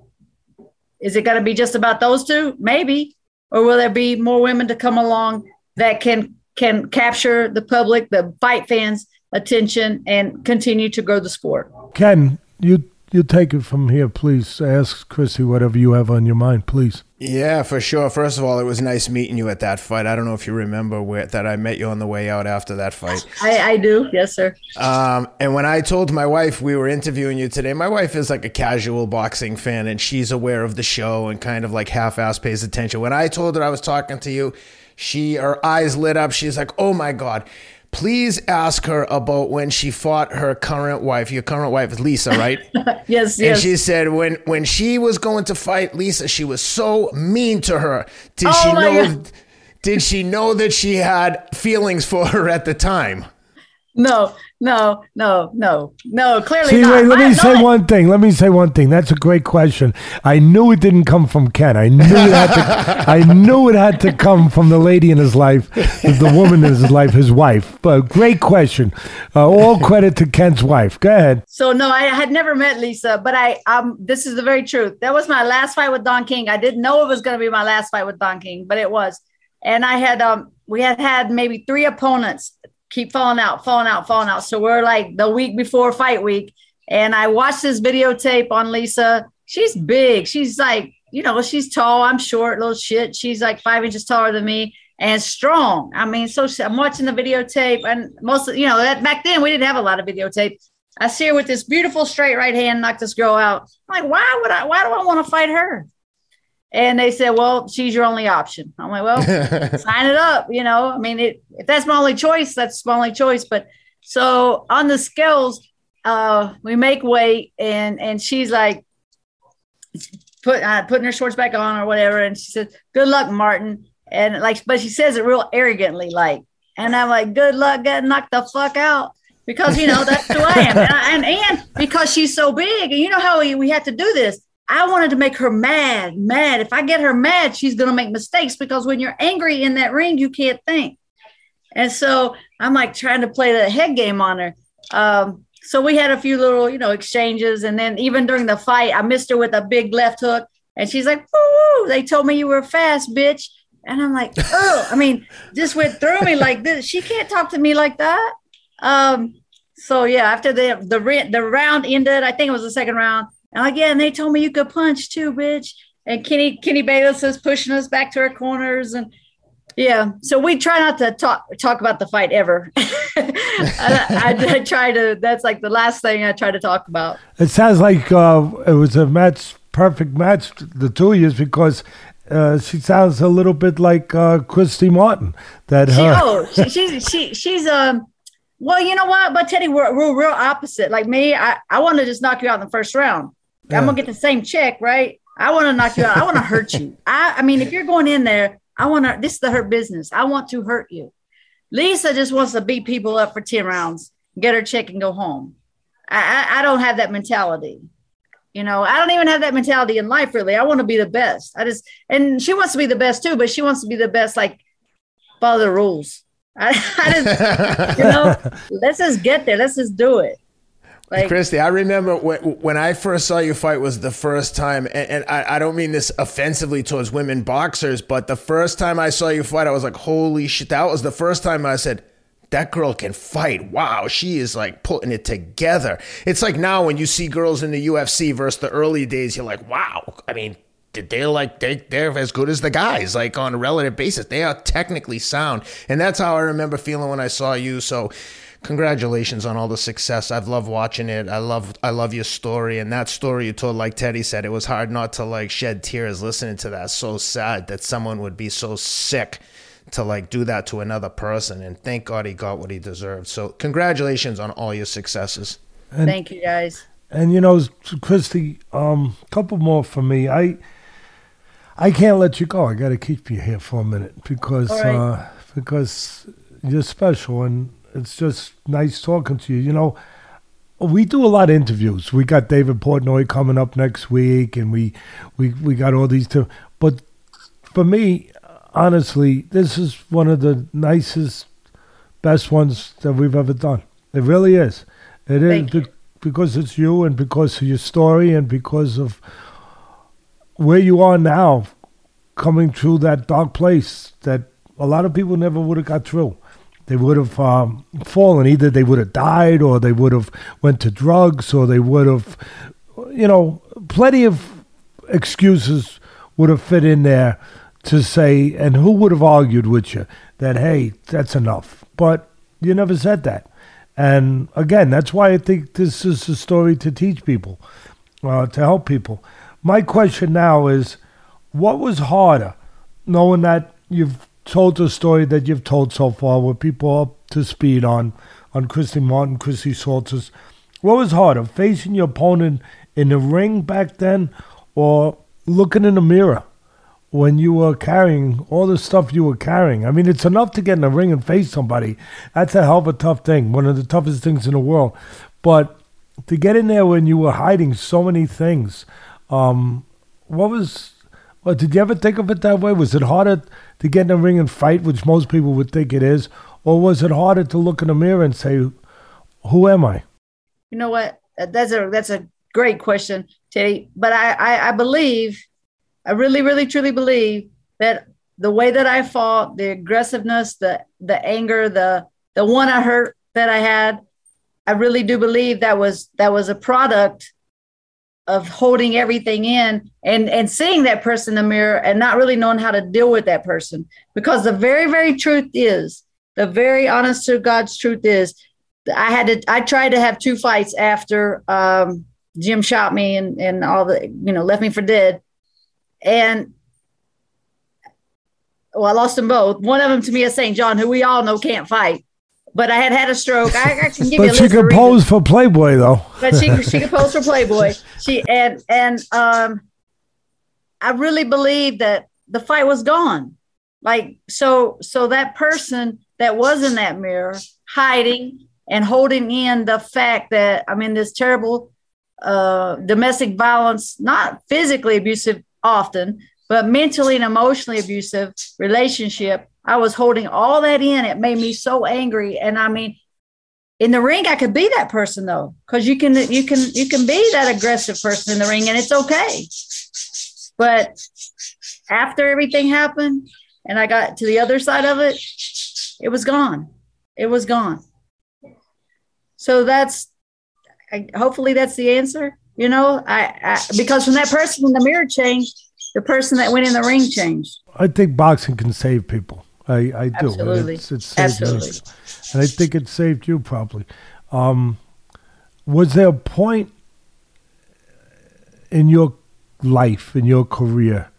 Is it going to be just about those two? Maybe. Or will there be more women to come along that can can capture the public, the fight fans' attention, and continue to grow the sport? Ken, you you take it from here, please. Ask Chrissy whatever you have on your mind, please. Yeah, for sure. First of all, it was nice meeting you at that fight. I don't know if you remember where, that I met you on the way out after that fight. I, I do, yes, sir. Um, and when I told my wife we were interviewing you today, my wife is like a casual boxing fan, and she's aware of the show and kind of like half-ass pays attention. When I told her I was talking to you, she her eyes lit up. She's like, "Oh my god." Please ask her about when she fought her current wife. Your current wife is Lisa, right? yes, and yes. And she said when when she was going to fight Lisa, she was so mean to her. Did oh she know? God. Did she know that she had feelings for her at the time? No, no, no, no, no. Clearly See, not. Wait, let me say one thing. Let me say one thing. That's a great question. I knew it didn't come from Ken. I knew it had to. I knew it had to come from the lady in his life, the woman in his life, his wife. But great question. Uh, all credit to Ken's wife. Go ahead. So no, I had never met Lisa, but I um. This is the very truth. That was my last fight with Don King. I didn't know it was going to be my last fight with Don King, but it was. And I had um. We had had maybe three opponents keep falling out, falling out, falling out. So we're like the week before fight week. And I watched this videotape on Lisa. She's big. She's like, you know, she's tall. I'm short, little shit. She's like five inches taller than me and strong. I mean, so I'm watching the videotape, and most you know, that back then we didn't have a lot of videotape. I see her with this beautiful straight right hand knock this girl out. I'm like, why would I? Why do I want to fight her? And they said, well, she's your only option. I'm like, well, sign it up. You know, I mean, it, if that's my only choice, that's my only choice. But so on the scales, uh, we make weight and, and she's like, put, uh, putting her shorts back on or whatever. And she said, good luck, Martin. And like, but she says it real arrogantly, like, and I'm like, good luck getting knocked the fuck out because, you know, that's who I am. and, I, and, and because she's so big and you know how we, we had to do this I wanted to make her mad, mad. If I get her mad, she's going to make mistakes because when you're angry in that ring, you can't think. And so I'm like trying to play the head game on her. Um, so we had a few little, you know, exchanges. And then even during the fight, I missed her with a big left hook. And she's like, Woo, they told me you were fast, bitch. And I'm like, oh, I mean, just went through me like this. She can't talk to me like that. Um, so yeah, after the the the round ended, I think it was the second round. And again, they told me you could punch too, bitch. And Kenny Kenny Bayless is pushing us back to our corners, and yeah. So we try not to talk talk about the fight ever. I, I, I, try to. That's like the last thing I try to talk about. It sounds like uh, it was a match, perfect match, the two years because uh, she sounds a little bit like uh, Christy Martin. That she, oh, she, she's she she's um. Well, you know what? But Teddy, we're, we're real opposite. Like me, I, I want to just knock you out in the first round. Yeah. I'm gonna get the same check, right? I want to knock you out. I want to hurt you. I, I mean, if you're going in there, I want to. This is the hurt business. I want to hurt you. Lisa just wants to beat people up for ten rounds, get her check, and go home. I, I, I don't have that mentality. You know, I don't even have that mentality in life. Really, I want to be the best. I just, and she wants to be the best too, but she wants to be the best. Like follow the rules. I, I just, you know, let's just get there. Let's just do it. Like, Christy, I remember when, when I first saw you fight was the first time, and, and I, I don't mean this offensively towards women boxers, but the first time I saw you fight, I was like, holy shit, that was the first time I said, that girl can fight. Wow, she is like putting it together. It's like now when you see girls in the UFC versus the early days, you're like, wow. I mean, they're like they they're as good as the guys like on a relative basis they are technically sound and that's how i remember feeling when i saw you so congratulations on all the success i've loved watching it i love i love your story and that story you told like teddy said it was hard not to like shed tears listening to that so sad that someone would be so sick to like do that to another person and thank god he got what he deserved so congratulations on all your successes And- thank you guys. And you know, Christy, um, couple more for me. I I can't let you go. I got to keep you here for a minute because All right. uh, because you're special, and it's just nice talking to you. You know, we do a lot of interviews. We got David Portnoy coming up next week, and we we we got all these two. But for me, honestly, this is one of the nicest, best ones that we've ever done. It really is. It is Thank you. be- because it's you, and because of your story, and because of where you are now, coming through that dark place that a lot of people never would have got through. They would have um, fallen. Either they would have died, or they would have went to drugs, or they would have, you know, plenty of excuses would have fit in there to say, and who would have argued with you that hey, that's enough. But you never said that. And again, that's why I think this is a story to teach people, uh, to help people. My question now is, what was harder, knowing that you've told the story that you've told so far, with people up to speed on, on Christy Martin, Christy Salters, what was harder, facing your opponent in the ring back then, or looking in the mirror when you were carrying all the stuff you were carrying? I mean, it's enough to get in the ring and face somebody. That's a hell of a tough thing, one of the toughest things in the world. But to get in there when you were hiding so many things, um, what was? Well, did you ever think of it that way? Was it harder to get in the ring and fight, which most people would think it is, or was it harder to look in the mirror and say, "Who am I?" You know what? That's a that's a great question, Teddy. But I, I I believe, I really, really, truly believe that the way that I fought, the aggressiveness, the the anger, the the one I hurt that I had, I really do believe that was that was a product of holding everything in and and seeing that person in the mirror and not really knowing how to deal with that person because the very very truth is the very honest to god's truth is I had to. I tried to have two fights after um, Jim shot me and and all the you know left me for dead, and well I lost them both. One of them to Mia St. John, who we all know can't fight, but I had had a stroke. I, I can give you a But she could reasons pose for Playboy, though. but she she could pose for Playboy. She and and um, I really believe that the fight was gone. Like so so that person that was in that mirror hiding and holding in the fact that I'm in this terrible uh, domestic violence, not physically abusive often, but mentally and emotionally abusive relationship. I was holding all that in. It made me so angry. And I mean, in the ring i could be that person though because you can you can you can be that aggressive person in the ring and it's okay but after everything happened and i got to the other side of it it was gone it was gone so that's I, hopefully that's the answer you know I, I because when that person in the mirror changed the person that went in the ring changed I think boxing can save people. I, I do. And Absolutely. It's, it's me. Absolutely. And I think it saved you probably. Um, was there a point in your life, in your career,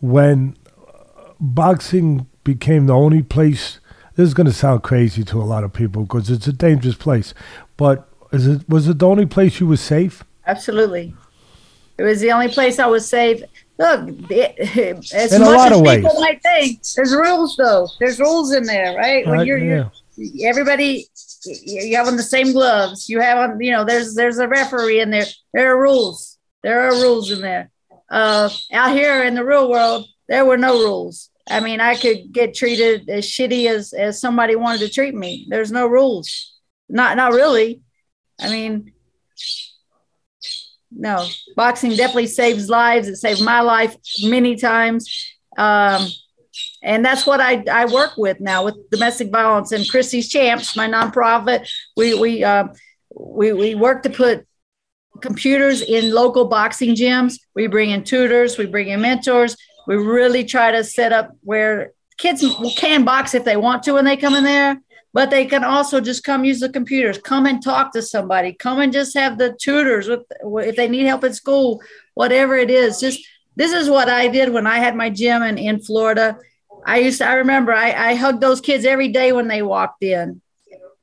when uh, boxing became the only place? This is going to sound crazy to a lot of people because it's a dangerous place. But is it was it the only place you were safe? Absolutely. It was the only place I was safe. Look, it, as In a much as people might think, there's rules though. There's rules in there, right? When Right, you're, you're everybody, you have on the same gloves. You have on, you know, there's there's a referee in there. There are rules. There are rules in there. Uh, out here in the real world, there were no rules. I mean, I could get treated as shitty as as somebody wanted to treat me. There's no rules. Not not really. I mean, no, boxing definitely saves lives. It saved my life many times. Um, and that's what I, I work with now with domestic violence and Christy's Champs, my nonprofit. We we uh, we we work to put computers in local boxing gyms. We bring in tutors, we bring in mentors. We really try to set up where kids can box if they want to when they come in there, but they can also just come use the computers, come and talk to somebody, come and just have the tutors with if they need help at school, whatever it is. Just this is what I did when I had my gym in, in Florida. I used to, I remember I, I hugged those kids every day when they walked in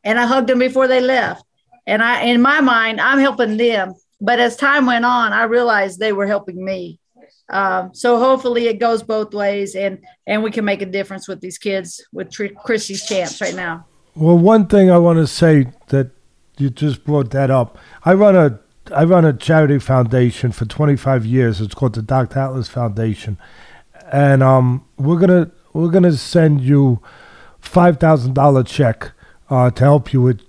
and I hugged them before they left. And I, in my mind, I'm helping them. But as time went on, I realized they were helping me. Um, so hopefully it goes both ways and, and we can make a difference with these kids with Tr- Christy's champs right now. Well, one thing I want to say that you just brought that up. I run a I run a charity foundation for 25 years. It's called the Dr. Atlas Foundation, and um, we're gonna we're gonna send you five thousand dollar check uh, to help you with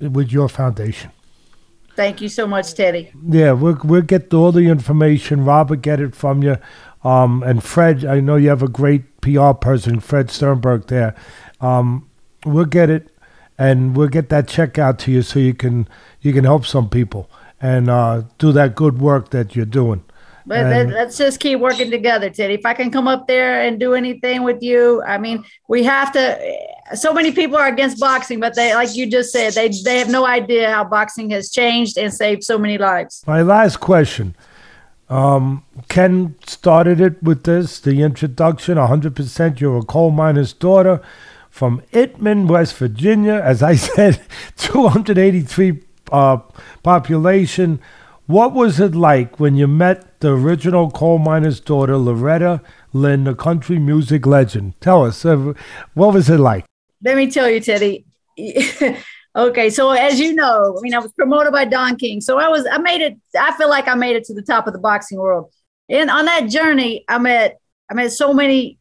with your foundation. Thank you so much, Teddy. Yeah, we'll we'll get all the information. Robert get it from you, um, and Fred. I know you have a great PR person, Fred Sternburg. There, um, we'll get it, and we'll get that check out to you so you can you can help some people and uh, do that good work that you're doing. But let, let's just keep working together, Teddy. If I can come up there and do anything with you, I mean, we have to. So many people are against boxing, but they, like you just said, they they have no idea how boxing has changed and saved so many lives. My last question. Um, Ken started it with this, the introduction. 100%. You're a coal miner's daughter from Itmann, West Virginia. As I said, 283 uh, population. What was it like when you met the original coal miner's daughter, Loretta Lynn, the country music legend? Tell us, uh, what was it like? Let me tell you, Teddy. okay, so as you know, I mean, I was promoted by Don King, so I was, I made it. I feel like I made it to the top of the boxing world, and on that journey, I met, I met so many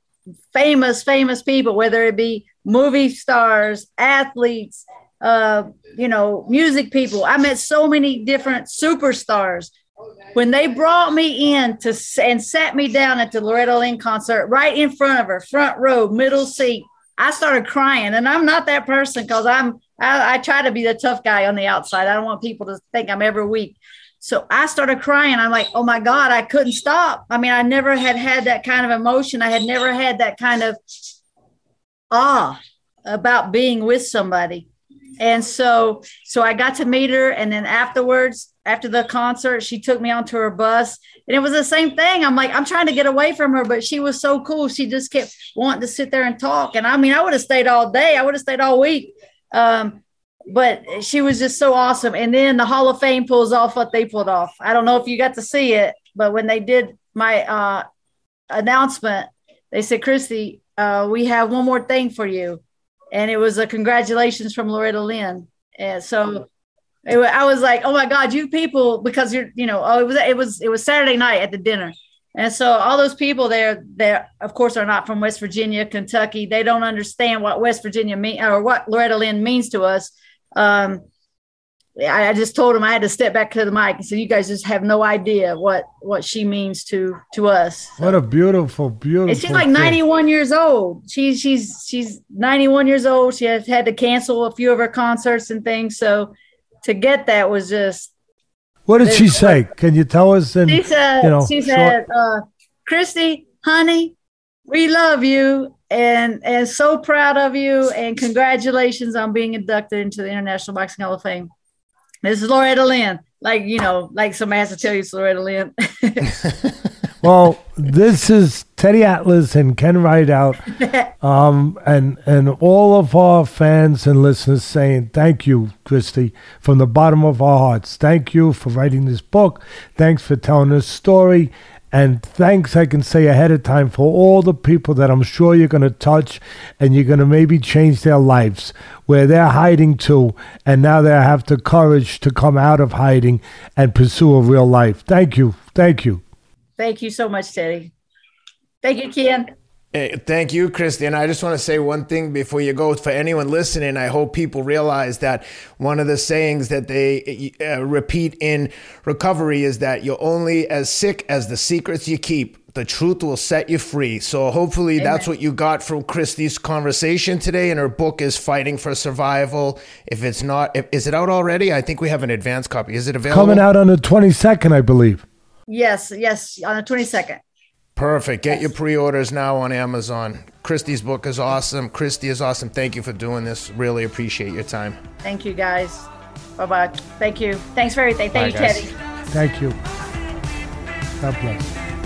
famous, famous people, whether it be movie stars, athletes, uh, you know, music people. I met so many different superstars. When they brought me in to and sat me down at the Loretta Lynn concert right in front of her, front row, middle seat, I started crying. And I'm not that person because I'm I, I try to be the tough guy on the outside. I don't want people to think I'm ever weak. So I started crying. I'm like, oh my God, I couldn't stop. I mean, I never had had that kind of emotion. I had never had that kind of awe about being with somebody and so so i got to meet her and then afterwards after the concert she took me onto her bus and it was the same thing i'm like i'm trying to get away from her but she was so cool she just kept wanting to sit there and talk and i mean i would have stayed all day i would have stayed all week um, but she was just so awesome and then the hall of fame pulls off what they pulled off i don't know if you got to see it but when they did my uh, announcement they said christy uh, we have one more thing for you and it was a congratulations from Loretta Lynn. And so it, I was like, oh my God, you people, because you're, you know, oh, it was, it was, it was Saturday night at the dinner. And so all those people there, there, of course, are not from West Virginia, Kentucky. They don't understand what West Virginia mean or what Loretta Lynn means to us. Um, I, I just told him I had to step back to the mic and said, "You guys just have no idea what what she means to to us." So, what a beautiful, beautiful. And she's like ninety one years old. She's she's she's ninety one years old. She has had to cancel a few of her concerts and things. So to get that was just. What did she say? Can you tell us? And she said, you know, she said, uh, "Christy, honey, we love you." And and so proud of you, and congratulations on being inducted into the International Boxing Hall of Fame. This is Loretta Lynn. Like, you know, like somebody has to tell you it's Loretta Lynn. well, this is Teddy Atlas and Ken Rideout, um, and and all of our fans and listeners saying thank you, Christy, from the bottom of our hearts. Thank you for writing this book. Thanks for telling this story. And thanks, I can say ahead of time, for all the people that I'm sure you're going to touch and you're going to maybe change their lives where they're hiding to. And now they have the courage to come out of hiding and pursue a real life. Thank you. Thank you. Thank you so much, Teddy. Thank you, Ken. Hey, thank you, Christy. And I just want to say one thing before you go. For anyone listening, I hope people realize that one of the sayings that they uh, repeat in recovery is that you're only as sick as the secrets you keep. The truth will set you free. So hopefully Amen. that's what you got from Christy's conversation today. And her book is Fighting for Survival. If it's not, if, is it out already? I think we have an advance copy. Is it available? Coming out on the 22nd, I believe. Yes, yes, on the 22nd. Perfect. Get yes. your pre-orders now on Amazon. Christy's book is awesome. Christy is awesome. Thank you for doing this. Really appreciate your time. Thank you, guys. Bye bye. Thank you. Thanks for everything. Thank Bye, you, guys. Teddy. Thank you. God bless.